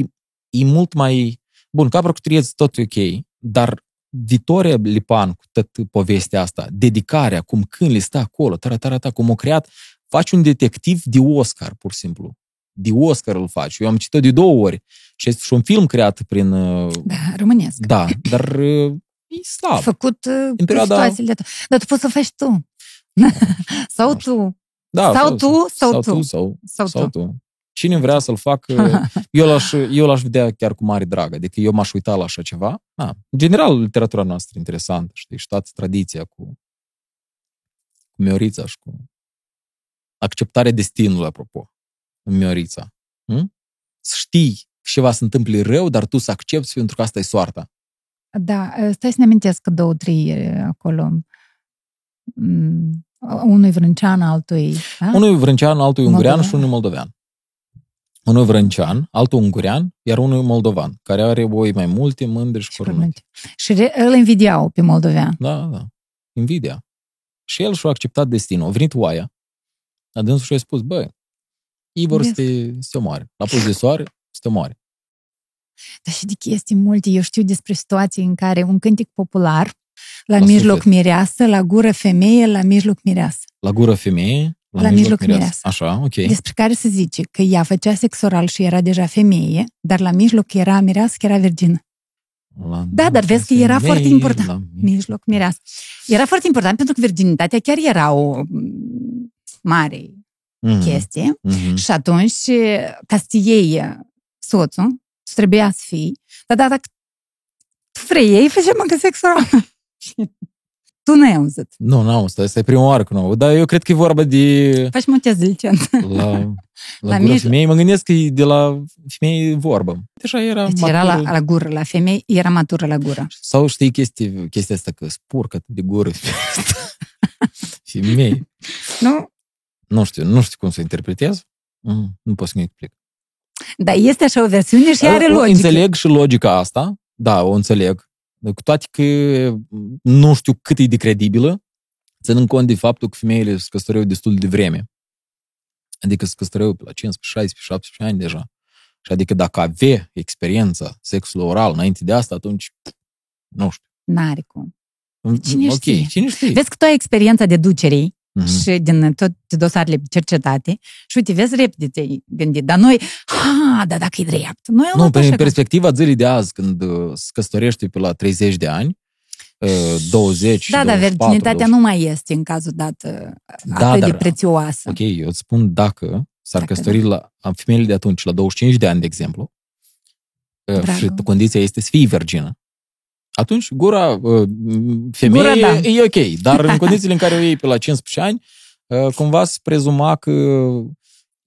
e mult mai... Bun, Capra cu trei iezi tot e ok, dar Vitoria Lipan cu tot povestea asta, dedicarea, cum câinele stă acolo, tara, tara, tara, cum o creat, faci un detectiv de Oscar, pur și simplu. De Oscar îl faci. Eu am citit de două ori și este și un film creat prin... uh, Da, românesc. Da, dar uh, e slab. Făcut uh, În cu perioada- situațiile de... Dar tu poți să faci tu. sau Nu știu. tu. Da, Sau tu, sau sau tu. tu, sau, Sau sau tu. tu. Cine vrea să-l facă, eu l-aș, eu l-aș vedea chiar cu mare drag. Adică eu m-aș uita la așa ceva. Da. În general, literatura noastră e interesantă, știi, și toată tradiția cu, cu Miorița și cu acceptarea destinului, apropo, în Miorița. Hm? Să știi că ceva se întâmplă rău, dar tu să accepti pentru că asta e soarta. Da, stai să ne amintesc că două, trei e acolo. Mm, unul e vrâncean, altul e... Da? Unul e vrâncean, altul e ungurean Moldovean. și unul e moldovean. Unul e vrâncean, altul ungurean, iar unul e moldovan, care are oi mai multe, mândri și Și cornute. Și re- îl invidiau pe moldovean. Da, da. Invidia. Și el și-a acceptat destinul. A venit oaia. A dânsul și-a spus, bă, ei vor să te, să te omoare. La pus de soare, să te omoare. Dar și de chestii multe. Eu știu despre situații în care un cântec popular, la, La mijloc suflet. mireasă, la gură femeie, la mijloc mireasă. La gură femeie, la, La mijloc mireasă. Așa, ok. Despre care se zice că ea făcea sex oral și era deja femeie, dar la mijloc era mireasă, că era virgină. La Da, dar vezi că era femeie, foarte important. La Mijloc mireasă. Era foarte important pentru că virginitatea chiar era o mm, mare Mhm, chestie. mhm. Și atunci, ca să iei soțul, tu trebuia să fii, dar da, dacă tu vrei ei, facem încă sex oral. Tu nu ai auzit. Nu, n-am asta, asta e prima oară când au. Dar eu cred că e vorba de Faci mă de licență. la, la, La gură mijloc. femeie. Mă gândesc că e de la femeie vorbă. Deja era Deci era la, matură. la gură, la femei, era matură la gură. Sau știi chestia, chestia asta că spurcă atât de gură femei. Nu? Nu știu, nu știu cum să interpretez. Mm, Nu pot să-mi explic. Dar este așa o versiune și are O logică. Înțeleg și logica asta. Da, o înțeleg. Cu toate că nu știu cât e de credibilă, ținând cont de faptul că femeile se căsătoreau destul de vreme. Adică se căsătoreau pe la 15, 16, 17 ani deja. Și adică dacă avea experiența sexului oral înainte de asta, atunci nu știu. N-are cum. Cine ok, știe? cine știe? Vezi că tu ai experiența deducerii Mhm. și din toate dosarele cercetate și uite, vezi repede te-ai gândit. Dar noi, ha, dar dacă e drept. Noi am Nu, luat prin așa ca- perspectiva zilei de azi, când uh, se căsătorește pe la 30 de ani, uh, 20, Da, dar 24, virginitatea nu mai este în cazul dat uh, Da, atât de dar- prețioasă. Ok, eu îți spun dacă s-ar Dacă căsători la am femeile de atunci, la 25 de ani, de exemplu, uh, Bravo. și condiția este să fii virgină, atunci gura uh, femeie Gura, da. e ok, dar în condițiile în care o iei pe la 15 ani, uh, cumva se prezuma că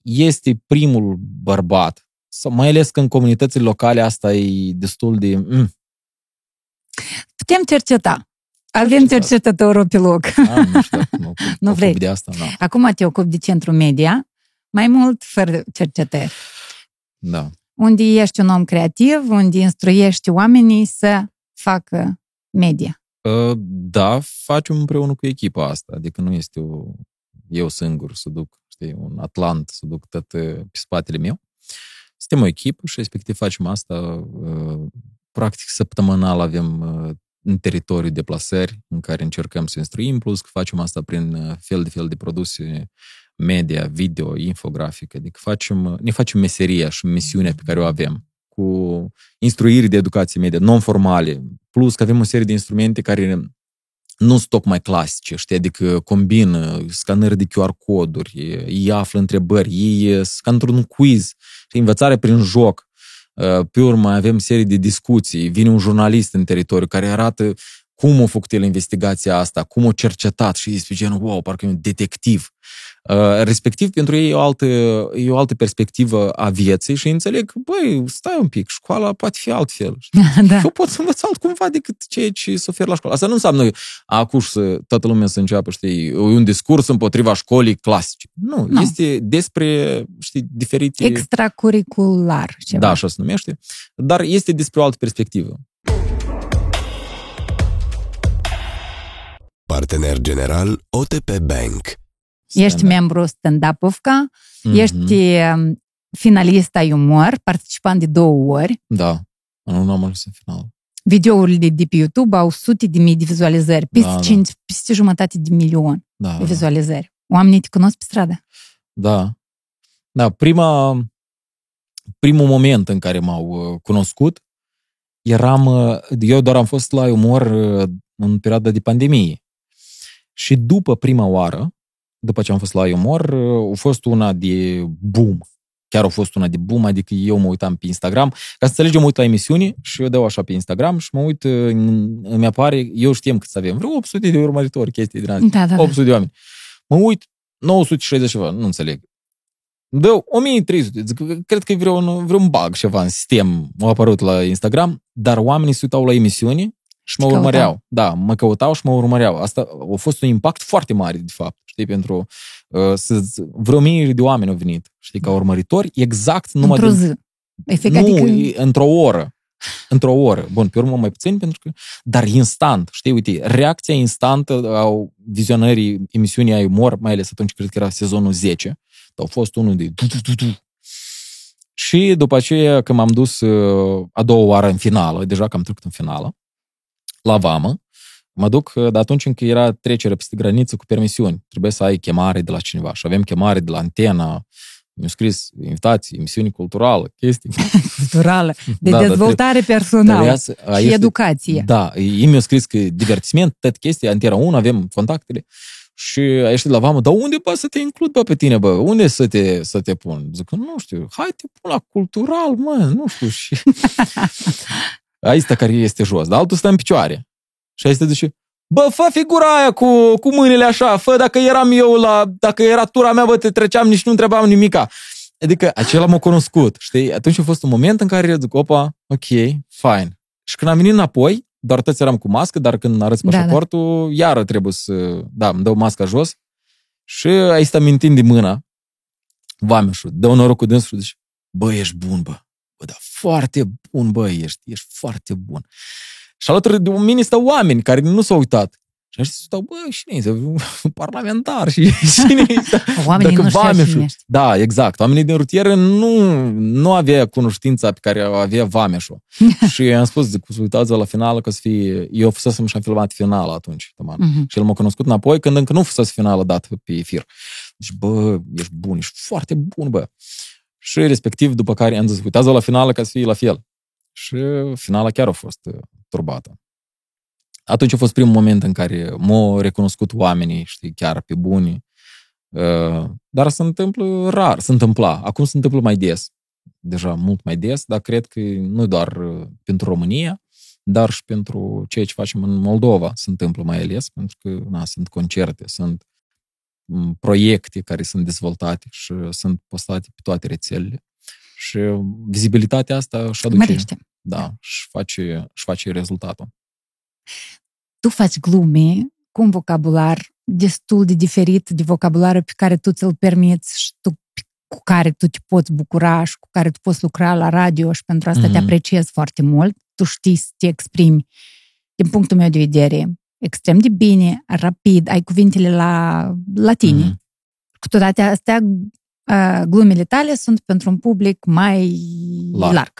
este primul bărbat, sau mai ales că în comunitățile locale asta e destul de... Mm, Putem cerceta. Avem Cercetați. cercetătorul pe loc. a, nu știu dacă mă Nu ocup vrei. de asta, da. Acum te ocupi de centru media, mai mult fără cercetări. da. Unde ești un om creativ, unde instruiești oamenii să facă media. Uh, Da, facem împreună cu echipa asta, adică nu este o, eu singur să duc, știi, un atlant să duc tot uh, pe spatele meu. Suntem o echipă și respectiv facem asta uh, practic săptămânal avem uh, în teritoriu deplasări în care încercăm să instruim, plus că facem asta prin uh, fel de fel de produse media, video, infografică, adică facem, ne facem meseria și misiunea pe care o avem cu instruiri de educație media, non-formale, plus că avem o serie de instrumente care nu sunt tocmai clasice, știi, adică combină scanări de QR coduri, ei află întrebări, ei sunt într-un quiz, învățare prin joc. Pe urmă avem serii de discuții, vine un jurnalist în teritoriu care arată cum a făcut el investigația asta, cum a cercetat și este genul, wow, parcă e un detectiv. Uh, respectiv, pentru ei e o, altă, e o altă perspectivă a vieții și înțeleg că, băi, stai un pic, școala poate fi altfel. da. Eu pot să învăț altcumva decât ceea ce să ofer la școală. Asta nu înseamnă acum să toată lumea să înceapă, știi, un discurs împotriva școlii clasice. Nu, nu. este despre, știi, diferite... Extracurricular ceva. Da, așa se numește. Dar este despre o altă perspectivă. Partener general OTP Bank. Ești membru stand-up-ovca, mm-hmm. ești um, finalist ai umor, participant de două ori. Da, nu am ajuns în final. Videourile de pe YouTube au sute de mii de vizualizări, peste, da, 5, da. peste jumătate de milion da, de da. vizualizări. Da. Oamenii te cunosc pe stradă. Da. Da, prima, primul moment în care m-au uh, cunoscut, eram, uh, eu doar am fost la umor uh, în perioada de pandemie. Și după prima oară, după ce am fost la Iomor, a fost una de boom. Chiar a fost una de boom, adică eu mă uitam pe Instagram. Ca să înțelegem, mă uit la emisiuni și eu dau așa pe Instagram și mă uit, îmi apare, eu știam cât să avem, vreo 800 de urmăritori, chestii din Da, da, 800 da. de oameni. Mă uit, 960 ceva, nu înțeleg. Dă 1300, zic, cred că e vreun, vreun bug ceva în sistem a apărut la Instagram, dar oamenii se uitau la emisiuni și mă Căuta. urmăreau. Da, mă căutau și mă urmăreau. Asta a fost un impact foarte mare, de fapt, știi, pentru uh, să, vreo mii de oameni au venit, știi, ca urmăritori, exact numai Într-o zi. Efect, nu, adică... într-o oră. Într-o oră. Bun, pe urmă mai puțin, pentru că... Dar instant, știi, uite, reacția instantă au vizionării emisiunii ai umor, mai ales atunci cred că era sezonul 10, au fost unul de... Și după aceea, când m-am dus uh, a doua oară în finală, deja că am trecut în finală, la vamă, mă duc uh, de atunci încă era trecere peste graniță cu permisiuni. Trebuie să ai chemare de la cineva și avem chemare de la antena, mi-au scris invitații, emisiuni culturală, chestii. Culturală, de da, da dezvoltare da, personală să, și este, educație. Da, ei mi-au scris că divertisment, tot chestii, Antena 1, avem contactele. Și a ieșit la vamă, dar unde poate să te includ, bă, pe tine, bă? Unde să te, să te pun? Zic, nu știu, hai te pun la cultural, mă, nu știu. Și Asta care este jos, dar altul stă în picioare. Și este zice, bă, fă figura aia cu, cu mâinile așa, fă dacă eram eu la, dacă era tura mea, bă, te treceam, nici nu întrebam nimica. Adică acela m-a cunoscut, știi? Atunci a fost un moment în care zic, opa, ok, fine. Și când am venit înapoi, doar toți eram cu mască, dar când arăți pașaportul, da, da. iară trebuie să, da, îmi dau masca jos și ai stă mintind de mână, vameșul, dă un noroc cu dânsul și zice, bă, ești bun, bă. Bă, da, foarte bun, bă, ești, ești foarte bun. Și alături de mine stau oameni care nu s-au uitat. Și așa stau, bă, cine este? Un parlamentar și cine este? Oamenii Dacă nu Vameșul. Da, exact. Oamenii din rutieră nu, nu avea cunoștința pe care o avea Vameșul. și am spus, zic, uitați la finală că să fie... Eu fusesem și am filmat finala atunci. Uh-huh. Și el m-a cunoscut înapoi când încă nu fusese finală dat pe efir. Deci, bă, ești bun, ești foarte bun, bă. Și respectiv, după care am zis, uitați la finală ca să fie la fel. Și finala chiar a fost uh, turbată. Atunci a fost primul moment în care m-au recunoscut oamenii, știi, chiar pe buni. Uh, dar se întâmplă rar, se întâmpla. Acum se întâmplă mai des. Deja mult mai des, dar cred că nu doar uh, pentru România, dar și pentru ceea ce facem în Moldova se întâmplă mai ales, pentru că na, sunt concerte, sunt proiecte care sunt dezvoltate și sunt postate pe toate rețelele. Și vizibilitatea asta își aduce... Mărește. Da, și face, și face rezultatul. Tu faci glume cu un vocabular destul de diferit de vocabularul pe care tu ți-l permiți și tu, cu care tu te poți bucura și cu care tu poți lucra la radio și pentru asta mm-hmm. te mhm. apreciez foarte mult. Tu știi să te exprimi din punctul meu de vedere extrem de bine, rapid, ai cuvintele la latine. Mm-hmm. Cu toate astea, glumele tale sunt pentru un public mai larg. larg.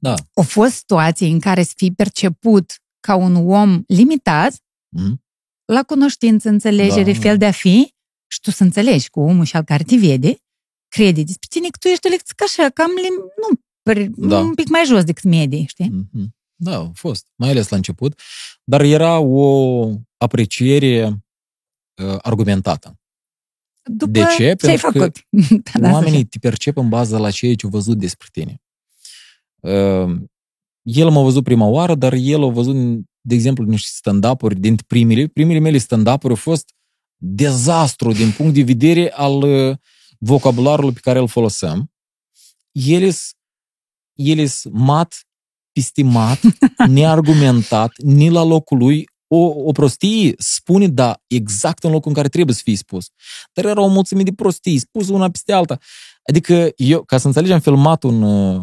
Da. Au fost situații în care să fii perceput ca un om limitat mm-hmm. la cunoștință, înțelegere, da. fel de a fi și tu să înțelegi cu omul și al care te vede, crede despre tine că tu ești o lecție așa, cam lim- nu, per, Da. un pic mai jos decât medii, știi? Mhm. Da, a fost, mai ales la început, dar era o apreciere uh, argumentată. După De ce? ce ai Pentru că făcut? da, da, Oamenii te percep în baza la ceea ce au văzut despre tine. Uh, el m-a văzut prima oară, dar el a văzut, de exemplu, niște stand-up-uri dintre primele. Primele mele stand-up-uri au fost dezastru din punct de vedere al uh, vocabularului pe care îl foloseam. Ele sunt mat, pistimat, neargumentat, ni la locul lui, o, o prostie spune, da, exact în locul în care trebuie să fie spus. Dar era o mulțime de prostii, spus una peste alta. Adică eu, ca să înțelegem, am filmat un, uh,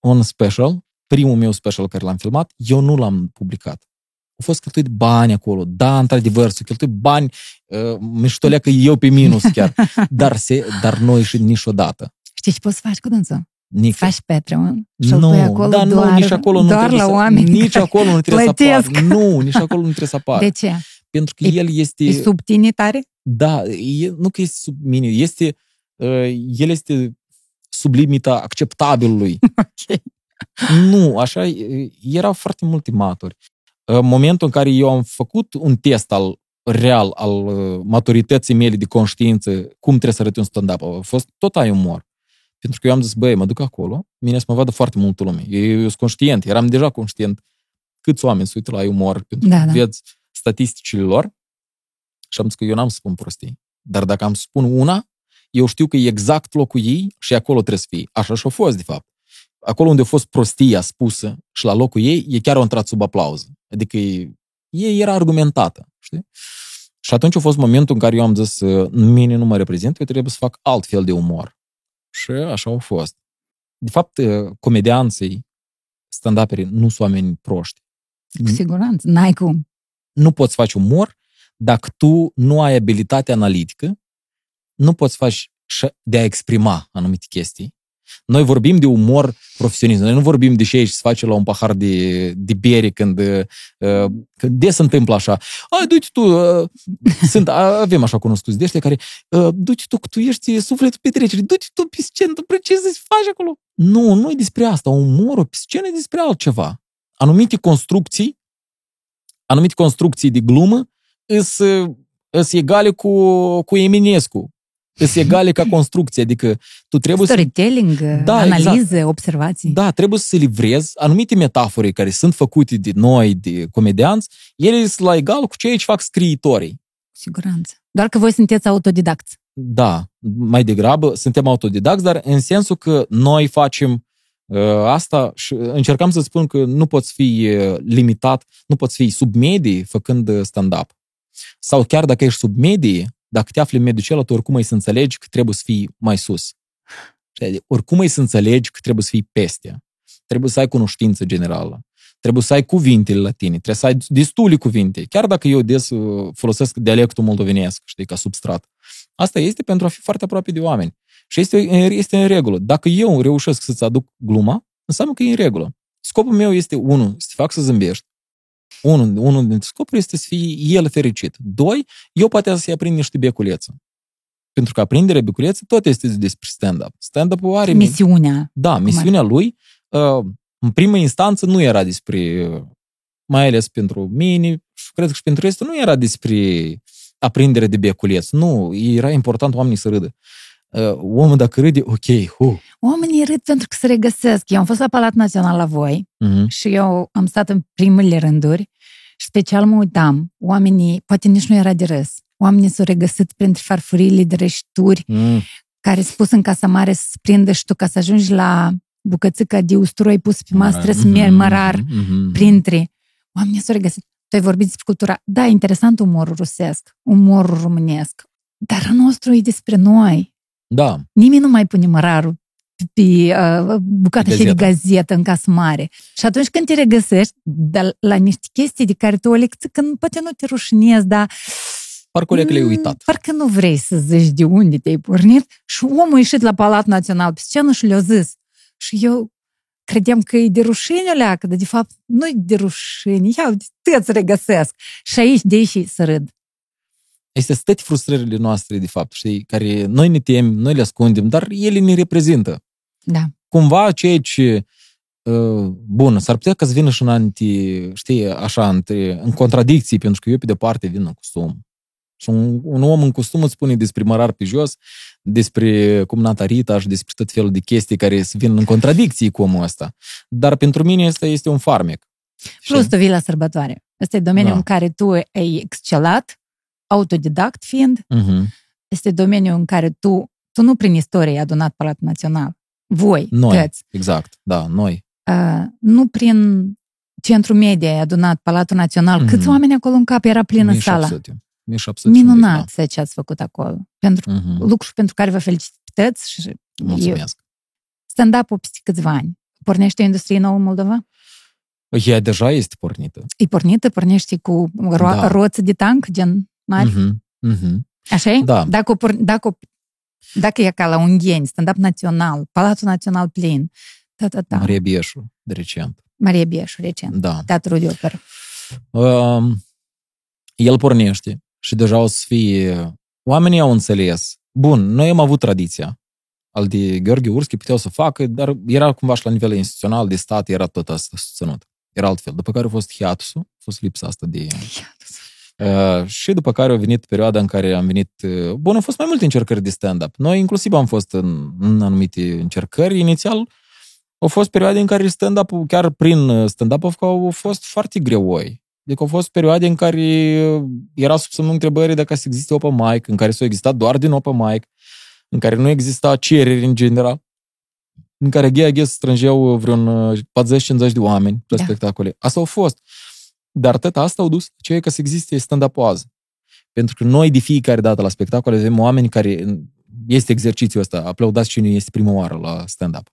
un special, primul meu special care l-am filmat, eu nu l-am publicat. Au fost cheltuit bani acolo, da, într-adevăr, s-au cheltuit bani, uh, miștoleacă eu pe minus chiar, dar, se, dar noi și niciodată. Știi ce poți să faci cu dânsul? Nici. Faci Patreon și nu, pui acolo da, doar, nu, nici acolo nu doar trebuie la să, oameni Nici care acolo nu trebuie să plătesc. apar. Nu, nici acolo nu trebuie să apar. De ce? Pentru că E- el este... E sub tine tare? Da, e, nu că este sub mine, este, uh, el este sub limita acceptabilului. Ok. Nu, așa, e- erau foarte multe maturi. În momentul în care eu am făcut un test al real al uh, maturității mele de conștiință, cum trebuie să arăte un stand-up, a fost tot ai umor. Pentru că eu am zis, băi, mă duc acolo, mine să mă vadă foarte multă lume. Eu, eu sunt conștient, eram deja conștient câți oameni se uită la ai umor, pentru Da, că da. vedeți statisticile lor și am zis că eu n-am să spun prostii. Dar dacă am să spun una, eu știu că e exact locul ei și acolo trebuie să fie. Așa și-a fost, de fapt. Acolo unde a fost prostia spusă și la locul ei, e chiar a intrat sub aplauză. Adică e, ei era argumentată, știi? Și atunci a fost momentul în care eu am zis, "Uh, mine nu mă reprezintă, eu trebuie să fac alt fel de umor. Și așa a fost. De fapt, uh, comedianții, stand-uperii, nu sunt oameni proști. Cu siguranță. N-ai cum. Nu poți face umor dacă tu nu ai abilitate analitică, nu poți face și de a exprima anumite chestii. Noi vorbim de umor profesionist, noi nu vorbim de ce ești să face la un pahar de, de bere când, uh, când de se întâmplă așa. Ai, du-te tu, uh, sunt, a- avem așa cunoscuți de ăștia care, uh, du-te tu, că tu ești sufletul petrecerii, du-te tu pe scenă, tu precis să faci acolo. Nu, nu e despre asta, umorul pe scenă e despre altceva. Anumite construcții, anumite construcții de glumă sunt egale cu, cu Eminescu. Sunt egale ca construcție, adică tu trebuie să Storytelling, Da, analiză, observații. da, trebuie să livrezi anumite metafore care sunt făcute de noi, de comedianți, ele sunt la egal cu ceea ce fac scriitorii. Cu siguranță. Doar că voi sunteți autodidacți. Da, mai degrabă suntem autodidacți, dar în sensul că noi facem uh, asta și încercam să spun că nu poți fi uh, limitat, nu poți fi sub medii făcând uh, stand-up. Sau chiar dacă ești sub medii, dacă te afli în mediul celălalt, oricum ai să înțelegi că trebuie să fii mai sus. Știi? Oricum ai să înțelegi că trebuie să fii peste. Trebuie să ai cunoștință generală. Trebuie să ai cuvintele la tine. Trebuie să ai destule cuvinte. Chiar dacă eu des uh, folosesc dialectul moldovenesc, știi, ca substrat. Asta este pentru a fi foarte aproape de oameni. Și este, este în regulă. Dacă eu reușesc să-ți aduc gluma, înseamnă că e în regulă. Scopul meu este, unul, să te fac să zâmbești. Unul, unul dintre scopuri este să fie el fericit. Doi, eu poate să-i aprind niște beculeță. Pentru că aprinderea beculeță tot este despre stand-up. Stand-up-ul are... Misiunea. Da, misiunea lui, uh, în primă instanță, nu era despre, uh, mai ales pentru mine, și cred că și pentru restul, nu era despre aprindere de beculeț. Nu, era important oamenii să râdă. Uh, Omul dacă râde, ok, hu. Oamenii râd pentru că se regăsesc. Eu am fost la Palat Național la voi Mhm. și eu am stat în primele rânduri și special mă uitam. Oamenii, poate nici nu era de râs. Oamenii s-au regăsit printre farfuriile de rășituri Mm. care spus în casa mare să se prindă și tu ca să ajungi la bucățica de usturoi pus pe masă, trebuie să mergi mărar Mhm. printre. Oamenii s-au regăsit. Tu ai vorbit despre cultura. Da, interesant umorul rusesc, umorul românesc. Dar al nostru e despre noi. Da, Nimeni nu mai pune mărarul pe, pe uh, bucata și de Gazetă. gazetă în casă mare. Și atunci când te regăsești dar la niște chestii de care tu o lecție, când poate nu te rușinezi, dar parcă o le-ai mm, uitat. Parcă nu vrei să zici de unde te-ai pornit. Și omul a ieșit la Palat Național pe scenă și le-a zis. Și eu credeam că e de rușine leacă, dar de fapt nu e de rușine. Ia, uite, te-ți regăsesc. Și aici de aici să râd. Este stăti frustrările noastre, de fapt, știi, care noi ne temem, noi le ascundem, dar ele ne reprezintă. Da. Cumva ceea ce uh, bun, s-ar putea ca să vină și în anti, știi, așa, între, în contradicții, pentru că eu pe departe vin în costum. Și un, un om în costum îți spune despre mărar pe jos, despre cumnata Rita și despre tot felul de chestii care să vin în contradicții cu omul ăsta. Dar pentru mine asta este un farmec. Plus tu vii la sărbătoare. Ăsta e domeniul Da. în care tu ai excelat, autodidact fiind. Uh-huh. Este domeniul în care tu, tu nu prin istorie ai adunat Palatul Național. Voi, Noi, tăți. exact, da, noi. Uh, nu prin centru media ai adunat Palatul Național. Mhm. Câți oameni acolo în cap era plină sala? 1700. 1700 și Minunat ceea ce ați făcut acolo. Pentru un pic, da. Mhm. lucru pentru care vă felicități și Mulțumesc. stand-up-ul peste câțiva ani. Pornește o industrie nouă în Moldova? Ea deja este pornită. E pornită, pornește cu ro- Da. roți de tank, gen mari? Mhm, mhm. Așa e? Da. Dacă, o por- dacă, o- dacă e ca la Ungheni, stand-up național, Palatul Național plin, ta, ta, ta. Maria Bieșu, de recent. Maria Bieșu, recent. Da. Teatru de operă. Um, el pornește și deja o să fie... Oamenii au înțeles. Bun, noi am avut tradiția. Al de Gheorghe Urschi puteau să facă, dar era cumva și la nivel instituțional, de stat, era tot asta susținut. Era altfel. După care a fost hiatusul, a fost lipsa asta de... Uh, și după care a venit perioada în care am venit... Uh, bun, au fost mai multe încercări de stand-up. Noi inclusiv am fost în, în anumite încercări. Inițial au fost perioade în care stand-up chiar prin uh, stand-up au fost foarte greoi. Deci au fost perioade în care era sub semnul întrebării dacă să existe open mic, în care s-a existat doar din open mic, în care nu exista cereri în general, în care ghe ghe strângeau vreun uh, 40-50 de oameni la Da. spectacole. Asta au fost. Dar tot asta au dus ceea că să existe stand-up azi. Pentru că noi de fiecare dată la spectacole avem oameni care este exercițiul ăsta, aplaudați cine este prima oară la stand-up.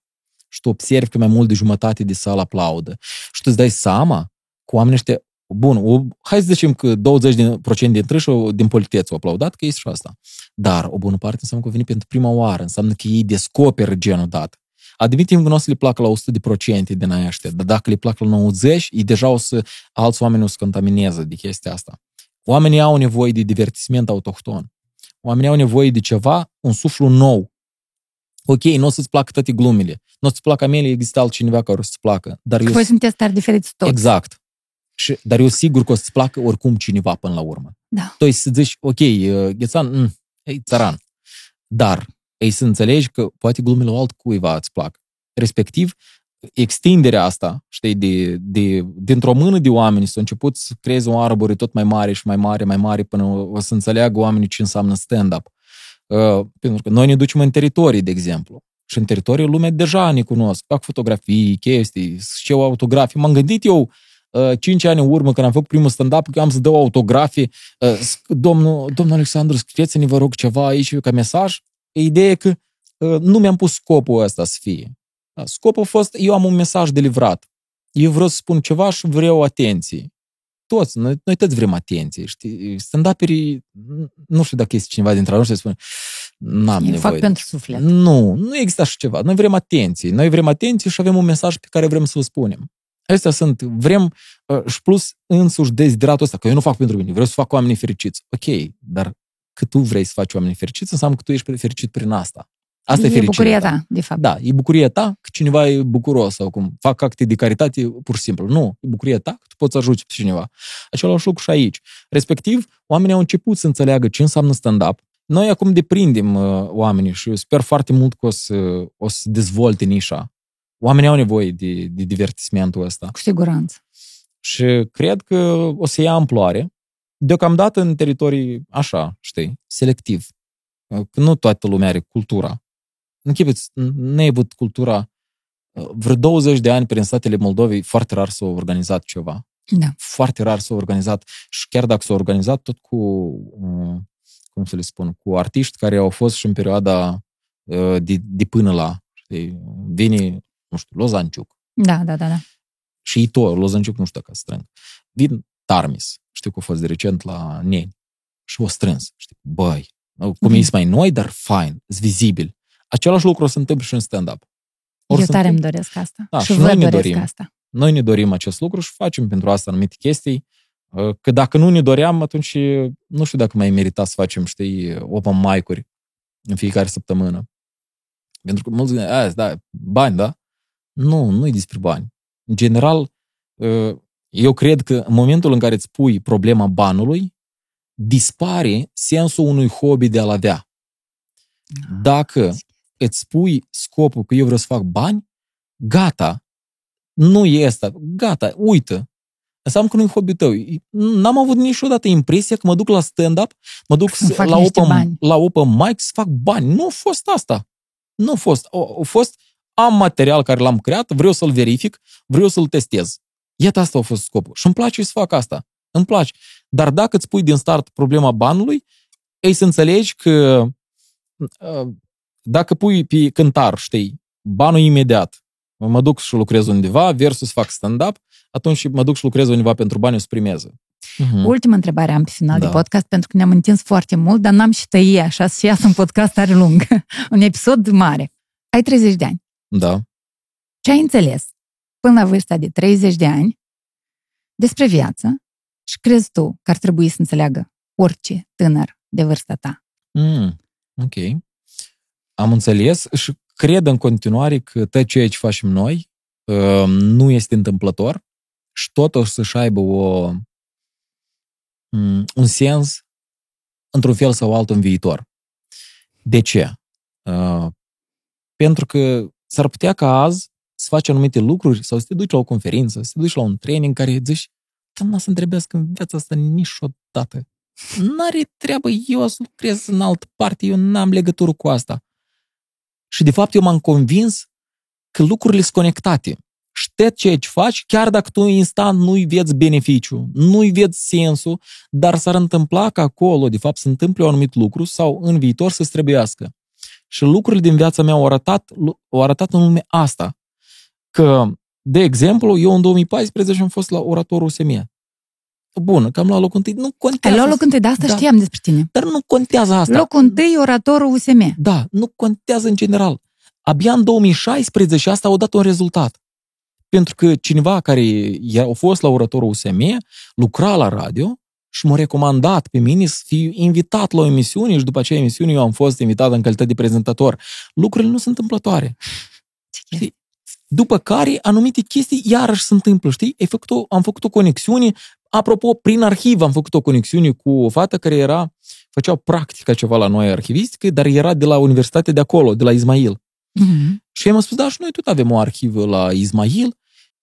Și tu observi că mai mult de jumătate de sală aplaudă. Și tu îți dai seama cu oamenii ăștia Bun, o, hai să zicem că 20% din, dintre ei și-au- din politeț au aplaudat, că este și asta. Dar o bună parte înseamnă că au venit pentru prima oară, înseamnă că ei descoperă genul dat. Admitem că nu o să le placă la 100 de procente din aia ăștia, dar dacă le plac la 90, ei deja o să, alți oameni o să contamineze de chestia asta. Oamenii au nevoie de divertisment autohton. Oamenii au nevoie de ceva, un suflu nou. Ok, nu o să-ți placă toate glumele. Nu o să-ți placă mele, există altcineva care o să-ți placă. Dar eu Voi sunteți tare diferiți toți. Exact. Și, dar eu sigur că o să-ți placă oricum cineva până la urmă. Da. Tu ai să zici, ok, uh, Ghețan, mm, e țăran. Dar ei să înțelegi că poate glumele altcuiva îți plac. Respectiv, extinderea asta, știi, de, de, dintr-o mână de oameni s-a început să creeze o arbore tot mai mare și mai mare, mai mare, până o să înțeleagă oamenii ce înseamnă stand-up. Uh, pentru că noi ne ducem în teritorii, de exemplu. Și în teritorii lumea deja ne cunosc. Fac fotografii, chestii, și eu autografii. M-am gândit eu uh, cinci ani în urmă, când am făcut primul stand-up, că am să dau autografii. Uh, sc- domnul, domnul Alexandru, scrieți-ne, vă rog, ceva aici ca mesaj. Ideea e că uh, nu mi-am pus scopul ăsta să fie. Da, Scopul a fost, eu am un mesaj de livrat. Eu vreau să spun ceva și vreau atenție. Toți, noi, noi toți vrem atenție, știi? Stand-uperii, nu știu dacă este cineva dintre noi și spune, n-am Eu nevoie. fac de- pentru suflet. nu, nu există așa ceva. Noi vrem atenție. Noi vrem atenție și avem un mesaj pe care vrem să-l spunem. Astea sunt, vrem uh, și plus însuși dezideratul ăsta, că eu nu fac pentru mine, vreau să fac oamenii fericiți. Ok, dar că tu vrei să faci oamenii fericiți, înseamnă că tu ești fericit prin asta. Asta e, e fericirea bucuria ta. ta, de fapt. Da, e bucuria ta că cineva e bucuros sau cum fac acte de caritate pur și simplu. Nu, e bucuria ta că tu poți să ajuți pe cineva. Același lucru și aici. Respectiv, oamenii au început să înțeleagă ce înseamnă stand-up. Noi acum deprindem uh, oamenii și eu sper foarte mult că o să, o să dezvolte nișa. Oamenii au nevoie de, de divertismentul ăsta. Cu siguranță. Și cred că o să ia amploare. Deocamdată în teritorii așa, știi, selectiv. Că nu toată lumea are cultura. Închipuiți, nu ai avut cultura vreo 20 de ani prin statele Moldovei, foarte rar s-a organizat ceva. Da. Foarte rar s-a organizat și chiar dacă s-a organizat tot cu, uh, cum să le spun, cu artiști care au fost și în perioada uh, de, de până la, știi, vine, nu știu, Lozanciuc, Da, da, da, da. și tot, Lozanciuc nu știu dacă strâng. Vin Tarmis, știu că a fost de recent la Neni, și o strâns, știi, băi, cum Mhm. mm-hmm. mai noi, dar fain, sunt vizibil. Același lucru o să întâmple și în stand-up. Or Eu să tare îmi întâmple- doresc asta. Da, și și vă noi ne doresc dorim. asta. Noi ne dorim acest lucru și facem pentru asta anumite chestii. Uh, Că dacă nu ne doream, atunci nu știu dacă mai merita să facem, știi, open mic-uri în fiecare săptămână. Pentru că mulți gândesc, "Aia, da, bani, da? Nu, nu e despre bani. În general, uh, eu cred că în momentul în care îți pui problema banului, dispare sensul unui hobby de a-l avea. Dacă îți pui scopul că eu vreau să fac bani, gata, nu e asta, gata, uită. Înseamnă că nu e hobby tău. N-am avut niciodată impresia că mă duc la stand-up, mă duc Să fac la niște open, bani. la open mic să fac bani. Nu a fost asta. Nu a fost. A, a fost, am material care l-am creat, vreau să-l verific, vreau să-l testez. Iată asta a fost scopul. Și îmi place să fac asta. Îmi place. Dar dacă îți pui din start problema banului, ei să înțelegi că uh, dacă pui pe cântar, știi, banul imediat, mă duc și lucrez undeva versus fac stand-up, atunci mă duc și lucrez undeva pentru bani, o să primeze. Mhm. Ultima întrebare am pe final Da. de podcast, pentru că ne-am întins foarte mult, dar n-am și tăie așa să iasă un podcast tare lung. un episod mare. Ai 30 de ani. Da. Ce ai înțeles până la vârsta de 30 de ani despre viață și crezi tu că ar trebui să înțeleagă orice tânăr de vârsta ta? Mm, ok. Am înțeles și cred în continuare că tot ceea ce facem noi uh, nu este întâmplător și tot o să-și aibă o, mm, un sens într-un fel sau altul în viitor. De ce? Uh, pentru că s-ar putea ca azi să faci anumite lucruri sau să te duci la o conferință, să te duci la un training care îți zici că n-a să întrebească în viața asta niciodată. N-are treabă eu să lucrez în altă parte, eu n-am legătură cu asta. Și de fapt eu m-am convins că lucrurile sunt conectate. Și tot ceea ce faci, chiar dacă tu instant nu-i vezi beneficiu, nu-i vezi sensul, dar s-ar întâmpla că acolo, de fapt, se întâmple un anumit lucru sau în viitor să-ți trebuiască. Și lucrurile din viața mea au arătat, au arătat în lume asta. Că, de exemplu, eu în 2014 am fost la oratorul USM. Bun, că am luat locul întâi, nu Ai contează. luat locul întâi, de asta Da. știam despre tine. Dar nu contează asta. Locul întâi, oratorul USM. Da, nu contează în general. Abia în 2016 asta a dat un rezultat. Pentru că cineva care i- a fost la oratorul USM lucra la radio și m-a recomandat pe mine să fiu invitat la o emisiune și după aceea emisiune eu am fost invitat în calitate de prezentator. Lucrurile nu sunt întâmplătoare. Știi? După care anumite chestii iarăși se întâmplă, știi? Ai făcut o, am făcut o conexiune, apropo, prin arhiv am făcut o conexiune cu o fată care era, făcea o practică ceva la noi arhivistică, dar era de la universitatea de acolo, de la Ismail. Mhm. Și i-am spus, da, și noi tot avem o arhivă la Ismail.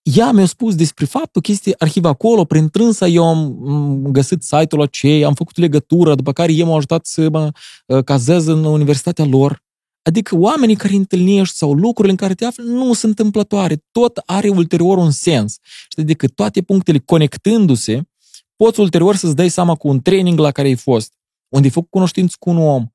Ea mi-a spus despre faptul că este arhiv acolo, prin trânsa eu am m, găsit site-ul acei, am făcut legătură, după care ei m-au ajutat să mă uh, cazez în universitatea lor. Adică oamenii care îi întâlnești sau lucrurile în care te afli nu sunt întâmplătoare. Tot are ulterior un sens. Și adică toate punctele conectându-se, poți ulterior să-ți dai seama cu un training la care ai fost, unde ai făcut cunoștință cu un om,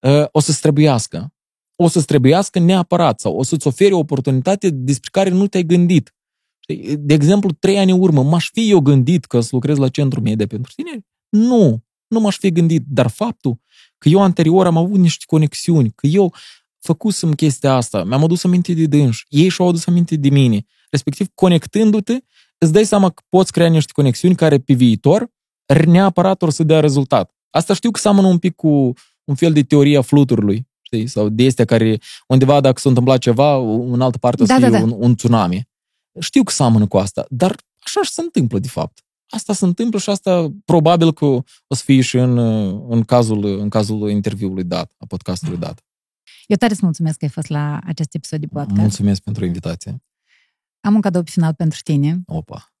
uh, o să-ți trebuiască. O să-ți trebuiască neapărat sau o să-ți ofere o oportunitate despre care nu te-ai gândit. Știi? De exemplu, trei ani în urmă, m-aș fi eu gândit că să lucrez la centru media pentru tineri? Nu, nu m-aș fi gândit, dar faptul că eu anterior am avut niște conexiuni, că eu făcusem chestia asta, mi-am adus aminte de dânși, ei și-au adus aminte de mine, respectiv conectându-te, îți dai seama că poți crea niște conexiuni care pe viitor neapărat or să dea rezultat. Asta știu că seamănă un pic cu un fel de teoria fluturului, știi? Sau de astea care undeva dacă s-a întâmplat ceva, în altă parte o să Da, fie da, da. Un, un tsunami. Știu că seamănă cu asta, dar așa și se întâmplă de fapt. Asta se întâmplă și asta probabil că o să fie și în, în, cazul, în cazul interviului dat, a podcastului dat. Eu tare îți mulțumesc că ai fost la acest episod de podcast. Mulțumesc pentru invitație. Am un cadou pe final pentru tine, Opa.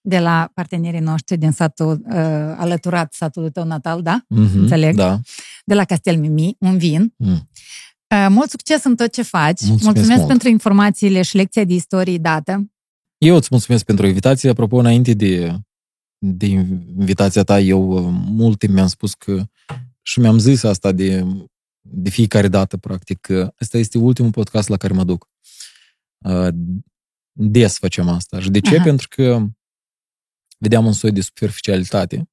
de la partenerii noștri din satul uh, alăturat satului tău natal, da? Mm-hmm, Înțeleg. Da. De la Castel Mimi, un vin. Mm. Uh, mult succes în tot ce faci. Mulțumesc mulțumesc mult. pentru informațiile și lecția de istorie dată. Eu îți mulțumesc pentru invitație. Apropo, înainte de, de invitația ta, eu uh, mult timp mi-am spus că și mi-am zis asta de, de fiecare dată, practic, că ăsta este ultimul podcast la care mă duc. Uh, Des facem asta. Și de ce? Aha. Pentru că vedeam un soi de superficialitate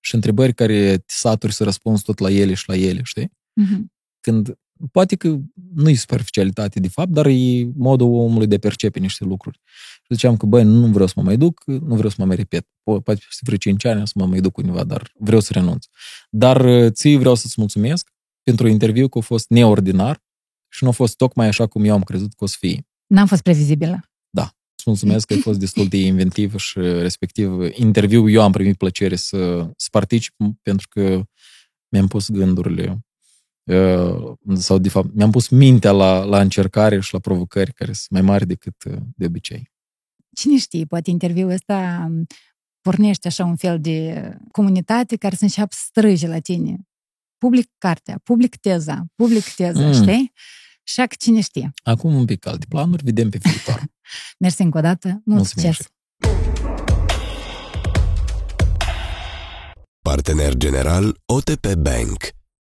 și întrebări care te saturi să răspunzi tot la ele și la ele, știi? Mhm. când poate că nu e superficialitate de fapt, dar e modul omului de a percepe niște lucruri. ziceam că, băi, nu vreau să mă mai duc, nu vreau să mă mai repet. Po- Poate peste vreo 5 ani o să mă mai duc univa, dar vreau să renunț. Dar uh, ție vreau să-ți mulțumesc pentru interviu că a fost neordinar și nu a fost tocmai așa cum eu am crezut că o să fie. N-am fost previzibilă. Îți mulțumesc că ai fost destul de inventiv și respectiv interviu eu am primit plăcere să, să particip pentru că mi-am pus gândurile uh, sau de fapt mi-am pus mintea la, la încercare și la provocări care sunt mai mari decât uh, de obicei. Cine știe, poate interviul ăsta um, pornește așa un fel de comunitate care să înceapă să strâge la tine. Public cartea, public teza, public teza, Mm. mm. știi? Și că cine știe. Acum un pic alte planuri, vedem pe viitor. Mersi încă o dată, mult Mulțumim succes! și- Partener general OTP Bank.